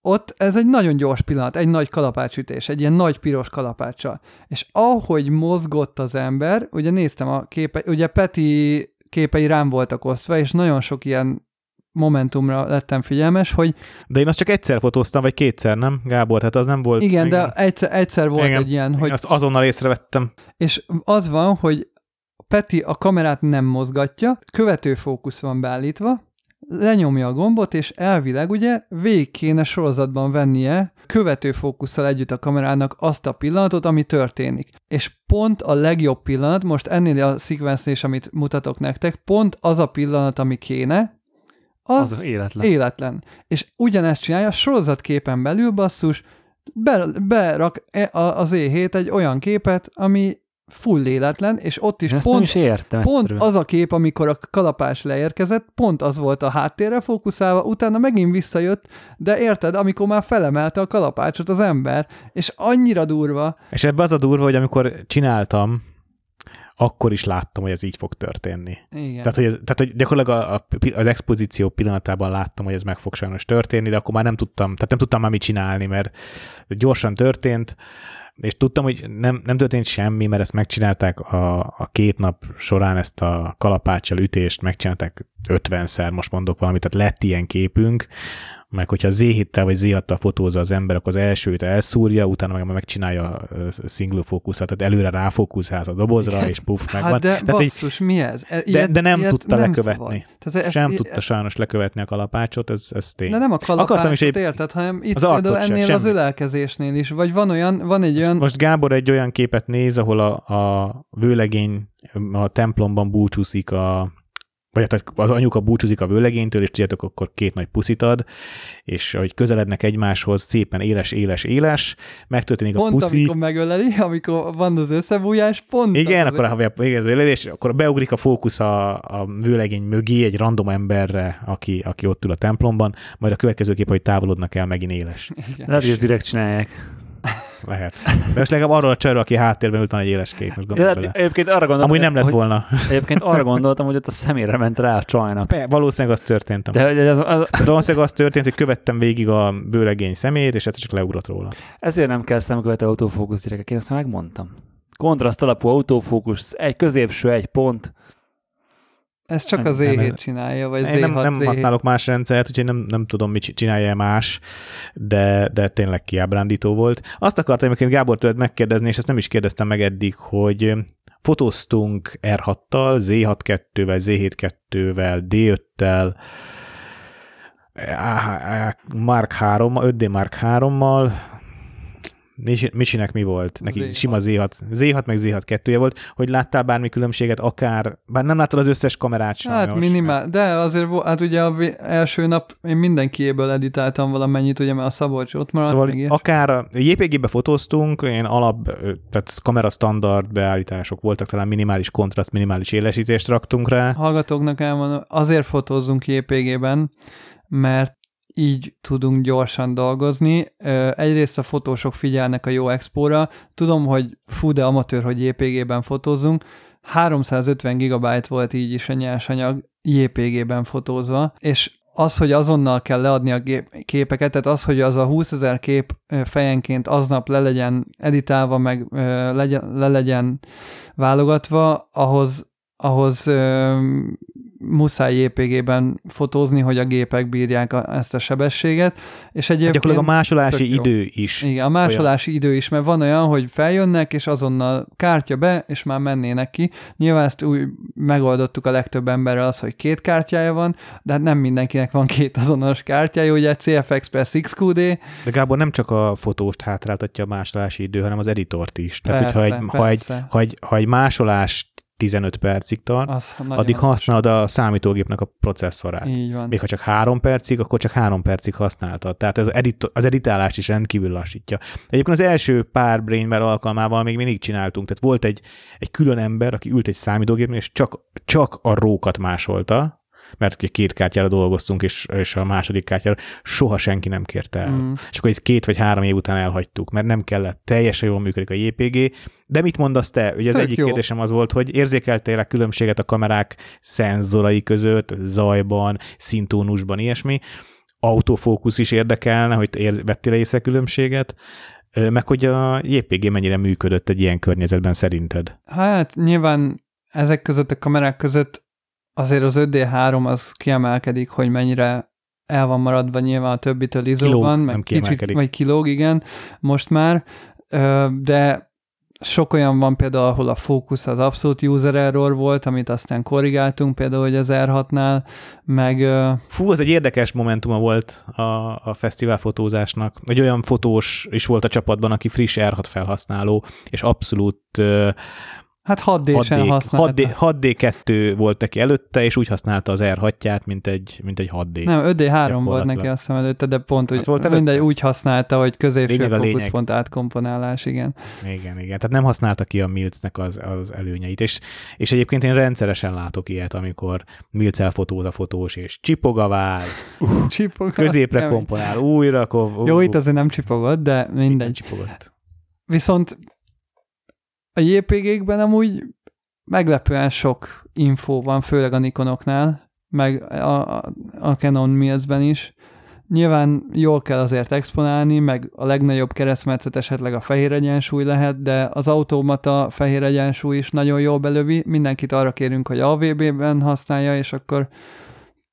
ott ez egy nagyon gyors pillanat, egy nagy kalapácsütés, egy ilyen nagy piros kalapáccsal. És ahogy mozgott az ember, ugye néztem a képe, ugye Peti képei rám voltak osztva, és nagyon sok ilyen momentumra lettem figyelmes, hogy De én azt csak egyszer fotóztam, vagy kétszer, nem, Gábor? Tehát az nem volt... igen, de egyszer, egyszer volt Igen. egy ilyen, hogy Azt azonnal észrevettem. És az van, hogy Peti a kamerát nem mozgatja, követőfókusz van beállítva, lenyomja a gombot, és elvileg ugye végig kéne sorozatban vennie követőfókusszal együtt a kamerának azt a pillanatot, ami történik. És pont a legjobb pillanat, most ennél a szekvencnél is, amit mutatok nektek, pont az a pillanat, ami kéne, az, Az életlen. életlen. És ugyanezt csinálja, a sorozatképen belül basszus, be, berak e- az E7 egy olyan képet, ami full életlen, és ott is Én pont, is értem pont egyszerűen. az a kép, amikor a kalapás leérkezett, pont az volt a háttérre fókuszálva, utána megint visszajött, de érted, amikor már felemelte a kalapácsot az ember, és annyira durva, És ebbe az a durva, hogy amikor csináltam, akkor is láttam, hogy ez így fog történni. igen. Tehát, hogy, ez, tehát, hogy gyakorlatilag a, a, az expozíció pillanatában láttam, hogy ez meg fog sajnos történni, de akkor már nem tudtam, tehát nem tudtam már mit csinálni, mert gyorsan történt, és tudtam, hogy nem, nem történt semmi, mert ezt megcsinálták a, a két nap során ezt a kalapáccsal ütést, megcsinálták 50-szer, most mondok valamit, tehát lett ilyen képünk, meg hogyha z 7 vagy z 6 fotózza az ember, akkor az elsőt elszúrja, utána meg megcsinálja a single fókuszát, tehát előre ráfókuszálsz a dobozra, és puff, megvan. hát de tehát, basszus, mi ez? E- de, de nem ilyet tudta nem lekövetni. szabad. Tehát ezt, Sem i- tudta sajnos lekövetni a kalapácsot, ez, ez tény. De nem a kalapácsot Akartam is épp- érted, hanem itt az például sem, ennél az semmi. ölelkezésnél is, vagy van olyan, van egy olyan, Most Gábor egy olyan képet néz, ahol a, a vőlegény a templomban búcsúszik a vagy tehát az anyuka búcsúzik a vőlegénytől, és tudjátok, akkor két nagy puszit ad, és hogy közelednek egymáshoz, szépen éles, éles, éles, megtörténik a pont puszi, amikor megöleli, amikor van az összebújás, pont igen, az akkor a végez és akkor beugrik a fókusz a, a vőlegény mögé egy random emberre, aki, aki ott ül a templomban, majd a következő kép, hogy távolodnak el megint éles. Igen. Lehet, hogy ezt direkt csinálják. Lehet. De most legalább arról a csajról, aki háttérben ült, van egy éles kép, most Ja, hát bele. egyébként arra gondoltam, Amúgy nem lett hogy, volna. Egyébként arra gondoltam, hogy ott a szemére ment rá a csajnak. Pe, valószínűleg az történt. De hogy ez, az, Tehát valószínűleg az történt, hogy követtem végig a bőlegény szemét, és egyszer csak leugrott róla. ezért nem kell szemkövető autófókusz gyerekek, én ezt már megmondtam. Kontraszt alapú autófókusz, egy középső, egy pont. Ez csak az nem, E7 ez- csinálja, vagy Én Z6, nem, nem Z7. használok más rendszert, úgyhogy nem, nem tudom, mit csinálja más, de, de tényleg kiábrándító volt. Azt akartam egyébként Gábor tőled megkérdezni, és ezt nem is kérdeztem meg eddig, hogy fotóztunk R6-tal, Z6-2-vel, Z7-2-vel, D5-tel, Mark 3 5D Mark 3-mal, Misinek mi volt? Neki Z6. sima Z6. Z6 meg Z6 kettője volt, hogy láttál bármi különbséget, akár, bár nem láttad az összes kamerát sajnos. Hát minimál, de azért hát ugye a első nap én mindenkiéből editáltam valamennyit, ugye, mert a Szabolcs ott maradt. Szóval akár a JPG-be fotóztunk, ilyen alap, tehát kamera standard beállítások voltak, talán minimális kontraszt, minimális élesítést raktunk rá. hallgatóknak elmondom, azért fotózzunk JPG-ben, mert így tudunk gyorsan dolgozni. Egyrészt a fotósok figyelnek a jó expóra. Tudom, hogy fú, de amatőr, hogy JPG-ben fotózzunk. 350 gigabyte volt így is a nyersanyag JPG-ben fotózva, és az, hogy azonnal kell leadni a gép- képeket, tehát az, hogy az a 20 ezer kép fejenként aznap le legyen editálva, meg legyen, le legyen válogatva, ahhoz, ahhoz muszáj JPG-ben fotózni, hogy a gépek bírják a, ezt a sebességet, és egyébként... Gyakorlatilag a másolási idő is. Igen, a másolási olyan. idő is, mert van olyan, hogy feljönnek, és azonnal kártya be, és már mennének ki. Nyilván ezt úgy megoldottuk a legtöbb emberrel az, hogy két kártyája van, de hát nem mindenkinek van két azonos kártyája, ugye CF Express XQD. De Gábor nem csak a fotóst hátráltatja a másolási idő, hanem az editort is. Tehát, Persze, hogyha egy, ha, egy, ha, egy, ha egy másolás 15 percig tart, Az addig használod a számítógépnek a processzorát. Így van. Még ha csak három percig, akkor csak három percig használtad. Tehát az, edit, az editálást is rendkívül lassítja. Egyébként az első pár Brainware alkalmával még mindig csináltunk. Tehát volt egy, egy külön ember, aki ült egy számítógépnél, és csak, csak a rókat másolta, mert ugye két kártyára dolgoztunk, és, és a második kártyára soha senki nem kérte el. Mm. És akkor egy két vagy három év után elhagytuk, mert nem kellett, teljesen jól működik a JPG. De mit mondasz te? Ugye az Tök egyik jó. kérdésem az volt, hogy érzékeltél a különbséget a kamerák szenzorai között, zajban, szintónusban, ilyesmi. Autofókusz is érdekelne, hogy te ér- vettél észre különbséget, meg hogy a JPG mennyire működött egy ilyen környezetben szerinted? Hát nyilván ezek között a kamerák között azért az 5D3 az kiemelkedik, hogy mennyire el van maradva nyilván a többitől izóban, meg kicsit, vagy kilóg, igen, most már, de sok olyan van például, ahol a fókusz az abszolút user error volt, amit aztán korrigáltunk, például, hogy az R6-nál, meg Fú, az egy érdekes momentuma volt a, a fesztivál fotózásnak. Egy olyan fotós is volt a csapatban, aki friss R6 felhasználó, és abszolút hát 6D-sen 6D, használta. 6D, 6D2 volt neki előtte, és úgy használta az R6-ját, mint egy, mint egy 6D. Nem, 5D3 volt neki azt hiszem előtte, de pont úgy, Az volt előtte? mindegy, úgy használta, hogy középső fókuszpont átkomponálás, igen. Igen, igen. Tehát nem használta ki a Milcnek az, az előnyeit. És, és egyébként én rendszeresen látok ilyet, amikor Milc elfotóz a fotós, és csipog a váz, Csipog. középre Nem. komponál, újra, akkor... Jó, itt azért nem csipogott, de mindegy. Csipogott. Viszont a JPG-kben amúgy meglepően sok info van, főleg a Nikonoknál, meg a, a, Canon Mills-ben is. Nyilván jól kell azért exponálni, meg a legnagyobb keresztmetszet esetleg a fehér egyensúly lehet, de az automata fehér egyensúly is nagyon jól belövi. Mindenkit arra kérünk, hogy AVB-ben használja, és akkor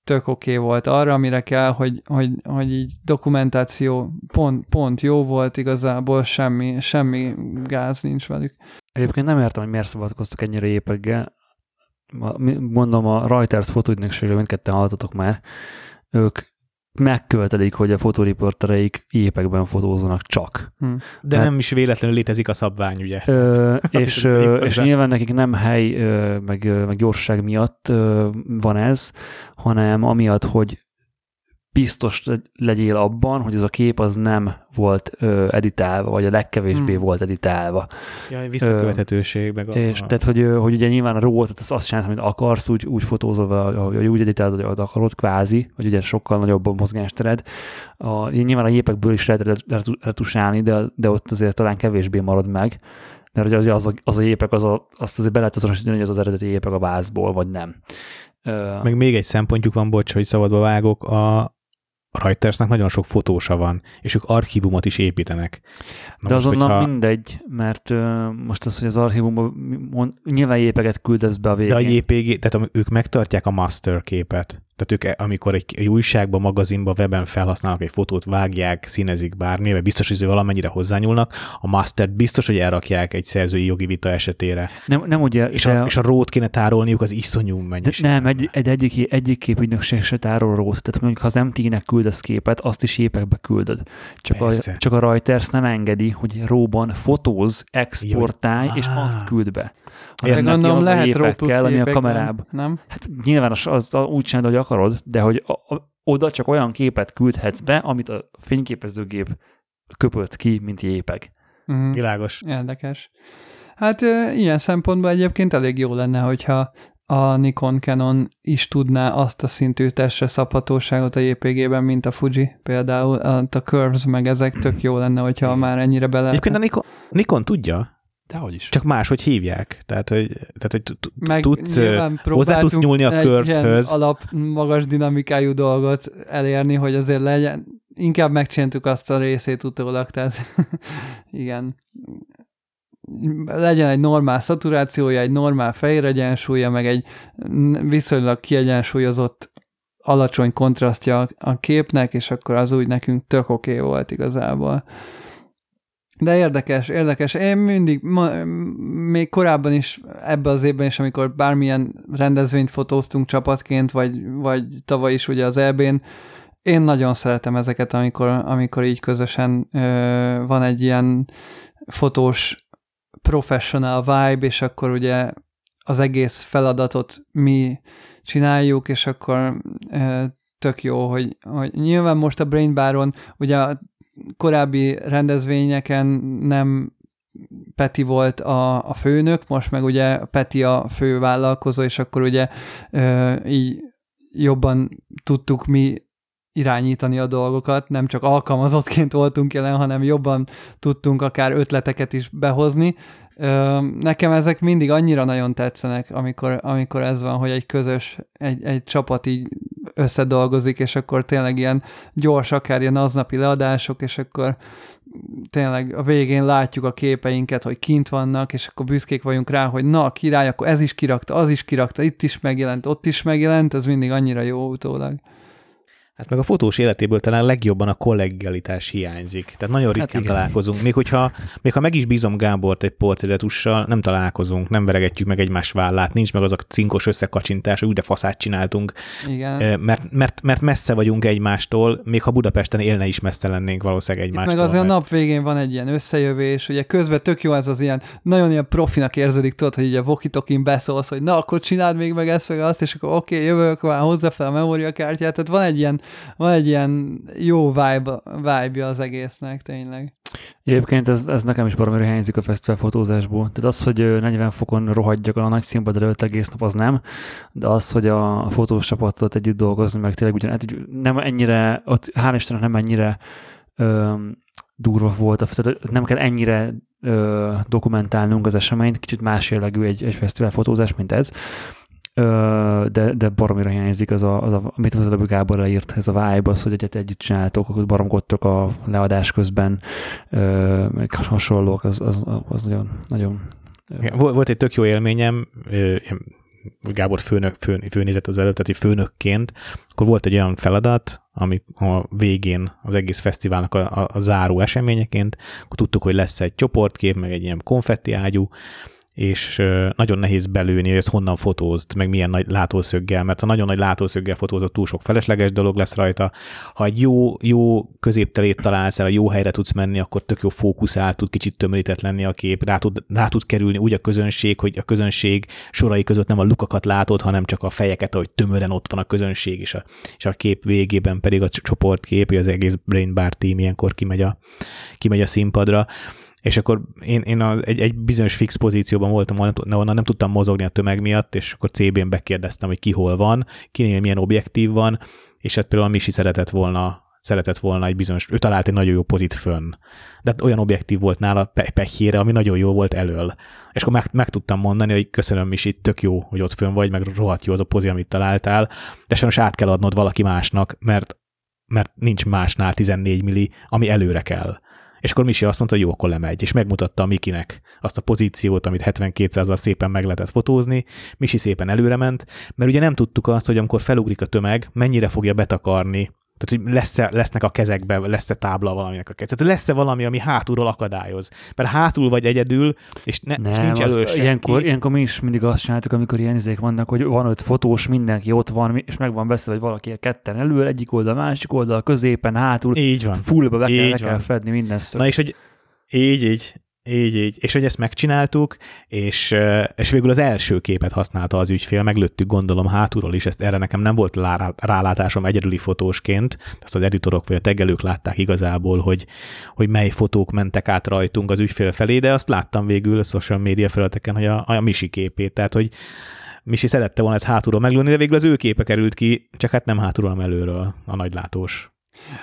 tök oké okay volt arra, amire kell, hogy, hogy, hogy így dokumentáció pont, pont jó volt igazából, semmi, semmi gáz nincs velük. Egyébként nem értem, hogy miért szabadkoztak ennyire épeggel. Mondom, a Reuters fotóügynökségről mindketten hallottatok már. Ők megkövetelik, hogy a fotóriportereik épekben fotózzanak csak. Hm. De Hát- nem is véletlenül létezik a szabvány, ugye? Ö, és, ö, és nyilván nekik nem hely, ö, meg, meg gyorsaság miatt ö, van ez, hanem amiatt, hogy biztos legy- legyél abban, hogy ez a kép az nem volt ö, editálva, vagy a legkevésbé Hmm. volt editálva. Ja, visszakövethetőség, meg a... És a... tehát, hogy, hogy ugye nyilván a RAW, tehát azt, azt csinálsz, amit akarsz, úgy, úgy fotózol, vagy vagy úgy editálod, hogy akarod, kvázi, hogy ugye sokkal nagyobb a mozgástered. A, nyilván a gépekből is lehet retu- retu- retusálni, de, de ott azért talán kevésbé marad meg, mert ugye az, az, a, az a gépek, az a, azt azért be lehet azonosítani, hogy az az eredeti gépek a vázból, vagy nem. Meg még egy szempontjuk van, bocs, hogy szabadba vágok, a a Reutersnek nagyon sok fotósa van, és ők archívumot is építenek. Na De most, azonnal hogyha- mindegy, mert ö, most az, hogy az archívumban mond, nyilván jépeket küldesz be a végén. De a JPG, tehát ők megtartják a master képet. Tehát ők, amikor egy, egy újságban, magazinban, weben felhasználnak egy fotót, vágják, színezik bármi, mert biztos, hogy valamennyire hozzányúlnak, a mastert biztos, hogy elrakják egy szerzői jogi vita esetére. Nem, nem ugye, És de- a, és a rót kéne tárolniuk az iszonyú mennyiség. nem, egy, egy egyik, egyik képügynökség se tárol rót. Tehát mondjuk, ha az MT-nek küldesz képet, azt is épekbe küldöd. Csak a, Persze. csak a Reuters nem engedi, hogy róban fotóz, exportálj, Jó, és ah. azt küld be. Hanem neki gondolom a lehet plusz kell, ami a kamerában. Nem? Hát nyilván az, az, az úgy csinálod, hogy akarod, de hogy a, a, oda csak olyan képet küldhetsz be, amit a fényképezőgép köpött ki, mint jépeg. Mhm. Világos. Érdekes. Hát ö, ilyen szempontból egyébként elég jó lenne, hogyha a Nikon Canon is tudná azt a szintű testre szabhatóságot a JPG-ben, mint a Fuji például. A, a Curves meg ezek tök jó lenne, hogyha már ennyire bele... Egyébként a Nikon, Nikon tudja, Dehogy is. csak máshogy hívják. Tehát, hogy, tehát, hogy meg tudsz, hozzá tudsz nyúlni a ilyen alap, magas dinamikájú dolgot elérni, hogy azért legyen. Inkább megcsináltuk azt a részét utólag, tehát igen. legyen egy normál szaturációja, egy normál fejregyensúlya, meg egy viszonylag kiegyensúlyozott alacsony kontrasztja a képnek, és akkor az úgy nekünk tök oké okay volt igazából. De érdekes, érdekes. Én mindig, ma, még korábban is, ebben az évben is, amikor bármilyen rendezvényt fotóztunk csapatként, vagy, vagy tavaly is ugye az EB-n, én nagyon szeretem ezeket, amikor, amikor így közösen ö, van egy ilyen fotós professional vibe, és akkor ugye az egész feladatot mi csináljuk, és akkor ö, tök jó, hogy, hogy nyilván most a Brain Baron ugye korábbi rendezvényeken nem Peti volt a, a főnök, most meg ugye Peti a fő vállalkozó, és akkor ugye ö, így jobban tudtuk mi irányítani a dolgokat, nem csak alkalmazottként voltunk jelen, hanem jobban tudtunk akár ötleteket is behozni. Nekem ezek mindig annyira nagyon tetszenek, amikor, amikor ez van, hogy egy közös, egy, egy csapat így összedolgozik, és akkor tényleg ilyen gyors, akár ilyen aznapi leadások, és akkor tényleg a végén látjuk a képeinket, hogy kint vannak, és akkor büszkék vagyunk rá, hogy na, király, akkor ez is kirakta, az is kirakta, itt is megjelent, ott is megjelent, ez mindig annyira jó utólag. Hát meg a fotós életéből talán legjobban a kollegialitás hiányzik. Tehát nagyon ritkán hát találkozunk. Még hogyha, még ha meg is bízom Gábort egy portrétussal, nem találkozunk, nem veregetjük meg egymás vállát, nincs meg az a cinkos összekacsintás, hogy úgy de faszát csináltunk. Igen. Mert, mert, mert messze vagyunk egymástól, még ha Budapesten élne is messze lennénk valószínűleg egymástól. Itt meg azért mert... a nap végén van egy ilyen összejövés, ugye közben tök jó ez az ilyen, nagyon ilyen profinak érződik, tudod, hogy ugye vokitokin beszólsz, hogy na, akkor csináld még meg ezt, meg azt, és akkor oké, okay, jövök, már hozzá fel a memóriakártyát, tehát van egy ilyen van egy ilyen jó vibe, vibe az egésznek tényleg. Egyébként ez, ez nekem is baromira hiányzik a fesztivál fotózásból. Tehát az, hogy 40 fokon rohadjak a nagy színpad előtt egész nap, az nem, de az, hogy a, fotós csapattal együtt dolgozni, meg tényleg ugyan, hát nem ennyire, ott hál' Istennek nem ennyire öm, durva volt, tehát nem kell ennyire ö, dokumentálnunk az eseményt, kicsit más jellegű egy, egy fesztivál fotózás, mint ez, de, de baromira hiányzik az, a, az a, amit az előbb Gábor leírt, ez a vibe, az, hogy egyet együtt csináltok, akkor baromkodtok a leadás közben, meg hasonlók, az, az, az nagyon, nagyon volt egy tök jó élményem, Gábor főnök, fő, főnézett az előtt, tehát főnökként, akkor volt egy olyan feladat, ami a végén az egész fesztiválnak a, a, a záró eseményeként, akkor tudtuk, hogy lesz egy csoportkép, meg egy ilyen konfetti ágyú, és nagyon nehéz belőni, hogy ezt honnan fotózd, meg milyen nagy látószöggel, mert ha nagyon nagy látószöggel fotózod, túl sok felesleges dolog lesz rajta. Ha egy jó, jó középtelét találsz el, a jó helyre tudsz menni, akkor tök jó fókuszál, tud kicsit tömörített lenni a kép, rá tud, rá tud kerülni úgy a közönség, hogy a közönség sorai között nem a lukakat látod, hanem csak a fejeket, hogy tömören ott van a közönség, és a, és a kép végében pedig a csoportkép, az egész Brain Bar team ilyenkor kimegy a, kimegy a színpadra és akkor én, én a, egy, egy bizonyos fix pozícióban voltam, onnan nem tudtam mozogni a tömeg miatt, és akkor CB-n bekérdeztem, hogy ki hol van, kinél milyen objektív van, és hát például a Misi szeretett volna szeretett volna egy bizonyos, ő talált egy nagyon jó pozit fönn. De hát olyan objektív volt nála pe- pehjére, ami nagyon jó volt elől. És akkor meg, meg tudtam mondani, hogy köszönöm Misi, tök jó, hogy ott fönn vagy, meg rohadt jó az a pozi, amit találtál, de sajnos át kell adnod valaki másnak, mert mert nincs másnál 14 milli, ami előre kell. És akkor Misi azt mondta, hogy jó, akkor lemegy, és megmutatta a Mikinek azt a pozíciót, amit 72 szépen meg lehetett fotózni. Misi szépen előre ment, mert ugye nem tudtuk azt, hogy amikor felugrik a tömeg, mennyire fogja betakarni tehát, hogy lesz-e, lesznek a kezekbe, lesz-e tábla valaminek a kezek. Tehát lesz-e valami, ami hátulról akadályoz. Mert hátul vagy egyedül, és, ne, Nem, és nincs elő ilyenkor, ilyenkor mi is mindig azt csináltuk, amikor ilyen izék vannak, hogy van öt fotós, mindenki ott van, és meg van beszélve, hogy valaki ketten elő, egyik oldal, másik oldal, középen, hátul. Így van. Fullba be kell, le kell fedni minden Na és hogy így, így. Így, így. És hogy ezt megcsináltuk, és, és végül az első képet használta az ügyfél, meglőttük gondolom hátulról is, ezt erre nekem nem volt rálátásom egyedüli fotósként, ezt az editorok vagy a tegelők látták igazából, hogy, hogy mely fotók mentek át rajtunk az ügyfél felé, de azt láttam végül a social media felületeken, hogy a, a Misi képét, tehát hogy Misi szerette volna ezt hátulról meglőni, de végül az ő képe került ki, csak hát nem hátulról, hanem előről a nagylátós.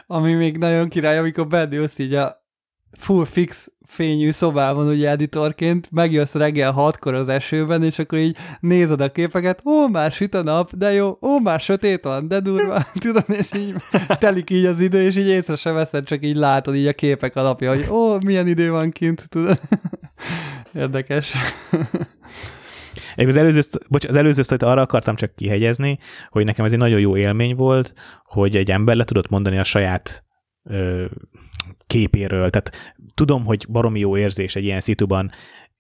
Ami még nagyon király, amikor bedősz így a full fix fényű szobában ugye editorként, megjössz reggel hatkor az esőben, és akkor így nézed a képeket, ó, már süt a nap, de jó, ó, már sötét van, de durva, tudod, és így telik így az idő, és így észre se veszed, csak így látod így a képek alapja, hogy ó, milyen idő van kint, tudod. Érdekes. Az előző, bocs, az előző sztorit arra akartam csak kihegyezni, hogy nekem ez egy nagyon jó élmény volt, hogy egy ember le tudott mondani a saját ö, képéről. Tehát tudom, hogy baromi jó érzés egy ilyen szituban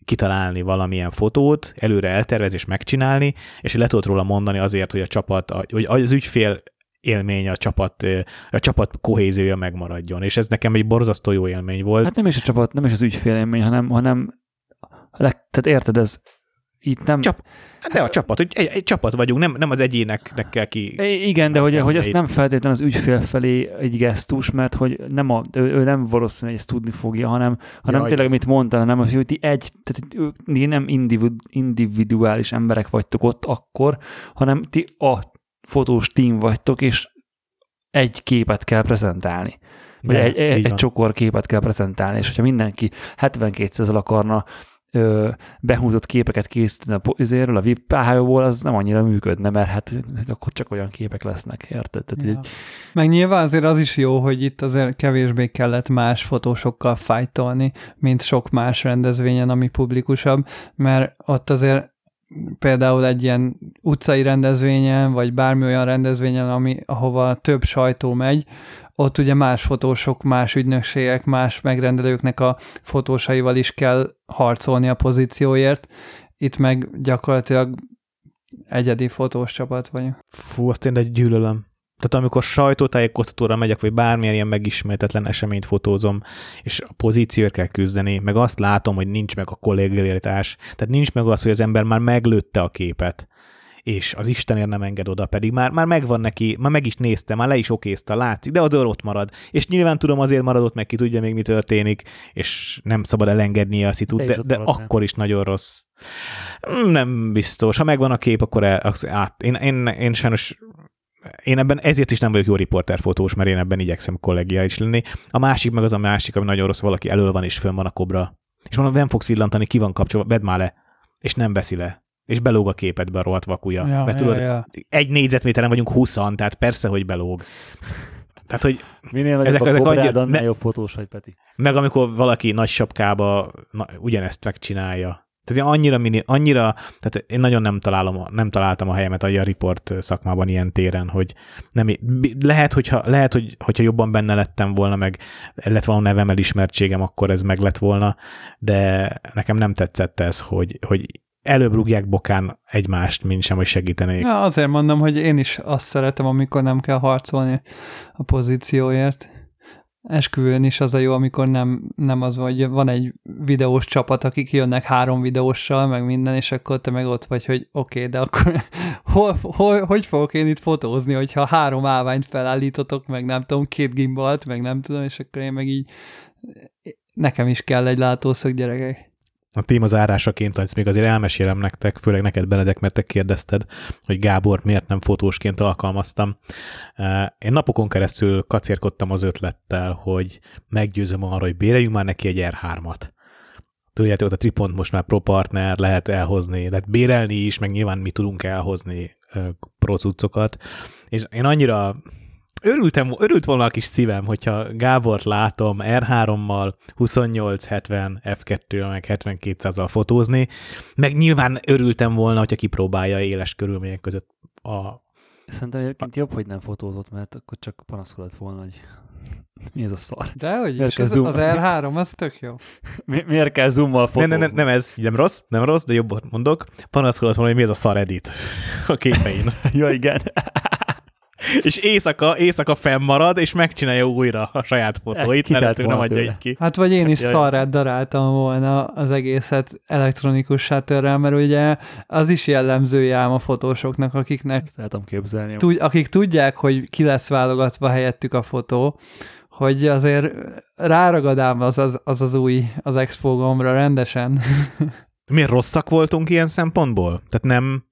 kitalálni valamilyen fotót, előre eltervezni és megcsinálni, és le tudott róla mondani azért, hogy a csapat, hogy az ügyfél élmény, a csapat, a csapat kohéziója megmaradjon. És ez nekem egy borzasztó jó élmény volt. Hát nem is a csapat, nem is az ügyfél élmény, hanem, hanem tehát érted, ez itt nem... Csap, de a csapat, hogy egy, egy csapat vagyunk, nem, nem az egyéneknek kell ki... Igen, de hogy, hogy ez nem feltétlenül az ügyfél felé egy gesztus, mert hogy nem a, ő, ő nem valószínűleg ezt tudni fogja, hanem, hanem Jaj, tényleg, amit mondtál, nem az, hogy ti egy, tehát ti nem individu, individuális emberek vagytok ott akkor, hanem ti a fotós team vagytok, és egy képet kell prezentálni. Vagy egy, egy, egy csokor képet kell prezentálni, és hogyha mindenki 72 akarna ö, behúzott képeket készíteni a izéről, a VIP pályából, az nem annyira működne, mert hát akkor csak olyan képek lesznek, érted? Tehát ja. így... Meg nyilván azért az is jó, hogy itt azért kevésbé kellett más fotósokkal fájtolni, mint sok más rendezvényen, ami publikusabb, mert ott azért például egy ilyen utcai rendezvényen, vagy bármi olyan rendezvényen, ami, ahova több sajtó megy, ott ugye más fotósok, más ügynökségek, más megrendelőknek a fotósaival is kell harcolni a pozícióért. Itt meg gyakorlatilag egyedi fotós csapat vagyunk. Fú, azt én egy gyűlölöm. Tehát amikor sajtótájékoztatóra megyek, vagy bármilyen ilyen megismertetlen eseményt fotózom, és a pozícióért kell küzdeni, meg azt látom, hogy nincs meg a kollégialitás, tehát nincs meg az, hogy az ember már meglőtte a képet, és az Istenért nem enged oda, pedig már, már megvan neki, már meg is nézte, már le is okézta, látszik, de az ott marad. És nyilván tudom, azért maradott meg, ki tudja még, mi történik, és nem szabad elengednie a szitut, de, de akkor is nagyon rossz. Hmm, nem biztos. Ha megvan a kép, akkor el, át. Én, én, én sajnos én ebben ezért is nem vagyok jó riporterfotós, mert én ebben igyekszem kollegiális lenni. A másik meg az a másik, ami nagyon rossz, valaki elől van és fönn van a kobra. És mondom, nem fogsz villantani, ki van kapcsolva, vedd már le. És nem veszi le és belóg a képedbe a rohadt vakuja. Ja, Mert tudod, ja, ja. egy négyzetméteren vagyunk 20 tehát persze, hogy belóg. Tehát, hogy Minél ezek, a ezek annyira, annál jobb fotós vagy, Peti. Meg amikor valaki nagy sapkába na, ugyanezt megcsinálja. Tehát annyira, mini, annyira, tehát én nagyon nem, találom, nem találtam a helyemet a report szakmában ilyen téren, hogy nem, lehet, hogyha, lehet hogy, hogyha jobban benne lettem volna, meg lett volna nevem elismertségem, akkor ez meg lett volna, de nekem nem tetszett ez, hogy, hogy előbb rúgják bokán egymást, mint sem, hogy segítenék. Na, azért mondom, hogy én is azt szeretem, amikor nem kell harcolni a pozícióért. Esküvőn is az a jó, amikor nem, nem az, hogy van egy videós csapat, akik jönnek három videóssal, meg minden, és akkor te meg ott vagy, hogy oké, okay, de akkor hol, hol, hogy fogok én itt fotózni, hogyha három állványt felállítotok, meg nem tudom, két gimbalt, meg nem tudom, és akkor én meg így nekem is kell egy látószög, gyerekek a téma zárásaként, ezt még azért elmesélem nektek, főleg neked Benedek, mert te kérdezted, hogy Gábor miért nem fotósként alkalmaztam. Én napokon keresztül kacérkodtam az ötlettel, hogy meggyőzöm arra, hogy béreljünk már neki egy R3-at. Tudjátok, a Tripont most már pro partner, lehet elhozni, lehet bérelni is, meg nyilván mi tudunk elhozni pro cuccokat. És én annyira örültem, örült volna a kis szívem, hogyha Gábort látom R3-mal 28-70 F2 meg 7200-al fotózni, meg nyilván örültem volna, hogyha kipróbálja éles körülmények között a Szerintem egyébként jobb, hogy nem fotózott, mert akkor csak panaszkodott volna, hogy mi ez a szar? De hogy is, az, az R3, az tök jó. Mi, miért kell zoommal fotózni? Nem, nem, nem, ez, nem rossz, nem rossz, de jobban mondok. Panaszkodott volna, hogy mi ez a szar edit a képein. ja, igen és éjszaka, éjszaka fennmarad, és megcsinálja újra a saját fotóit, mert nem adja így ki. Hát vagy én is szarrát daráltam volna az egészet elektronikus sátörrel, mert ugye az is jellemzője ám a fotósoknak, akiknek... Szeretem képzelni. Tud, akik tudják, hogy ki lesz válogatva helyettük a fotó, hogy azért ráragad ám az az, az, az új, az expo gombra rendesen. Miért rosszak voltunk ilyen szempontból? Tehát nem,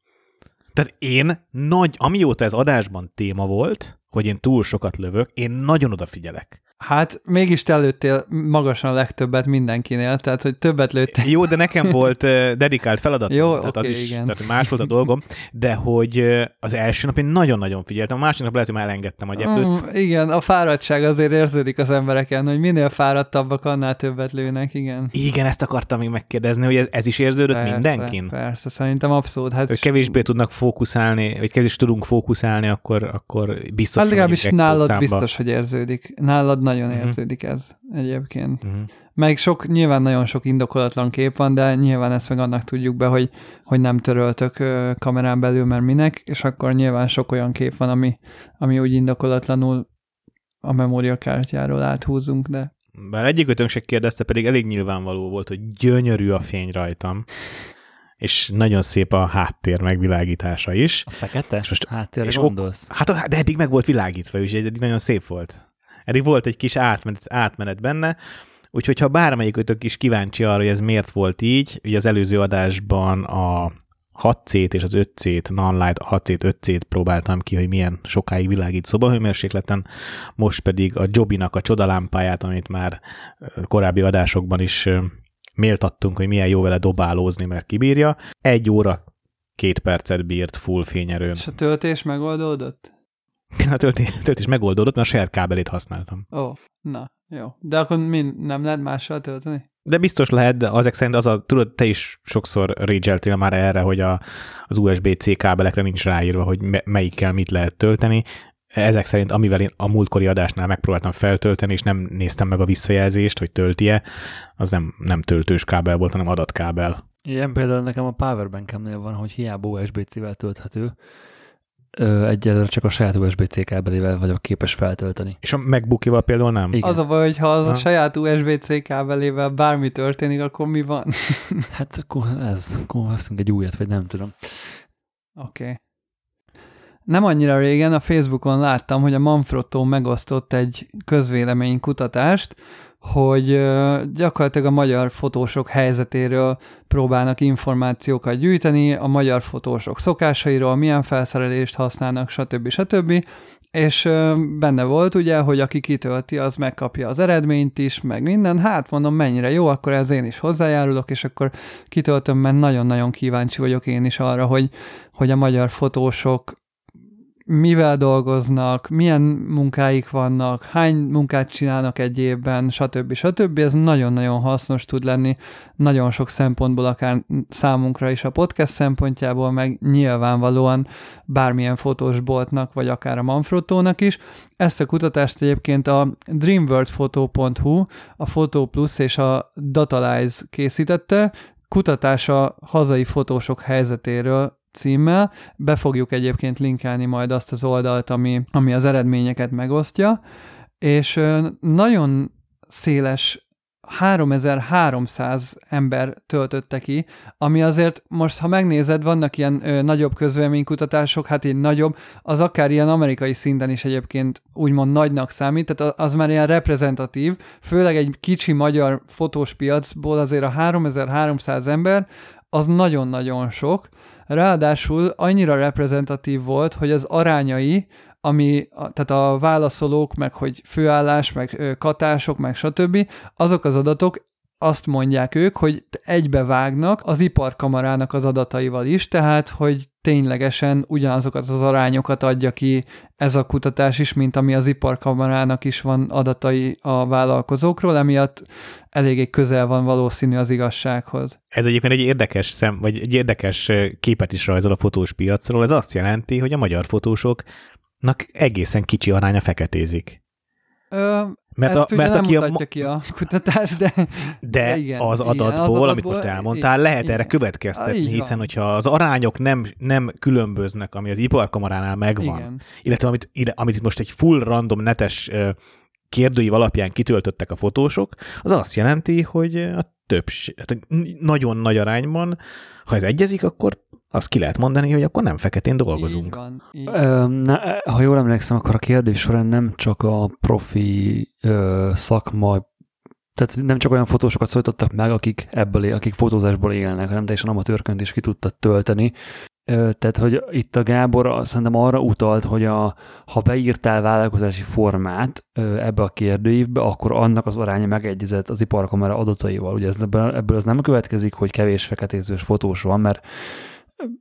tehát én nagy, amióta ez adásban téma volt, hogy én túl sokat lövök, én nagyon odafigyelek. Hát mégis te lőttél magasan a legtöbbet mindenkinél, tehát hogy többet lőttél. Jó, de nekem volt dedikált feladat, Jó, tehát oké, az is, igen. tehát más volt a dolgom, de hogy az első nap én nagyon-nagyon figyeltem, a második nap lehet, hogy már elengedtem a gyeplőt. Mm, igen, a fáradtság azért érződik az embereken, hogy minél fáradtabbak, annál többet lőnek, igen. Igen, ezt akartam még megkérdezni, hogy ez, ez is érződött Persze, mindenkin? Persze, szerintem abszolút. Hát Hogy kevésbé tudnak fókuszálni, vagy kevésbé tudunk fókuszálni, akkor, akkor biztos, Hát legalábbis nálad expótszámba. biztos, hogy érződik. Nálad nagyon Mhm. érződik ez egyébként. Mhm. Meg sok, nyilván nagyon sok indokolatlan kép van, de nyilván ezt meg annak tudjuk be, hogy, hogy nem töröltök ö, kamerán belül, mert minek, és akkor nyilván sok olyan kép van, ami, ami úgy indokolatlanul a memóriakártyáról áthúzunk, de Bár egyikőtönk se kérdezte, pedig elég nyilvánvaló volt, hogy gyönyörű a fény rajtam, és nagyon szép a háttér megvilágítása is. A fekete? És most- Háttérre és ok- gondolsz? Hát a- de eddig meg volt világítva is, eddig nagyon szép volt. Eddig volt egy kis átmenet, átmenet benne, úgyhogy ha bármelyikőtök is kíváncsi arra, hogy ez miért volt így, ugye az előző adásban a 6C-t és az 5C-t, non-light 6C-t, 5C-t próbáltam ki, hogy milyen sokáig világít szobahőmérsékleten, most pedig a Jobinak a csodalámpáját, amit már korábbi adásokban is méltattunk, hogy milyen jó vele dobálózni, mert kibírja. Egy óra, két percet bírt full fényerőn. és a töltés megoldódott? A töltés, töltés megoldódott, mert a saját kábelét használtam. Ó, na, jó. De akkor mind nem lehet mással tölteni? De biztos lehet, de azek szerint az a, tudod, te is sokszor rage már erre, hogy a, az USB-C kábelekre nincs ráírva, hogy me, melyikkel mit lehet tölteni. Ezek szerint, amivel én a múltkori adásnál megpróbáltam feltölteni, és nem néztem meg a visszajelzést, hogy tölti-e, az nem, nem töltős kábel volt, hanem adatkábel. Ilyen például nekem a powerbankemnél van, hogy hiába USB-C-vel tölthető, ö, egyelőre csak a saját USB-C kábelével vagyok képes feltölteni. És a MacBookival például nem. Igen. Az a baj, hogy ha az a Ha. saját USB-C kábelével bármi történik, akkor mi van? Hát akkor ez, akkor veszünk egy újat, vagy nem tudom. Oké. Okay. Nem annyira régen a Facebookon láttam, hogy a Manfrotto megosztott egy közvéleménykutatást, hogy gyakorlatilag a magyar fotósok helyzetéről próbálnak információkat gyűjteni, a magyar fotósok szokásairól, milyen felszerelést használnak, stb. stb. És benne volt ugye, hogy aki kitölti, az megkapja az eredményt is, meg minden. Hát mondom, mennyire jó, akkor ez én is hozzájárulok, és akkor kitöltöm, mert nagyon-nagyon kíváncsi vagyok én is arra, hogy, hogy a magyar fotósok mivel dolgoznak, milyen munkáik vannak, hány munkát csinálnak egy évben, stb. stb. Ez nagyon-nagyon hasznos tud lenni nagyon sok szempontból, akár számunkra is a podcast szempontjából, meg nyilvánvalóan bármilyen fotósboltnak, vagy akár a Manfrottónak is. Ezt a kutatást egyébként a dreamworldphoto.hu, a Photo Plus és a Datalize készítette, kutatása hazai fotósok helyzetéről címmel. Be fogjuk egyébként linkelni majd azt az oldalt, ami, ami az eredményeket megosztja, és nagyon széles 3300 ember töltötte ki, ami azért most, ha megnézed, vannak ilyen ö, nagyobb közvéleménykutatások, hát így nagyobb, az akár ilyen amerikai szinten is egyébként úgymond nagynak számít, tehát az már ilyen reprezentatív, főleg egy kicsi magyar fotós piacból azért a 3300 ember, az nagyon-nagyon sok, ráadásul annyira reprezentatív volt, hogy az arányai, ami, tehát a válaszolók, meg hogy főállás, meg katások, meg stb., azok az adatok azt mondják ők, hogy egybevágnak az iparkamarának az adataival is, tehát, hogy ténylegesen ugyanazokat az arányokat adja ki ez a kutatás is, mint ami az iparkamarának is van adatai a vállalkozókról, emiatt eléggé közel van valószínű az igazsághoz. Ez egyébként egy érdekes szem, vagy egy érdekes képet is rajzol a fotós piacról. Ez azt jelenti, hogy a magyar fotósoknak egészen kicsi aránya feketézik. Ö, Mert, ezt a, mert nem aki a, mutatja ma- ki a kutatás, de de igen, az igen, az adatból, adatból- amit most elmondtál, lehet igen. erre következtetni, Így van. hiszen hogyha az arányok nem, nem különböznek, ami az iparkamaránál megvan, igen. illetve amit, amit most egy full random netes kérdőív alapján kitöltöttek a fotósok, az azt jelenti, hogy a többség, hát nagyon nagy arányban, ha ez egyezik, akkor azt ki lehet mondani, hogy akkor nem feketén Így dolgozunk. van. Így. Ö, ne, ha jól emlékszem, akkor a kérdés során nem csak a profi ö, szakma, tehát nem csak olyan fotósokat szólítottak meg, akik ebből, akik fotózásból élnek, hanem teljesen amatőrként is ki tudtad tölteni. Tehát, hogy itt a Gábor szerintem arra utalt, hogy a, ha beírtál vállalkozási formát ebbe a kérdőívbe, akkor annak az aránya megegyezett az iparkamera adataival. Ugye ez, ebből, az nem következik, hogy kevés feketézős fotós van, mert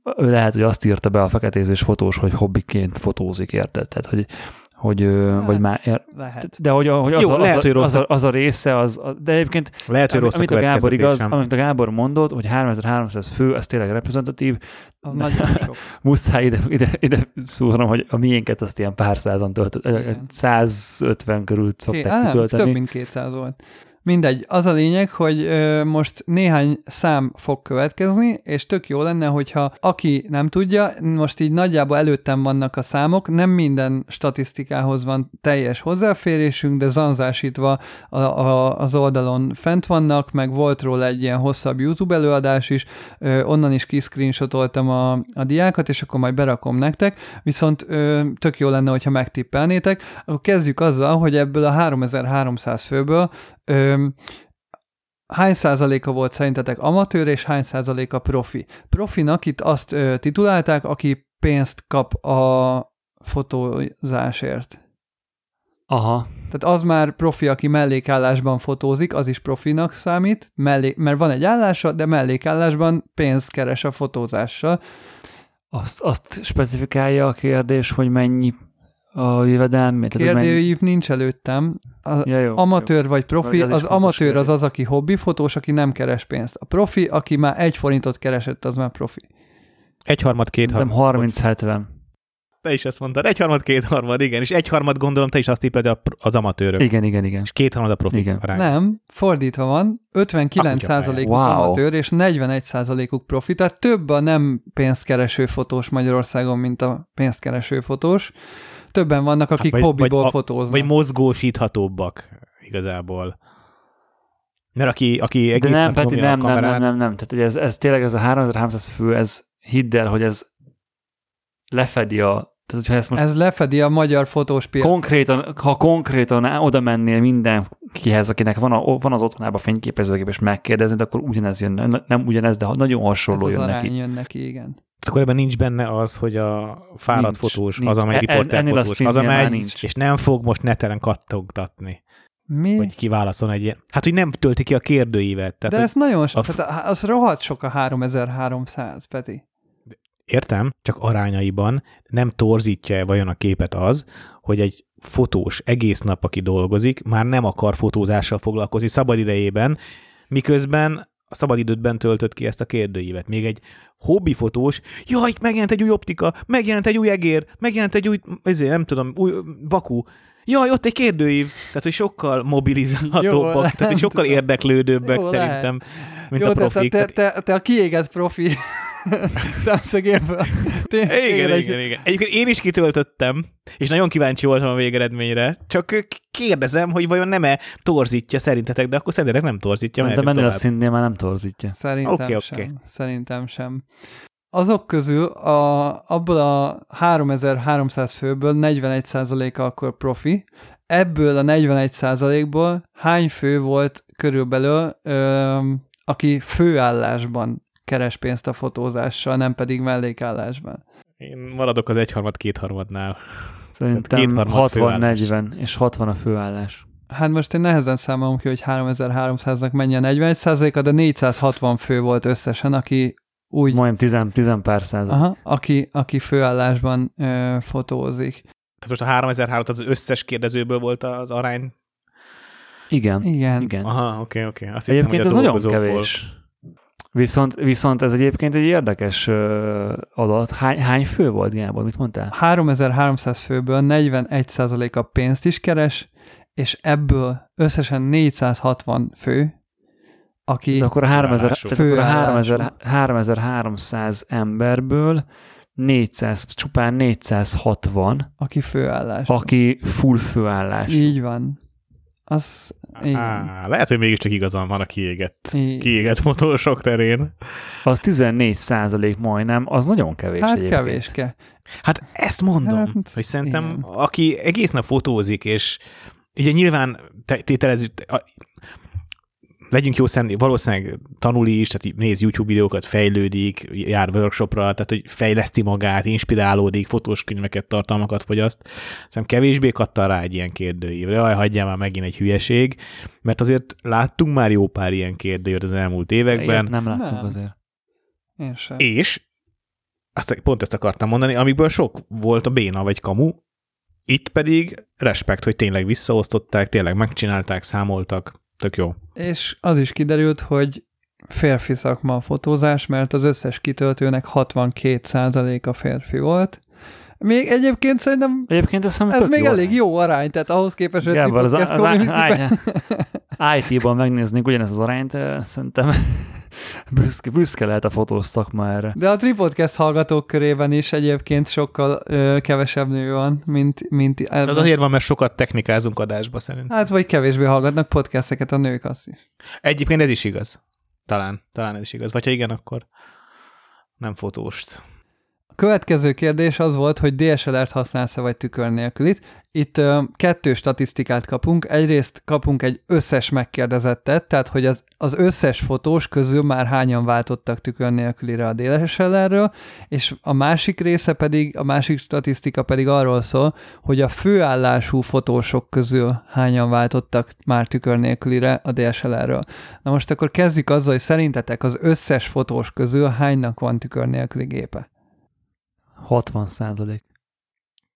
lehet, hogy azt írta be a feketézős fotós, hogy hobbiként fotózik, érted? Tehát, hogy, hogy hát, vagy már, ér, Lehet. de hogy, hogy az, Jó, a, lehet, az, hogy a, rossz az, a, az a része, az, a, de egyébként Lehet, hogy rossz amit a a Gábor igaz, amit a Gábor mondott, hogy 3300 fő, az tényleg reprezentatív, Az nagyon sok. muszáj ide, ide, ide szúrnom, hogy a miénket azt ilyen pár százan töltött, Igen. 150 körül szokták nem, kitölteni. több mint 200 volt. Mindegy, az a lényeg, hogy ö, most néhány szám fog következni, és tök jó lenne, hogyha aki nem tudja, most így nagyjából előttem vannak a számok, nem minden statisztikához van teljes hozzáférésünk, de zanzásítva a, a, az oldalon fent vannak, meg volt róla egy ilyen hosszabb YouTube előadás is, ö, onnan is kiscreenshotoltam a, a diákat, és akkor majd berakom nektek, viszont ö, tök jó lenne, hogyha megtippelnétek, akkor kezdjük azzal, hogy ebből a 3300 főből ö, hány százaléka volt szerintetek amatőr, és hány százaléka profi? Profinak itt azt ö, titulálták, aki pénzt kap a fotózásért. Aha, Tehát az már profi, aki mellékállásban fotózik, az is profinak számít, mellé, mert van egy állása, de mellékállásban pénzt keres a fotózással. azt, azt specifikálja a kérdés, hogy mennyi a mennyi- Kérdőív nincs előttem. A, Ja, jó, amatőr vagy profi, Az az amatőr az az, aki hobbifotós, aki nem keres pénzt. A profi, aki már egy forintot keresett, az már profi. Egyharmad, Nem kétharmad. 30-70. Te is ezt mondtad. Egyharmad, kétharmad, igen. És egyharmad gondolom te is azt tippeled a- az amatőrök. Igen, igen, igen. És kétharmad a profi Igen. arány. Nem, fordítva van, 59%-uk Wow. amatőr, és 41%-uk profi, tehát több a nem pénzkereső fotós Magyarországon, mint a pénzkereső fotós. Többen vannak, akik vagy- hobbiból vagy a- fotóznak. Vagy mozgósíthatóbbak igazából. Mert aki, aki egész De nem, nap Peti, nyomja a nem, nem, nem, kamerát, nem, nem. Tehát hogy ez, ez tényleg ez a 3300 fő, ez hidd el, hogy ez lefedi a... Tehát, hogyha ezt most Ez lefedi a magyar fotós piacot. konkrétan, ha konkrétan oda mennél mindenkihez, akinek van, a, van az otthonában fényképezőgép, és megkérdezni, akkor ugyanez jön, nem- nem ugyanez, de nagyon Ez hasonló az jön arány neki. jön neki, igen. Akkor ebben nincs benne az, hogy a fáradt Nincs, fotós, nincs. az, amely E- riporter ennél a fotós, az, amely, nincs. és nem fog most netelen kattogtatni, Mi? hogy kiválaszol egy ilyen. Hát, hogy nem tölti ki a kérdőívet. Tehát, De ez nagyon sok, a f- tehát az rohadt sok a 3300, Peti. Értem, csak arányaiban nem torzítja vajon a képet az, hogy egy fotós egész nap, aki dolgozik, már nem akar fotózással foglalkozni szabadidejében, miközben a szabadidődben töltött ki ezt a kérdőívet. Még egy hobbi fotós, jaj, megjelent egy új optika, megjelent egy új egér, megjelent egy új, ezért nem tudom, új vaku, Jaj, ott egy kérdőív. Tehát, hogy sokkal Jó, mobilizálhatóbbak, tehát, hogy sokkal tudom. érdeklődőbbek Jó, szerintem, mint Jó, a te, profik. te, te, te, a kiégett profi szemszögéből. Té- Igen, egy- igen, igen. Egyébként én is kitöltöttem, és nagyon kíváncsi voltam a végeredményre, csak kérdezem, hogy vajon nem-e torzítja szerintetek, de akkor szerintetek nem torzítja Szerintem ennél a szintnél már nem torzítja. Szerintem okay, sem. Szerintem sem. Azok közül a, abból a 3300 főből 41%-a akkor profi. Ebből a 41%-ból hány fő volt körülbelül, ö, aki főállásban keres pénzt a fotózással, nem pedig mellékállásban? Én maradok az egyharmad kétharmadnál. Szerintem kétharmad főállás. 60-40, és 60 a főállás. Hát most én nehezen számolom ki, hogy 3300-nak mennyi a 41%-a, de 460 fő volt összesen, aki úgy Majdnem 10, 10 pár százalék. Aha, aki, aki főállásban ö, fotózik. Tehát most a 3003 az összes kérdezőből volt az arány. Igen. Igen. Igen. Aha, oké, oké. Azt hittem, Egyébként hogy ez a nagyon kevés. Viszont, viszont ez egyébként egy érdekes adat. Hány, hány fő volt, Gábor? Mit mondtál? 3300 főből 41%-a pénzt is keres, és ebből összesen 460 fő, aki De akkor a 3000, Főállású. tehát akkor a Főállású. 3000, 3300 emberből 400, csupán 460, aki főállás. aki full főállás. Így van. Az, igen. Á, lehet, hogy mégiscsak igazam van a kiégett, Így. kiégett motorosok terén. Az 14 százalék majdnem, az nagyon kevés Hát egyébként. kevéske. Hát ezt mondom, Hát, hogy szerintem igen. aki egész nap fotózik, és ugye nyilván te- tételezzük, legyünk jó szent, valószínűleg tanul is, tehát néz YouTube videókat, fejlődik, jár workshopra, tehát hogy fejleszti magát, inspirálódik, fotós könyveket, tartalmakat fogyaszt. Szerintem kevésbé kattan rá egy ilyen kérdőívre. Jaj, hagyjál már megint egy hülyeség, mert azért láttunk már jó pár ilyen kérdőívet az elmúlt években. Ilyet nem láttuk Nem. azért. Én sem. És azt, pont ezt akartam mondani, amikből sok volt a béna vagy kamu, itt pedig respekt, hogy tényleg visszaosztották, tényleg megcsinálták, számoltak, tök jó. És az is kiderült, hogy férfi szakma a fotózás, mert az összes kitöltőnek 62%-a férfi volt. Még egyébként szerintem Egyébként ez, ez még elég jó arány, tehát ahhoz képest, hogy Gábor, az, az, az IT-ban megnéznénk ugyanezt az arányt, eh, szerintem büszke, büszke lehet a fotós szakma erre. De a Tripodcast hallgatók körében is egyébként sokkal ö, kevesebb nő van, mint, mint ebben. Ez azért van, mert sokat technikázunk adásba szerintem. Hát, vagy kevésbé hallgatnak podcasteket a nők azt is. Egyébként ez is igaz. Talán, talán ez is igaz. Vagy ha igen, akkor nem fotóst. Következő kérdés az volt, hogy DSLR-t használsz-e vagy tükör nélkülit. Itt ö, kettő statisztikát kapunk. Egyrészt kapunk egy összes megkérdezettet, tehát hogy az, az összes fotós közül már hányan váltottak tükör nélkülire a DSLR-ről, és a másik része pedig, a másik statisztika pedig arról szól, hogy a főállású fotósok közül hányan váltottak már tükör nélkülire a DSLR-ről. Na most akkor kezdjük azzal, hogy szerintetek az összes fotós közül hánynak van tükör nélküli gépe? 60 százalék.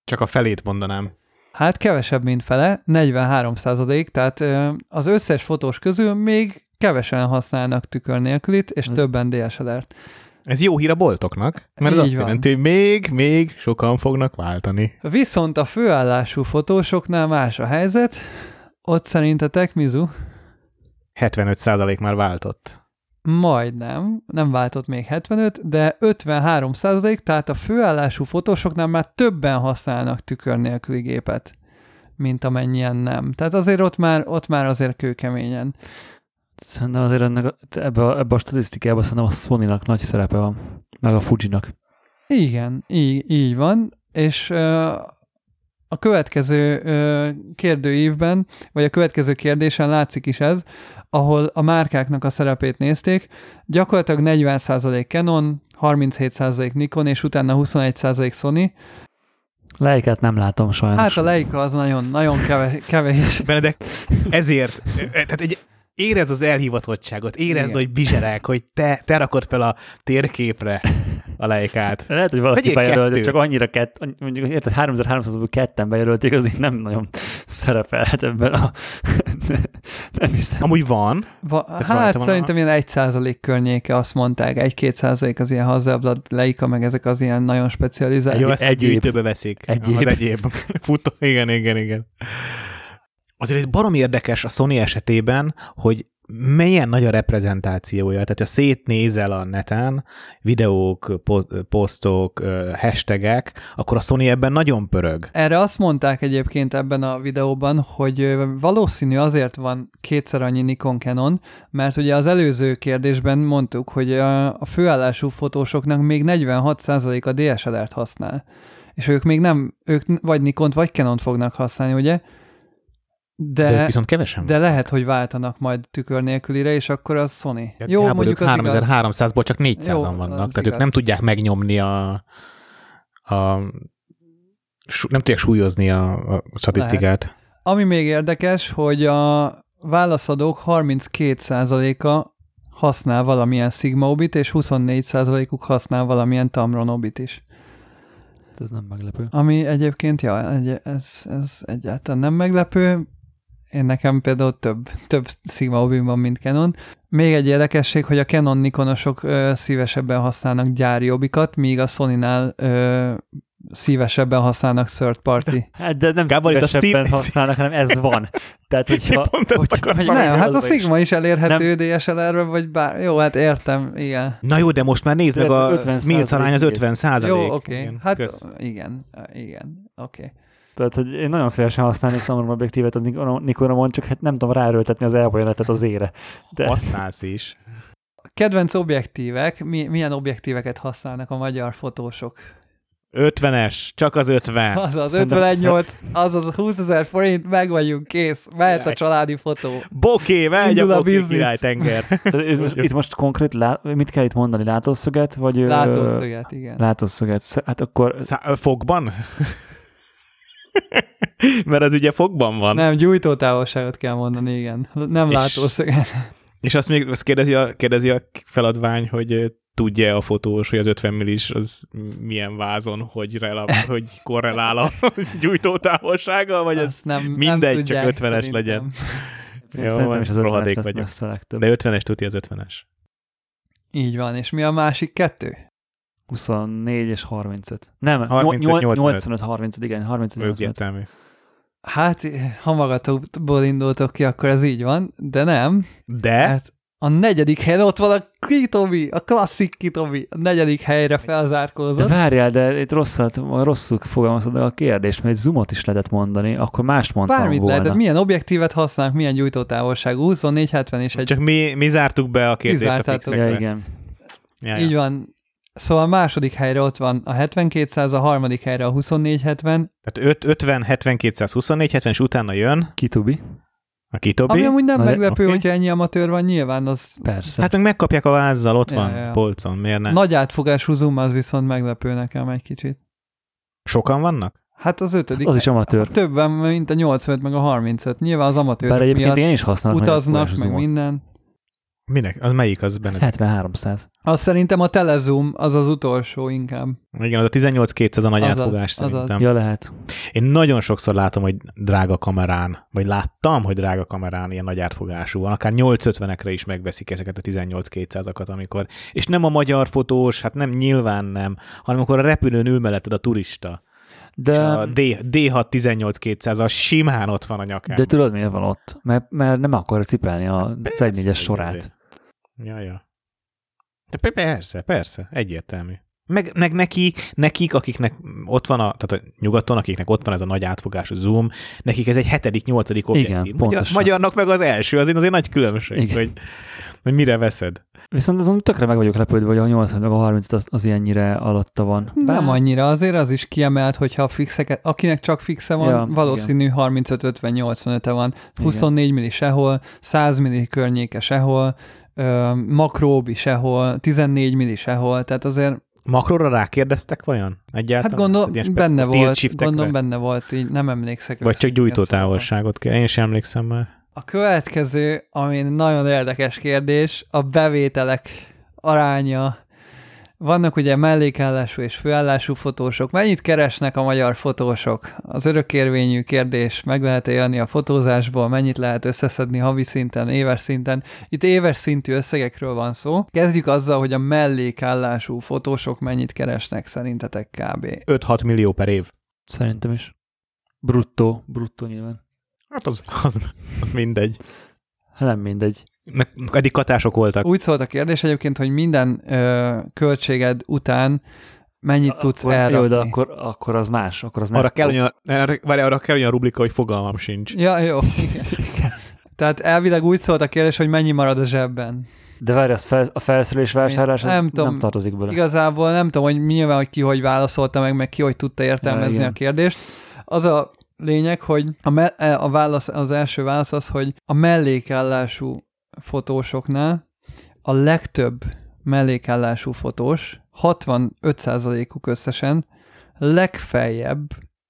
Csak a felét mondanám. Hát kevesebb, mint fele, 43 százalék, tehát az összes fotós közül még kevesen használnak tükör nélkülit, és többen DSLR-t. Ez jó hír a boltoknak, mert ez Így azt van. jelenti, hogy még, még sokan fognak váltani. Viszont a főállású fotósoknál más a helyzet. Ott szerintetek, Mizu? 75% már váltott. Majdnem, nem váltott még 75, de 53 százalék, tehát a főállású fotósoknál már többen használnak tükör nélküli gépet, mint amennyien nem. Tehát azért ott már, ott már azért kőkeményen. Szerintem azért ennek a, ebbe, a, ebbe a statisztikában szerintem a Sony-nak nagy szerepe van, meg a Fuji-nak. Igen, így, így van, és ö, a következő ö, kérdőívben, vagy a következő kérdésen látszik is ez, ahol a márkáknak a szerepét nézték, gyakorlatilag 40% Canon, 37% Nikon, és utána 21% Sony. Leikát nem látom sajnos. Hát a Leica az nagyon, nagyon kevés. kevés. Benedek, ezért, tehát egy, érezd az elhivatottságot, érezd, Igen. hogy bizserek, hogy te, te rakod fel a térképre a lejkát. Lehet, hogy valaki bejelölt, csak annyira kett, mondjuk érted, 3300-ból ketten bejelölték, az így nem nagyon szerepelhet ebben a... nem hiszem. Amúgy van, Va, hát van a- szerintem ilyen 1% környéke, azt mondták, 1-2% az ilyen Hasselblad, Leica, meg ezek az ilyen nagyon specializált. jó, ezt egy egyéb. gyűjtőbe veszik. Egyéb. Az egyéb. Futó, igen, igen, igen. Azért egy barom érdekes a Sony esetében, hogy milyen nagy a reprezentációja. Tehát, ha szétnézel a neten, videók, po- posztok, hashtagek, akkor a Sony ebben nagyon pörög. Erre azt mondták egyébként ebben a videóban, hogy valószínű azért van kétszer annyi Nikon Canon, mert ugye az előző kérdésben mondtuk, hogy a, főállású fotósoknak még 46% a DSLR-t használ. És ők még nem, ők vagy Nikont, vagy Canont fognak használni, ugye? De, De, ők viszont kevesen de lehet, hogy váltanak majd tükör nélkülire, és akkor az Sony. Hát Jó, Gábor, mondjuk ők az igaz. 3300-ból csak 400-an Jó, vannak, tehát ők igaz. nem tudják megnyomni a, a nem tudják súlyozni a, a statisztikát. Ami még érdekes, hogy a válaszadók 32%-a használ valamilyen Sigma Obit, és 24%-uk használ valamilyen Tamron Obit is. Ez nem meglepő. Ami egyébként, ja, egy, ez, ez egyáltalán nem meglepő. Én nekem például több, több Sigma Obim van, mint Canon. Még egy érdekesség, hogy a Canon Nikonosok ö, szívesebben használnak gyári obikat, míg a Sony-nál ö, szívesebben használnak third party. Hát de nem Gábor, itt a szívesebben szín- használnak, hanem ez van. Tehát, hogyha... Pont hogy- hogy-. Nem, hát a az is. Sigma is elérhető DSLR-ről, vagy bár... Jó, hát értem, igen. Na jó, de most már nézd meg a 50 Mills arány az százalék. 50 százalék. Jó, oké. Okay. Hát kösz. igen, igen, oké. Okay. Tehát, hogy én nagyon szívesen használnék Tamron objektívet a Nikon- Nikonomon, csak hát nem tudom ráerőltetni az elvonatot az ére. De Használsz is. Kedvenc objektívek, mi, milyen objektíveket használnak a magyar fotósok? 50-es, csak az 50. Az az Szerintem- 51-8, az az 20 ezer forint, meg vagyunk, kész. Mehet a családi fotó. Boké, megy Indul a a boké biznisz. királytenger. Itt most, konkrét, lá, mit kell itt mondani? Látószöget? Vagy, Látószöget, igen. Látószöget. Sz- Hát akkor Szá- fogban? Mert az ugye fogban van. Nem, gyújtótávolságot kell mondani, igen. Nem És- látószöget. És azt még azt kérdezi a, kérdezi a feladvány, hogy tudja a fotós, hogy az 50 millis az milyen vázon, hogy, rela, hogy korrelál a gyújtótávolsággal, vagy ez nem, mindegy, nem csak tudják, 50-es szerintem. legyen. Jó, szerintem is az rohadék 50 lesz a legtöbb. De 50-es tudja az 50-es. Így van, és mi a másik kettő? 24 és 35. Nem, 35, 85. 85, 30, igen, 35, Ők 85. értelmű. Hát, ha magatokból indultok ki, akkor ez így van, de nem, De mert a negyedik helyen ott van a Kitobi, a klasszik Kitobi, a negyedik helyre De felzárkózott. várjál, de itt rosszat, rosszul fogalmazod a kérdést, mert egy zoomot is lehetett mondani, akkor mást mondtam Bármit volna. lehetett, milyen objektívet használnak, milyen gyújtótávolságú, 24, 70 és egy... csak mi, mi zártuk be a kérdést a fixekbe. Ja, igen. Ja, ja. Így van. Szóval a második helyre ott van a 7200, a harmadik helyre a 2470, Tehát öt- 50, 70, 224, 70, és utána jön Kitubi? a Kitobi. ami amúgy nem Na meglepő, oké. hogyha ennyi amatőr van, nyilván az Persze. Hát meg megkapják a vázzal, ott Ja, van ja, polcon, miért ne? nagy átfogású zoom az viszont meglepő nekem egy kicsit. Sokan vannak? Hát az ötödik. az is amatőr. Többen, mint a 85 meg a 35. Nyilván az amatőrök Bár egyébként miatt én is használom. utaznak, meg minden. Minek? Az melyik az benne? 7300. Az szerintem a telezoom az az utolsó inkább. Igen, az a 18-200 a nagy Azaz, átfogás azaz. szerintem. Ja, lehet. Én nagyon sokszor látom, hogy drága kamerán, vagy láttam, hogy drága kamerán ilyen nagy átfogású van, akár 850-ekre is megveszik ezeket a 18-200-akat, amikor, és nem a magyar fotós, hát nem, nyilván nem, hanem amikor a repülőn ül melletted a turista, De, és a D, D6 18-200, az simán ott van a nyakán. de tudod, miért van ott? Mert, mert nem akar cipelni a Persze, 1 igen. sorát. Ja, ja. De pe- persze, persze, egyértelmű. Meg, meg neki, nekik, akiknek ott van, a, tehát a nyugaton, akiknek ott van ez a nagy átfogású zoom, nekik ez egy hetedik, nyolcadik objektív. Magyar, pontosan. magyarnak meg az első, azért azért nagy különbség, Igen. hogy, hogy mire veszed. Viszont azon tökre meg vagyok lepődve, hogy a 80 meg a 30 az, az ilyennyire alatta van. Nem annyira, azért az is kiemelt, hogyha a fixeket, akinek csak fixe van, Ja, valószínű 35-50-85-e van, Igen. 24 milli sehol, 100 milli környéke sehol, makróbi sehol, 14 milli sehol, tehát azért, Makróra rákérdeztek vajon? Egyáltalán? hát gondolom, ilyen benne volt, gondolom benne volt, így nem emlékszek. Vagy csak összesen, gyújtó szóval. távolságot kell. Én sem emlékszem már. A következő, ami nagyon érdekes kérdés, a bevételek aránya. Vannak ugye mellékállású és főállású fotósok. Mennyit keresnek a magyar fotósok? Az örökérvényű kérdés, meg lehet élni a fotózásból, mennyit lehet összeszedni havi szinten, éves szinten. Itt éves szintű összegekről van szó. Kezdjük azzal, hogy a mellékállású fotósok mennyit keresnek szerintetek kb. 5-6 millió per év. Szerintem is. Bruttó, bruttó nyilván. Hát az, az, az mindegy. Hát nem mindegy. Meg eddig katások voltak. Úgy szólt a kérdés egyébként, hogy minden ö, költséged után mennyit tudsz akkor, elrakni. Jó, de akkor, akkor az más. Akkor az Arra nettó. kell, olyan, arra, várj, arra kell olyan rubrika, hogy fogalmam sincs. Ja, jó. Igen. Tehát elvileg úgy szólt a kérdés, hogy mennyi marad a zsebben. De várj, az fel, a felszerelés vásárlás Nem nem, tudom. nem tartozik bele. Igazából nem tudom, hogy nyilván, hogy ki hogy válaszolta meg, meg ki hogy tudta értelmezni Ja, a kérdést. Az a lényeg, hogy a, me- a válasz, az első válasz az, hogy a mellékállású fotósoknál a legtöbb mellékállású fotós, 65%-uk összesen, legfeljebb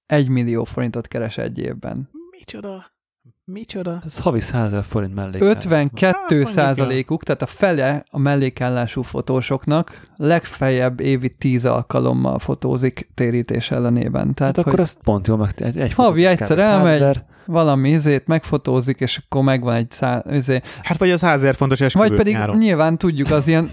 1 millió forintot keres egy évben. Micsoda? Micsoda? Ez havi 100 ezer forint mellé. 52 százalékuk, tehát a fele a mellékállású fotósoknak legfeljebb évi 10 alkalommal fotózik térítés ellenében. Tehát, Hát hogy akkor ezt pont jól meg... Egy, egy Havi egyszer elmegy, 100 ezer. valami izét megfotózik, és akkor megvan egy szá, izé. Hát vagy az 1000 fontos esküvő Vagy pedig nyáron. nyilván tudjuk az ilyen,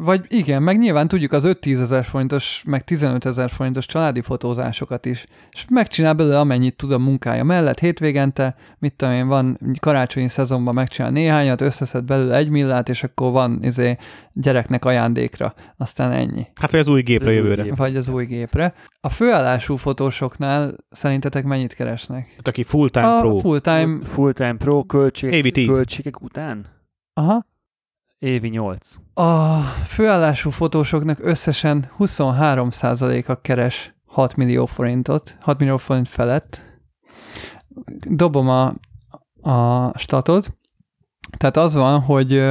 vagy igen, meg nyilván tudjuk az 5-10 ezer forintos, meg 15 ezer forintos családi fotózásokat is, és megcsinál belőle amennyit tud a munkája mellett, hétvégente, mit tudom én, van karácsonyi szezonban megcsinál néhányat, összeszed belőle egy millát, és akkor van izé gyereknek ajándékra, aztán ennyi. Hát vagy az új gépre jövőre. Vagy az új gépre. A főállású fotósoknál szerintetek mennyit keresnek? Hát aki full-time a pro. full-time, Full-time pro költség, Évi 10. költségek után? aha, Évi 8. A főállású fotósoknak összesen 23%-a keres 6 millió forintot, 6 millió forint felett. Dobom a, a statot. Tehát az van, hogy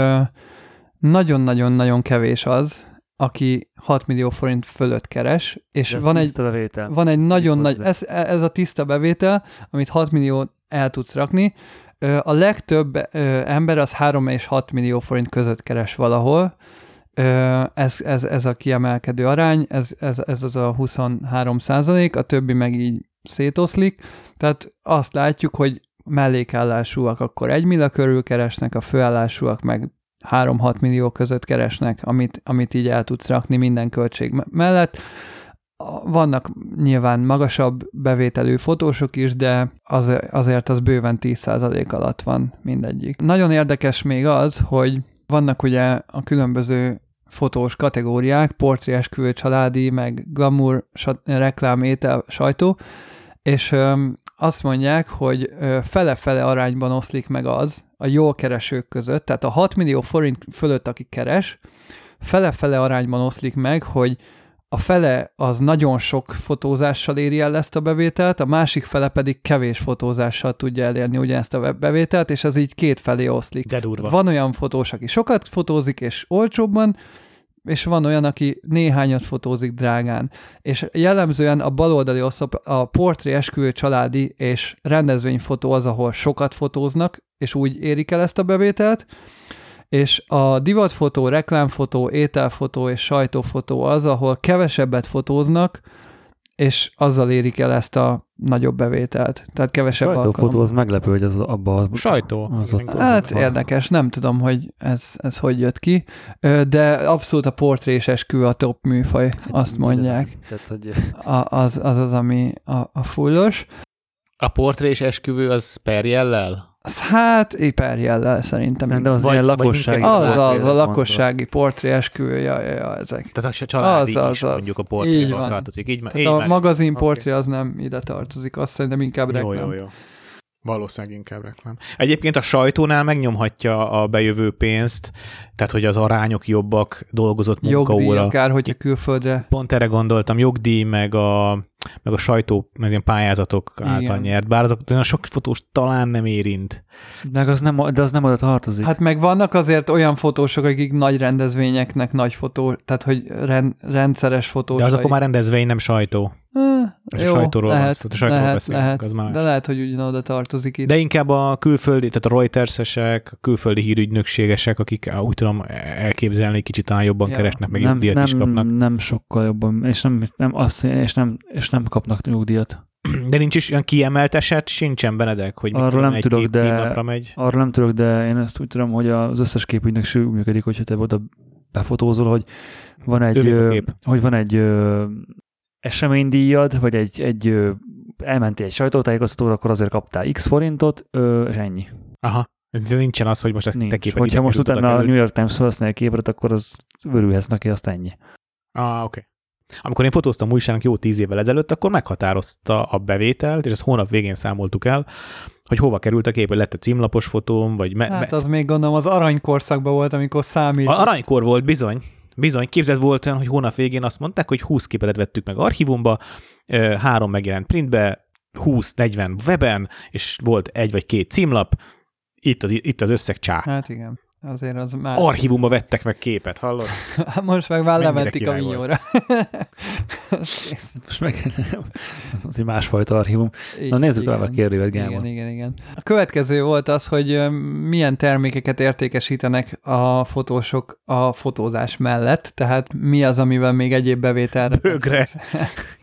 nagyon-nagyon-nagyon kevés az, aki 6 millió forint fölött keres, és ez van egy, bevétel. van egy nagyon nagy, hozzá. ez, ez a tiszta bevétel, amit 6 millió el tudsz rakni. A legtöbb ember az 3 és 6 millió forint között keres valahol. Ez, ez, ez a kiemelkedő arány, ez, ez, ez az a 23 százalék, a többi meg így szétoszlik. Tehát azt látjuk, hogy mellékállásúak akkor 1 millió körül keresnek, a főállásúak meg 3-6 millió között keresnek, amit, amit így el tudsz rakni minden költség me- mellett. Vannak nyilván magasabb bevételű fotósok is, de az, azért az bőven 10% alatt van mindegyik. Nagyon érdekes még az, hogy vannak ugye a különböző fotós kategóriák, portréesküvő, családi, meg glamour, reklám, étel, sajtó, és azt mondják, hogy fele-fele arányban oszlik meg az a jól keresők között, tehát a 6 millió forint fölött, aki keres, fele-fele arányban oszlik meg, hogy a fele az nagyon sok fotózással éri el ezt a bevételt, a másik fele pedig kevés fotózással tudja elérni ugyanezt a bevételt, és ez így két felé oszlik. De durva. Van olyan fotós, aki sokat fotózik, és olcsóbban, és van olyan, aki néhányat fotózik drágán. És jellemzően a baloldali oszlop a portré, esküvő, családi és rendezvényfotó az, ahol sokat fotóznak, és úgy érik el ezt a bevételt, és a divatfotó, reklámfotó, ételfotó és sajtófotó az, ahol kevesebbet fotóznak, és azzal érik el ezt a nagyobb bevételt. Tehát kevesebb Sajtófotó alkalom. az meglepő, hogy az abba a, Sajtó. Az ott, Hát van. érdekes, nem tudom, hogy ez, ez hogy jött ki, de abszolút a portrés eskü a top műfaj, azt mondják. Tehát, hogy A, az, az az, ami a, a fullos. A portrés esküvő az perjellel? Az hát éperjellel szerintem. szerintem az Vagy- ilyen vagy lakossági. inkább- az, az, a lakossági portré esküvő, ja, ja, ja, ezek. Tehát a családi Az, az, is az. mondjuk a Így portréhoz van. tartozik. Így, így a már- magazin Oké. portré az nem ide tartozik, azt szerintem inkább Jó, reklám. jó, jó. Valószínűleg inkább reklám. Egyébként a sajtónál megnyomhatja a bejövő pénzt, tehát hogy az arányok jobbak, dolgozott Jogdíj munkaóra. akár, hogyha külföldre. Pont erre gondoltam, jogdíj, meg a, meg a sajtó, meg ilyen pályázatok által Igen. nyert, bár azok olyan sok fotós talán nem érint. Meg az nem, de az nem oda tartozik. Hát meg vannak azért olyan fotósok, akik nagy rendezvényeknek nagy fotó, tehát hogy rend, rendszeres fotósai. De az akkor már rendezvény, nem sajtó. Ah, A sajtóról van szó, a sajtóról lehet, beszélünk, lehet, az más. de lehet, hogy ugyanoda tartozik itt. De inkább a külföldi, tehát a Reuters-esek, a külföldi hírügynökségesek, akik úgy tudom elképzelni, kicsit talán jobban Ja. keresnek, meg nem, jogdíjat nem, is kapnak. nem sokkal jobban, és nem, nem, azt, és nem, és nem kapnak nyugdíjat. De nincs is olyan kiemelt eset, sincsen Benedek, hogy Arról nem egy tudok, de- címlapra megy. Arról nem tudok, de én ezt úgy tudom, hogy az összes képügynökség úgy működik, hogyha te oda befotózol, hogy van egy, ö, hogy van egy ö, eseménydíjad, vagy egy, egy elmentél egy sajtótájékoztatóra, akkor azért kaptál x forintot, ö, és ennyi. Aha. De nincsen az, hogy most a te Nincs. képed Hogyha most utána a. New York Times felhasználja a képet, akkor az örülhetsz neki, azt ennyi. Ah, oké. Amikor én fotóztam újságnak jó tíz évvel ezelőtt, akkor meghatározta a bevételt, és ezt hónap végén számoltuk el, hogy hova került a kép, hogy lett a címlapos fotóm, vagy me- Hát az még gondolom az aranykorszakban volt, amikor számít. a aranykor volt bizony, bizony, képzett volt olyan, hogy hónap végén azt mondták, hogy 20 képet vettük meg archívumba, három megjelent printbe, 20-40 weben, és volt egy vagy két címlap, itt az, itt az összeg csá. Hát igen, azért az már... Archívumba vettek meg képet, hallod? Most meg már lementik a vinyóra. Most meg az egy másfajta archívum. Így- Na nézzük tovább a kérdővet, Gábor. Igen, igen, igen. A következő volt az, hogy milyen termékeket értékesítenek a fotósok a fotózás mellett, tehát mi az, amivel még egyéb bevételre... Bögre.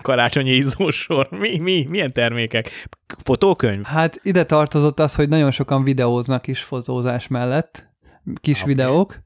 Karácsonyi izzósor. Mi, mi, milyen termékek? Fotókönyv? Hát ide tartozott az, hogy nagyon sokan videóznak is fotózás mellett, kis okay. videók,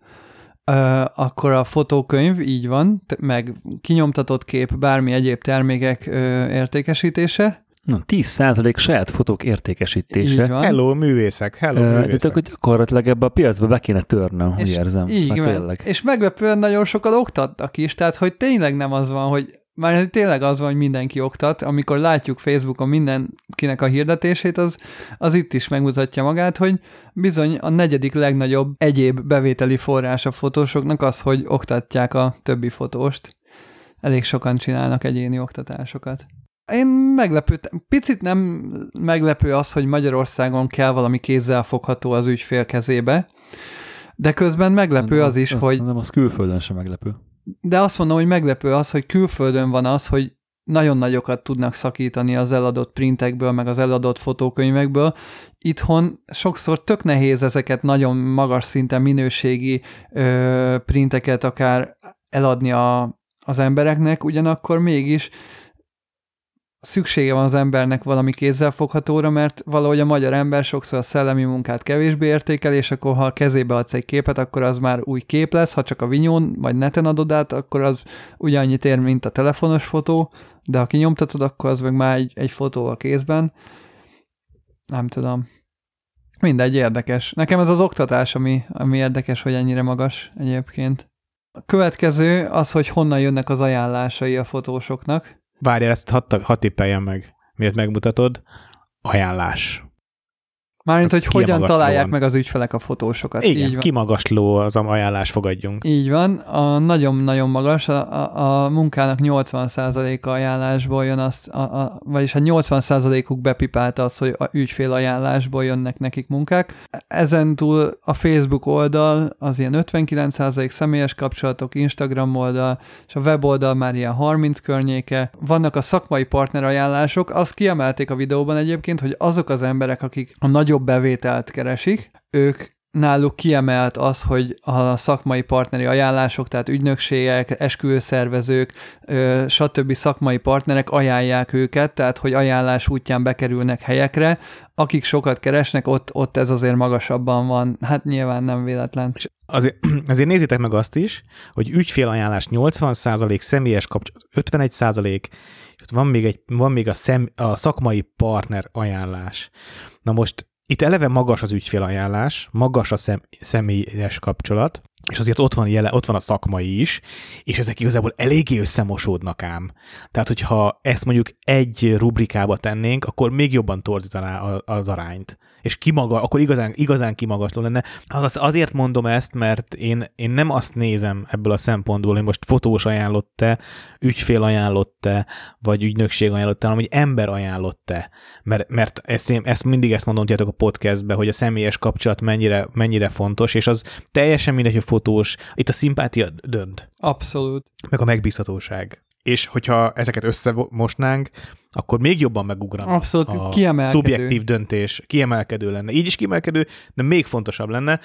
akkor a fotókönyv, így van, meg kinyomtatott kép, bármi egyéb termékek értékesítése. Na, 10% saját fotók értékesítése. Így van. Hello, művészek, hello, De művészek. akkor gyakorlatilag ebbe a piacba be kéne törnöm, úgy érzem. Így Mert van. tényleg. És meglepően nagyon sokan oktatnak is, tehát hogy tényleg nem az van, hogy már tényleg az van, hogy mindenki oktat, amikor látjuk Facebookon mindenkinek a hirdetését, az, az itt is megmutatja magát, hogy bizony a negyedik legnagyobb egyéb bevételi forrás a fotósoknak az, hogy oktatják a többi fotóst. elég sokan csinálnak egyéni oktatásokat. Én meglepődtem. Picit nem meglepő az, hogy Magyarországon kell valami kézzel fogható az ügyfél kezébe, de közben meglepő az is, az, hogy... Nem, az külföldön sem meglepő. De azt mondom, hogy meglepő az, hogy külföldön van az, hogy nagyon nagyokat tudnak szakítani az eladott printekből, meg az eladott fotókönyvekből. Itthon sokszor tök nehéz ezeket nagyon magas szinten minőségi ö, printeket akár eladni a, az embereknek, ugyanakkor mégis szüksége van az embernek valami kézzelfoghatóra, mert valahogy a magyar ember sokszor a szellemi munkát kevésbé értékel, és akkor ha a kezébe adsz egy képet, akkor az már új kép lesz, ha csak a vinyón vagy neten adod át, akkor az ugyannyit ér, mint a telefonos fotó, de ha kinyomtatod, akkor az meg már egy, egy fotó a kézben. Nem tudom. Mindegy, érdekes. Nekem ez az oktatás, ami, ami érdekes, hogy ennyire magas egyébként. A következő az, hogy honnan jönnek az ajánlásai a fotósoknak. Várjál, ezt hat, hat tippeljem meg, miért megmutatod. Ajánlás. Mármint, hogy hogyan találják meg az ügyfelek a fotósokat. Igen, Így van. kimagasló az ajánlás, fogadjunk. Így van, a nagyon-nagyon magas, a, a, a munkának 80%-a ajánlásból jön, az, a, a, vagyis a 80%-uk bepipálta az, hogy a ügyfél ajánlásból jönnek nekik munkák. Ezen túl a Facebook oldal az ilyen 59% személyes kapcsolatok, Instagram oldal, és a weboldal már ilyen 30 környéke. Vannak a szakmai partner ajánlások, azt kiemelték a videóban egyébként, hogy azok az emberek, akik a nagyobb bevételt keresik, ők náluk kiemelt az, hogy a szakmai partneri ajánlások, tehát ügynökségek, esküvőszervezők, stb. szakmai partnerek ajánlják őket, tehát hogy ajánlás útján bekerülnek helyekre, akik sokat keresnek, ott, ott ez azért magasabban van. Hát nyilván nem véletlen. Azért, azért nézzétek meg azt is, hogy ügyfélajánlás 80%, személyes kapcsolat 51%, és ott van még, egy, van még a, szem, a szakmai partner ajánlás. Na most itt eleve magas az ügyfélajánlás, magas a szem, személyes kapcsolat, és azért ott van, jele, ott van a szakmai is, és ezek igazából eléggé összemosódnak ám. Tehát, hogyha ezt mondjuk egy rubrikába tennénk, akkor még jobban torzítaná az arányt. És kimaga, akkor igazán, igazán kimagasló lenne. Az, azért mondom ezt, mert én, én nem azt nézem ebből a szempontból, hogy most fotós ajánlott-e, ügyfél ajánlott-e, vagy ügynökség ajánlott-e, hanem hogy ember ajánlott-e. Mert, mert ezt, én, ezt mindig ezt mondom tudjátok a podcastben, hogy a személyes kapcsolat mennyire, mennyire fontos, és az teljesen mindegy, hogy fotós, itt a szimpátia dönt, Abszolút. meg a megbízhatóság. És hogyha ezeket összemosnánk, akkor még jobban megugrana Abszolút a kiemelkedő. szubjektív döntés, kiemelkedő lenne. Így is kiemelkedő, de még fontosabb lenne.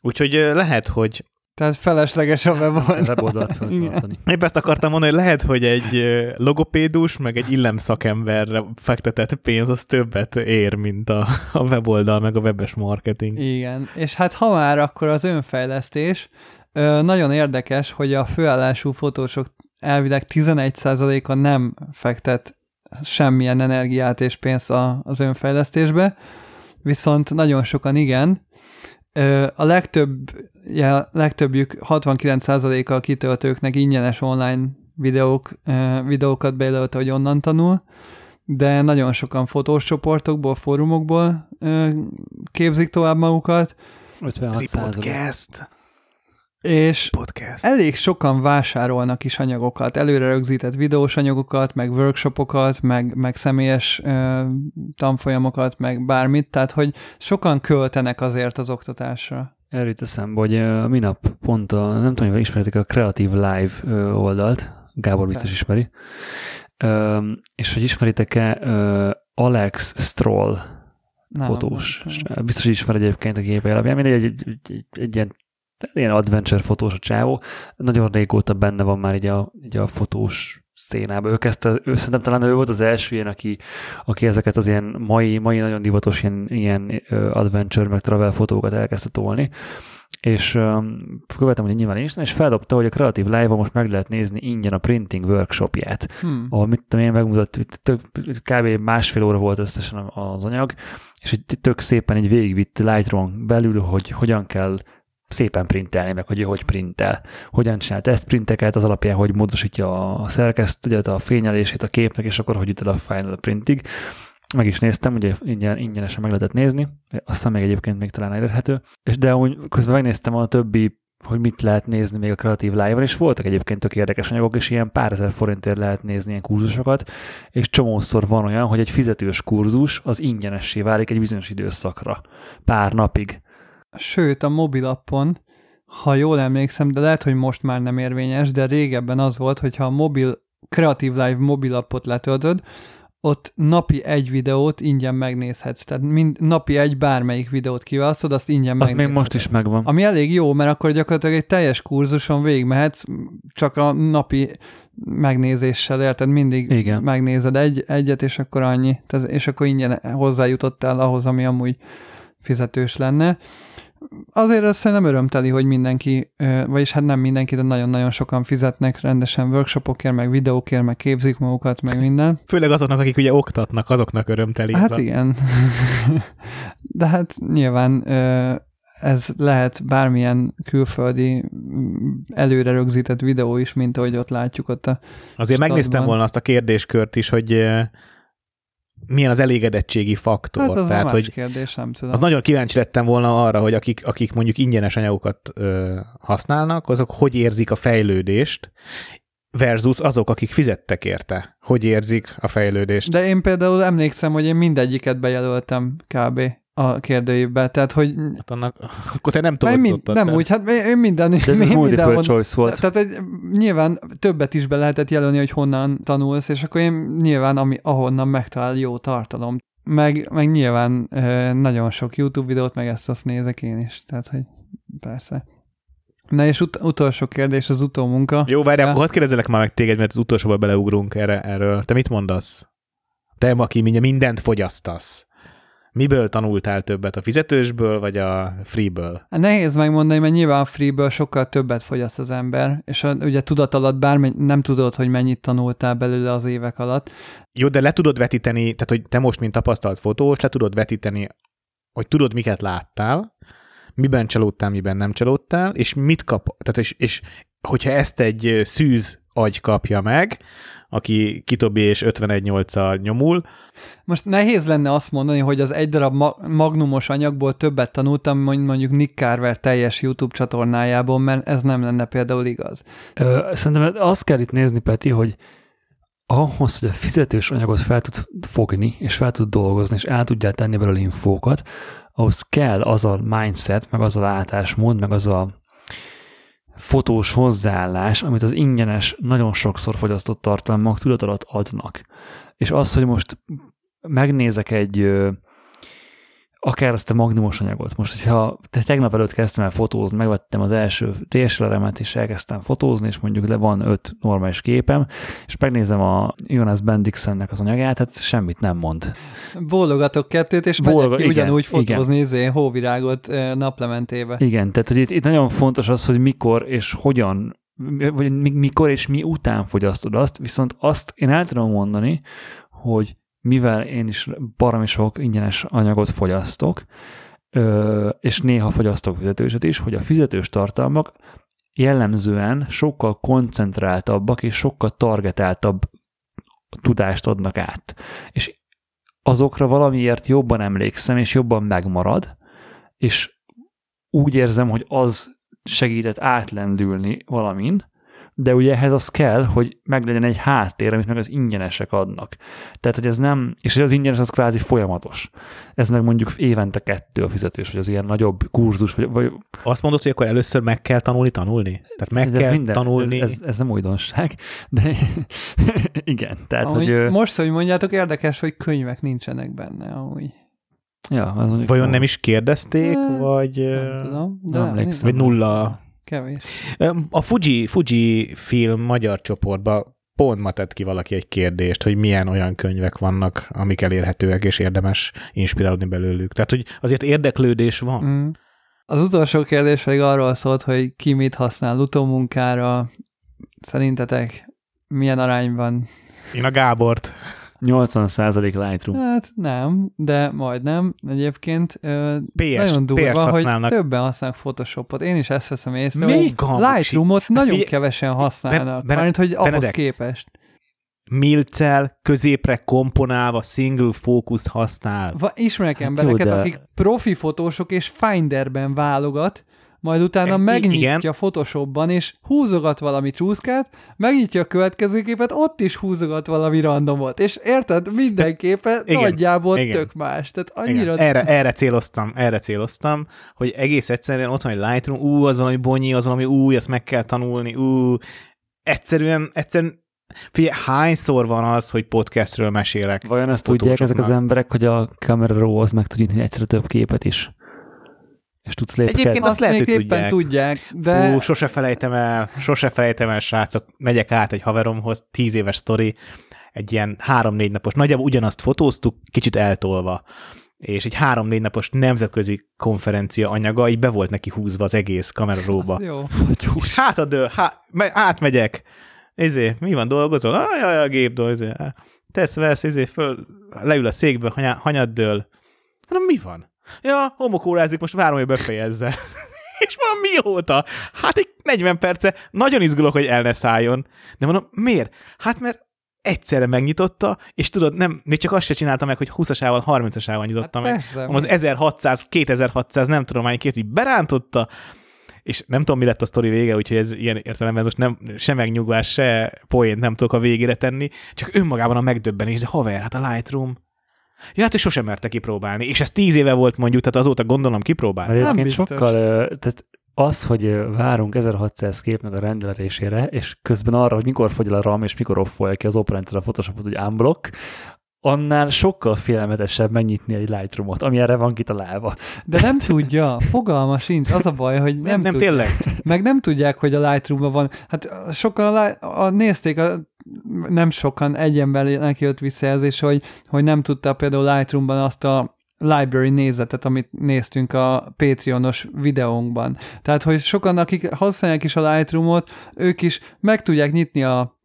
Úgyhogy lehet, hogy Tehát felesleges a weboldal. weboldalt föntartani. épp ezt akartam mondani, hogy lehet, hogy egy logopédus, meg egy illemszakemberre fektetett pénz az többet ér, mint a, a weboldal, meg a webes marketing. Igen, és hát ha már akkor az önfejlesztés, nagyon érdekes, hogy a főállású fotósok elvileg 11%-a nem fektet semmilyen energiát és pénzt a, az önfejlesztésbe, viszont nagyon sokan igen. A legtöbb, ja, legtöbbjük 69%-a a kitöltőknek ingyenes online videók, videókat bejelölte, hogy onnan tanul, de nagyon sokan fotós csoportokból, fórumokból képzik tovább magukat, 56 százalék. Podcast. és Podcast. elég sokan vásárolnak is anyagokat, előre rögzített videós anyagokat, meg workshopokat, meg, meg személyes ö, tanfolyamokat, meg bármit, tehát hogy sokan költenek azért az oktatásra. Erről jut eszembe, hogy uh, minap pont a, nem tudom, hogy ismeritek a Creative Live uh, oldalt, Gábor biztos ismeri, és hogy ismeritek-e Alex Stroll Nem, fotós. nem. Biztos hogy ismer egyébként a képe alapján. Mindegy, egy, egy, egy, egy, egy ilyen, ilyen adventure fotós a csávó. Nagyon régóta benne van már így a, így a fotós szénában. Ő kezdte, ő, szerintem talán ő volt az első ilyen, aki, aki ezeket az ilyen mai, mai nagyon divatos ilyen, ilyen adventure meg travel fotókat elkezdte tolni és um, követem, hogy nyilván is, és feldobta, hogy a Creative Live-on most meg lehet nézni ingyen a printing workshopját Hmm. ahol mit tudom én megmutat, tök, kb. másfél óra volt összesen az anyag, és egy tök szépen egy végigvitt Lightroom belül, hogy hogyan kell szépen printelni, meg hogy ő hogy printel, hogyan csinál tesztprinteket, az alapján, hogy módosítja a szerkesztőt, a fényelését a képnek, és akkor hogy jut el a final printig. Meg is néztem, ugye ingyen, ingyenesen meg lehetett nézni, aztán még egyébként még talán elérhető, és de úgy közben megnéztem a többi hogy mit lehet nézni még a kreatív live és voltak egyébként tök érdekes anyagok, és ilyen pár ezer forintért lehet nézni ilyen kurzusokat, és csomószor van olyan, hogy egy fizetős kurzus az ingyenessé válik egy bizonyos időszakra, pár napig. Sőt, a mobilappon, ha jól emlékszem, de lehet, hogy most már nem érvényes, de régebben az volt, hogyha a mobil, Creative Live mobilappot letöltöd, ott napi egy videót ingyen megnézhetsz. Tehát mind, napi egy bármelyik videót kiválasztod, azt ingyen Az megnézheted. még most is megvan. Ami elég jó, mert akkor gyakorlatilag egy teljes kurzuson végigmehetsz, csak a napi megnézéssel, érted? Mindig Igen. megnézed egy, egyet, és akkor annyi. Tehát, és akkor ingyen hozzájutottál ahhoz, ami amúgy fizetős lenne. Azért ez szerintem örömteli, hogy mindenki, vagyis hát nem mindenki, de nagyon-nagyon sokan fizetnek rendesen workshopokért, meg videókért, meg képzik magukat, meg minden. Főleg azoknak, akik ugye oktatnak, azoknak örömteli. ez Hát a- igen. De hát nyilván ez lehet bármilyen külföldi mm, előre rögzített videó is, mint ahogy ott látjuk ott a... Azért Statban. megnéztem volna azt a kérdéskört is, hogy milyen az elégedettségi faktor. Hát az Tehát, hogy kérdés, nem tudom. az nagyon kíváncsi lettem volna arra, hogy akik, akik mondjuk ingyenes anyagokat ö, használnak, azok hogy érzik a fejlődést, versus azok, akik fizettek érte. Hogy érzik a fejlődést. De én például emlékszem, hogy én mindegyiket bejelöltem kb. A kérdőívbe, tehát hogy Hát annak, akkor te nem mind, tovább nem úgy, hát én minden, De ez én multiple mindenhol, choice volt. Tehát egy, nyilván többet is be lehetett jelölni, hogy honnan tanulsz, és akkor én nyilván ami, ahonnan megtalál jó tartalom. Meg, meg nyilván nagyon sok YouTube videót, meg ezt azt nézek én is. Tehát, hogy persze. Na és ut- utolsó kérdés, az utómunka. Jó, várj, akkor hadd kérdezelek már meg téged, mert az utolsóba beleugrunk erre, erről. Te mit mondasz? Te, aki mindent fogyasztasz. Miből tanultál többet? A fizetősből, vagy a freeből? Nehéz megmondani, mert nyilván a freeből sokkal többet fogyaszt az ember, és a, ugye tudat alatt bármely, nem tudod, hogy mennyit tanultál belőle az évek alatt. Jó, de le tudod vetíteni, tehát hogy te most, mint tapasztalt fotós, le tudod vetíteni, hogy tudod, miket láttál, miben csalódtál, miben nem csalódtál, és mit kap, tehát és, és hogyha ezt egy szűz agy kapja meg, aki Kitobi és 51-8-al nyomul, Most nehéz lenne azt mondani, hogy az egy darab ma- magnumos anyagból többet tanultam, mint mondjuk Nick Carver teljes YouTube csatornájából, mert ez nem lenne például igaz. Ö, Szerintem azt kell itt nézni, Peti, hogy ahhoz, hogy a fizetős anyagot fel tud fogni, és fel tud dolgozni, és el tudjál tenni belőle infókat, ahhoz kell az a mindset, meg az a látásmód, meg az a fotós hozzáállás, amit az ingyenes, nagyon sokszor fogyasztott tartalmak tudat alatt adnak. És az, hogy most megnézek egy akár azt a magnumos anyagot. Most, hogyha te tegnap előtt kezdtem el fotózni, megvettem az első DSLR-emet, és elkezdtem fotózni, és mondjuk le van öt normális képem, és megnézem a Jonas Bendixennek az anyagát, hát semmit nem mond. Bólogatok kettőt, és Bóloga- megyek ki igen, ugyanúgy igen. fotózni izé, hóvirágot naplementébe. Igen, tehát hogy itt, itt nagyon fontos az, hogy mikor és hogyan, vagy mi- mikor és mi után fogyasztod azt, viszont azt én el tudom mondani, hogy mivel én is baromi sok ingyenes anyagot fogyasztok, és néha fogyasztok fizetőset is, hogy a fizetős tartalmak jellemzően sokkal koncentráltabbak és sokkal targetáltabb tudást adnak át. És azokra valamiért jobban emlékszem, és jobban megmarad, és úgy érzem, hogy az segített átlendülni valamin, de ugye ehhez az kell, hogy meglegyen egy háttér, amit meg az ingyenesek adnak. Tehát, hogy ez nem, és az ingyenes az kvázi folyamatos. Ez meg mondjuk évente kettő a fizetős, vagy az ilyen nagyobb kurzus, vagy, vagy azt mondod, hogy akkor először meg kell tanulni tanulni? Tehát meg ez kell minden, tanulni. Ez, ez, ez nem újdonság, de igen, tehát, Amúgy hogy... most, hogy mondjátok, érdekes, hogy könyvek nincsenek benne, amúgy. Ja, az Vajon jó. nem is kérdezték, Hát, vagy, Nem tudom. De nem nem, emlékszem. vagy nulla? Kevés. A Fuji, Fuji film magyar csoportba pont ma tett ki valaki egy kérdést, hogy milyen olyan könyvek vannak, amik elérhetőek, és érdemes inspirálódni belőlük. Tehát, hogy azért érdeklődés van. Mm. Az utolsó kérdés pedig arról szólt, hogy ki mit használ utómunkára. Szerintetek milyen arányban? Én a Gábort. 80% Lightroom. Hát nem, de majdnem. Egyébként ö, PS, nagyon durva, hogy használnak. többen használnak Photoshopot. Én is ezt veszem észre, Mi? hogy. Lightroomot nagyon Figyelj, kevesen használnak. Bene- Mármint, hogy ahhoz Benedek. képest. Milcel középre komponálva single focus használ. Va, ismerek Hát embereket, jó, de- akik profi fotósok és Finderben válogat, majd utána E- megnyitja igen. Photoshopban, és húzogat valami csúszkát, megnyitja a következő képet, ott is húzogat valami randomot, és érted, minden képe Igen, nagyjából igen. tök más, tehát Igen, annyira... erre, erre céloztam, erre céloztam, hogy egész egyszerűen ott van egy Lightroom, ú, az valami bonyi, az valami új, ezt meg kell tanulni, ú, egyszerűen, egyszerűen, figyelj, hányszor van az, hogy podcastről mesélek? Vajon ezt tudják ezek az emberek, hogy a Camera Raw az meg tud nyitni egyszerre több képet is? És tudsz lépkedni? Egyébként azt lehet, hogy éppen tudják. tudják, de Ú, sose felejtem el, sose felejtem el, srácok, megyek át egy haveromhoz, tíz éves sztori, egy ilyen három-négy napos, nagyjából ugyanazt fotóztuk, kicsit eltolva, és egy három-négy napos nemzetközi konferencia anyaga, így be volt neki húzva az egész kameraróba. az jó. Hát a dől, há, me, átmegyek. Izé, mi van, dolgozol? Ah, jaj, a gép dolgozol. Izé. Tesz, vesz, izé, föl, leül a székbe, hanya, hanyad dől. Mondom, mi van? Ja, homokórázik, most várom, hogy befejezze. És mondom, mióta? Hát egy 40 perce, nagyon izgulok, hogy el ne szálljon. De mondom, miért? Hát mert egyszerre megnyitotta, és tudod, nem, még csak azt se csinálta meg, hogy 20-asával, 30-asával nyitotta Hát meg. persze. az 1600, 2600, nem tudom hány két, így berántotta, és nem tudom, mi lett a sztori vége, úgyhogy ez ilyen értelemben most nem, se megnyugvás, se poént nem tudok a végére tenni, csak önmagában a megdöbbenés, de haver, hát a Lightroom. Ja, hát ő sosem merte kipróbálni, és ez tíz éve volt mondjuk, tehát azóta gondolom kipróbálni. Nem biztos. sokkal, tehát az, hogy várunk 1600 képnek a rendelésére, és közben arra, hogy mikor fogy el a RAM, és mikor offolja ki az operendszer a Photoshopot, hogy unblock, annál sokkal félelmetesebb megnyitni egy Lightroomot, ami erre van kitalálva. De nem tudja, fogalma sincs. Az a baj, hogy nem, Nem, nem tudja. tényleg. Meg nem tudják, hogy a Lightroom-ban van. Hát sokan a, a, nézték, a, nem sokan, egy embernek jött visszajelzés, hogy, hogy nem tudta például Lightroom-ban azt a library nézetet, amit néztünk a Patreonos videónkban. Tehát, hogy sokan, akik használják is a Lightroom-ot, ők is meg tudják nyitni a,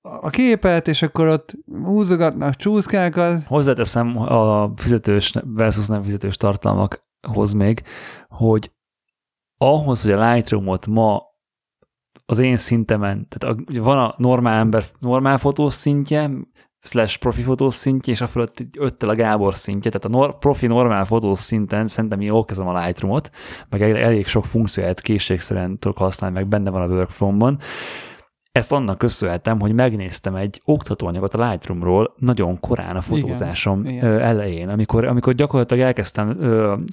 a képet, és akkor ott húzogatnak csúszkákat. Hozzáteszem a fizetős versus nem fizetős tartalmakhoz még, hogy ahhoz, hogy a Lightroomot ma az én szintemen, tehát a, van a normál ember normál fotós szintje, slash profi fotós szintje, és a fölött öttel a Gábor szintje, tehát a nor, profi normál fotós szinten szerintem én jól kezdem a Lightroomot, meg elég, elég sok funkcióját készségszerűen tudok használni, meg benne van a workflow-ban. Ezt annak köszönhetem, hogy megnéztem egy oktatóanyagot a Lightroomról nagyon korán a fotózásom igen. elején, amikor, amikor gyakorlatilag elkezdtem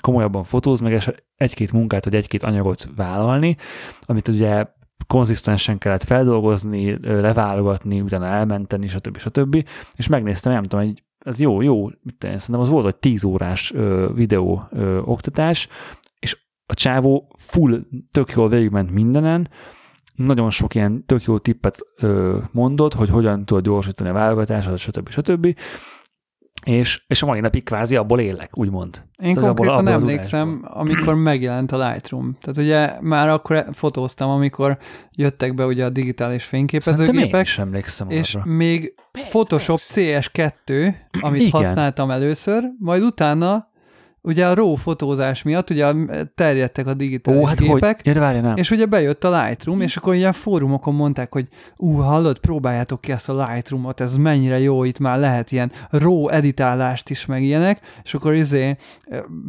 komolyabban fotózni, meg egy-két munkát, vagy egy-két anyagot vállalni, amit ugye konzisztensen kellett feldolgozni, leválogatni, utána elmenteni, stb. stb. És megnéztem, nem tudom, egy, ez jó, jó, szerintem az volt egy 10 órás ö, videó ö, oktatás, és a csávó full, tök jól végigment mindenen, nagyon sok ilyen tök jó tippet ö, mondott, hogy hogyan tudod gyorsítani a válogatást, stb. stb. És, és a mai napig kvázi abból élek, úgymond. Én Tehát abból- konkrétan abból a emlékszem, amikor megjelent a Lightroom. Tehát ugye már akkor fotóztam, amikor jöttek be ugye a digitális Szerintem én fényképezőgépek, is emlékszem és arra. még Photoshop CS2, amit Igen. használtam először, majd utána ugye a RAW fotózás miatt ugye terjedtek a digitális Ó, hát hogy? gépek, Ja, de várj, nem. és ugye bejött a Lightroom, és akkor ilyen fórumokon mondták, hogy ú, hallod, próbáljátok ki ezt a Lightroomot, ez mennyire jó, itt már lehet ilyen RAW editálást is, meg ilyenek, és akkor izé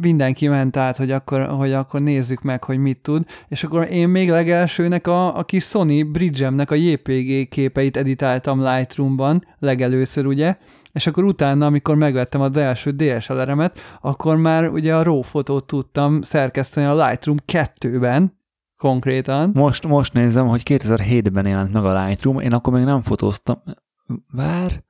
mindenki ment át, hogy akkor, hogy akkor nézzük meg, hogy mit tud, és akkor én még legelsőnek a, a kis Sony Bridgemnek a JPG képeit editáltam Lightroomban, legelőször ugye, és akkor utána, amikor megvettem az első DSLR-emet, akkor már ugye a RAW fotót tudtam szerkeszteni a Lightroom 2-ben, konkrétan. Most, most nézem, hogy 2007-ben jelent meg a Lightroom, én akkor még nem fotóztam. Vár?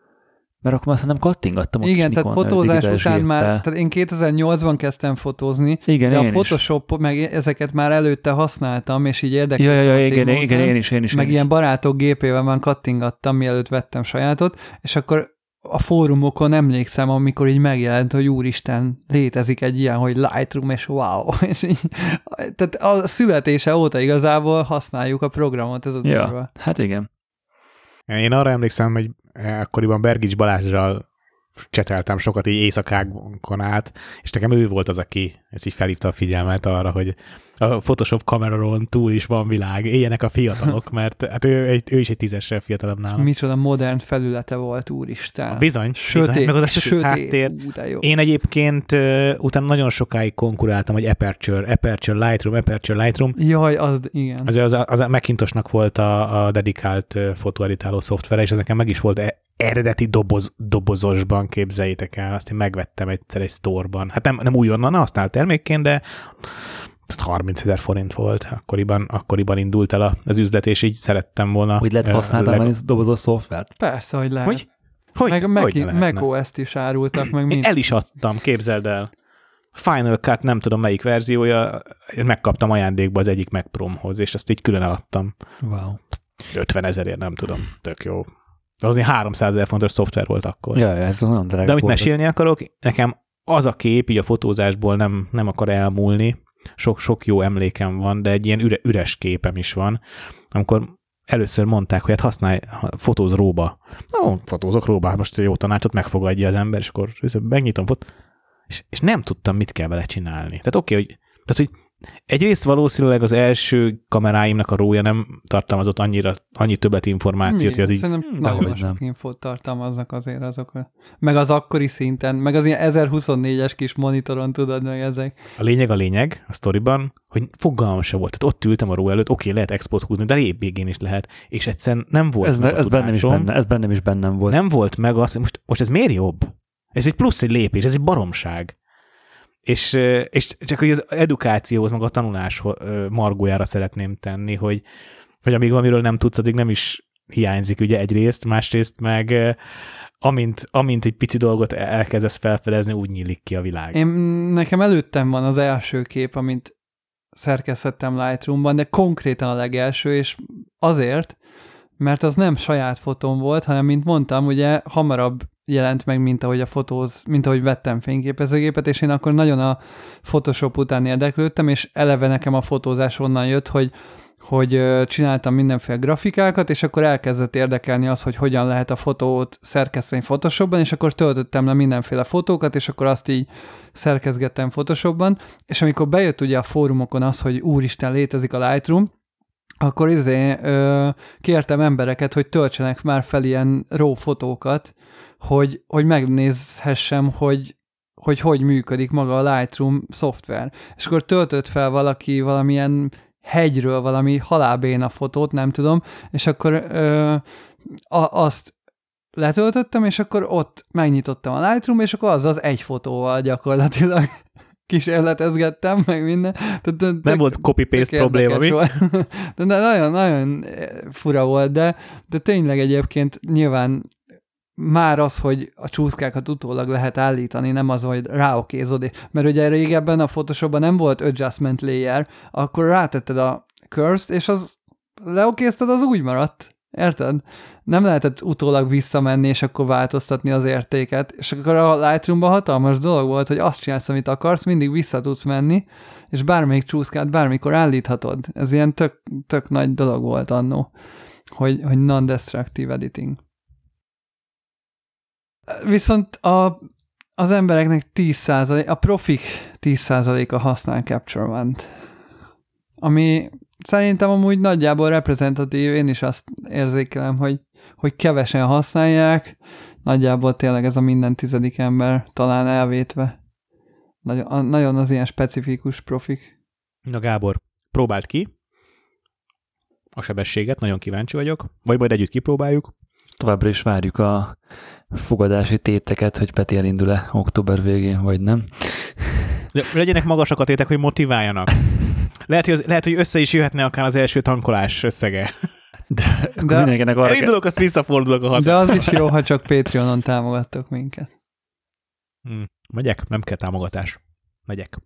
Mert akkor már szerintem kattingattam ott Igen, tehát Nikon, fotózás után már, géppel. tehát én 2008-ban kezdtem fotózni, Igen, de a én is. Photoshop, meg ezeket már előtte használtam, és így érdekel. Ja, ja, ja, igen, igen, én is, én is. meg én ilyen is. barátok gépével már kattingattam, mielőtt vettem sajátot, és akkor a fórumokon emlékszem, amikor így megjelent, hogy úristen, létezik egy ilyen, hogy Lightroom, és wow. És így, tehát a születése óta igazából használjuk a programot, ez a Ja, durva. hát igen. Én arra emlékszem, hogy akkoriban Bergics Balázsral cseteltem sokat így éjszakákon át, és nekem ő volt az, aki ezt így felhívta a figyelmet arra, hogy a Photoshop kameráról túl is van világ, éljenek a fiatalok, mert hát ő, egy, ő is egy tízessel fiatalabb nálam. Micsoda modern felülete volt, úristen. Bizony, Sötét, bizony, meg az a sötét, háttér. Ú. Én egyébként uh, utána nagyon sokáig konkuráltam, hogy Aperture, Aperture Lightroom, Aperture Lightroom. Jaj, az, igen. Az, az, az a Macintosnak volt a, a dedikált fotóeditáló szoftvere, és ez nekem meg is volt e- eredeti doboz, dobozosban, képzeljétek el. Azt én megvettem egyszer egy sztorban. Hát nem, nem újonnan használt termékként, de 30 ezer forint volt. Akkoriban, akkoriban indult el a- az üzlet, és így szerettem volna. Hogy lehet használni leg- valami dobozos szoftvert? Persze, hogy lehet. Hogy? Hogy? meg hogy ne lehetne? Mac OS-t is árultak, meg Én mind. el is adtam, képzeld el. Final Cut, nem tudom melyik verziója, én megkaptam ajándékba az egyik Mac Promhoz, és azt így külön eladtam. Wow. 50 ezerért, nem tudom, tök jó. Az 300 ezer fontos szoftver volt akkor. Ja, ez nagyon drága De amit volt. mesélni akarok, nekem az a kép így a fotózásból nem, nem akar elmúlni, sok, sok jó emlékem van, de egy ilyen üre, üres képem is van, amikor először mondták, hogy hát használj, ha- fotóz róba. Na, fotózok róba, hát most jó tanácsot megfogadja az ember, és akkor megnyitom, fot- és, és nem tudtam, mit kell vele csinálni. Tehát oké, okay, hogy, tehát, hogy egyrészt valószínűleg az első kameráimnak a rója nem tartalmazott annyira, annyi többet információt, hogy az így Szerintem Hm, nagyon sok nem. infót tartalmaznak azért azok. Meg az akkori szinten, meg az ilyen 1024-es kis monitoron tudod, meg ezek. A lényeg a lényeg a sztoriban, hogy fogalmam se volt. Tehát ott ültem a ró előtt, oké, lehet export húzni, de évvégén is lehet, és egyszerűen nem volt Ez, meg a ez, bennem is benne, ez bennem is bennem volt. Nem volt meg az, hogy most, most ez miért jobb? Ez egy plusz egy lépés, ez egy baromság. És, és csak hogy az edukációhoz, meg a tanulás margójára szeretném tenni, hogy, hogy amíg valamiről nem tudsz, addig nem is hiányzik ugye egyrészt, másrészt meg amint, amint egy pici dolgot elkezdesz felfedezni, úgy nyílik ki a világ. Én, nekem előttem van az első kép, amit szerkesztettem Lightroomban, de konkrétan a legelső, és azért, mert az nem saját fotóm volt, hanem, mint mondtam, ugye hamarabb jelent meg, mint ahogy a fotóz, mint ahogy vettem fényképezőgépet, és én akkor nagyon a Photoshop után érdeklődtem, és eleve nekem a fotózás onnan jött, hogy hogy csináltam mindenféle grafikákat, és akkor elkezdett érdekelni az, hogy hogyan lehet a fotót szerkeszteni Photoshopban, és akkor töltöttem le mindenféle fotókat, és akkor azt így szerkezgettem Photoshopban, és amikor bejött ugye a fórumokon az, hogy úristen, létezik a Lightroom, akkor izé ö, kértem embereket, hogy töltsenek már fel ilyen RAW fotókat, hogy, hogy megnézhessem, hogy, hogy hogy működik maga a Lightroom szoftver. És akkor töltött fel valaki valamilyen hegyről valami halálbéna fotót, nem tudom, és akkor ö, a, azt letöltöttem, és akkor ott megnyitottam a Lightroom, és akkor az az egy fotóval gyakorlatilag kísérletezgettem, meg minden. Tehát, nem volt copy-paste probléma, mi? De, de nagyon, nagyon fura volt, de, de tényleg egyébként nyilván már az, hogy a csúszkákat utólag lehet állítani, nem az, hogy ráokézod. Mert ugye régebben a Photoshopban nem volt adjustment layer, akkor rátetted a curse és az leokézted, az úgy maradt. Érted? Nem lehetett utólag visszamenni, és akkor változtatni az értéket. És akkor a Lightroomban hatalmas dolog volt, hogy azt csinálsz, amit akarsz, mindig vissza tudsz menni, és bármelyik csúszkát bármikor állíthatod. Ez ilyen tök, tök nagy dolog volt annó, hogy, hogy non-destructive editing. Viszont a, az embereknek 10%, a profik 10%-a használ Capture One-t. Ami szerintem amúgy nagyjából reprezentatív, én is azt érzékelem, hogy, hogy kevesen használják, nagyjából tényleg ez a minden tizedik ember talán elvétve. Nagyon, nagyon az ilyen specifikus profik. Na Gábor, próbáld ki a sebességet, nagyon kíváncsi vagyok, vagy majd együtt kipróbáljuk. Továbbra is várjuk a fogadási téteket, hogy Peti elindul-e október végén, vagy nem. De legyenek magasak a tétek, hogy motiváljanak. Lehet, hogy, az, lehet, hogy össze is jöhetne akár az első tankolás összege. De, De- mindenkinek arra kell, Elindulok, azt visszafordulok a hat. De az is jó, ha csak Patreonon támogattok minket. Hmm. Megyek? Nem kell támogatás. Megyek.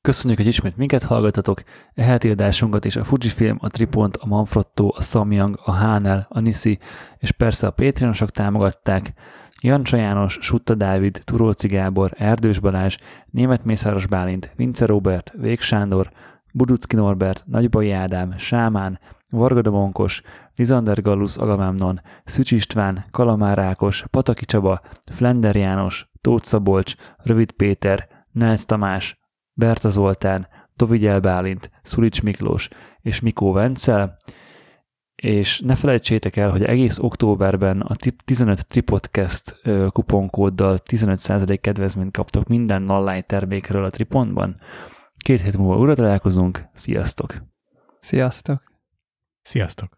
Köszönjük, hogy ismét minket hallgatatok. E heti adásunkat és a Fujifilm, a Tripont, a Manfrotto, a Samyang, a Hánel, a Nisi és persze a Patreonosok támogatták. Jancsa János, Sutta Dávid, Turóci Gábor, Erdős Balázs, Német Mészáros Bálint, Vince Robert, Vég Sándor, Buducki Norbert, Nagybai Ádám, Sámán, Varga Domonkos, Lizander Gallus Agamámnon, Szücs István, Kalamár Ákos, Pataki Csaba, Flender János, Tóth Szabolcs, Rövid Péter, Nelc Tamás, Berta Zoltán, Tovigyel Bálint, Szulics Miklós és Mikó Vencel, és ne felejtsétek el, hogy egész októberben a 15 Tripodcast kuponkóddal 15% kedvezményt kaptok minden online termékről a Tripontban. Két hét múlva újra találkozunk, sziasztok! Sziasztok! Sziasztok!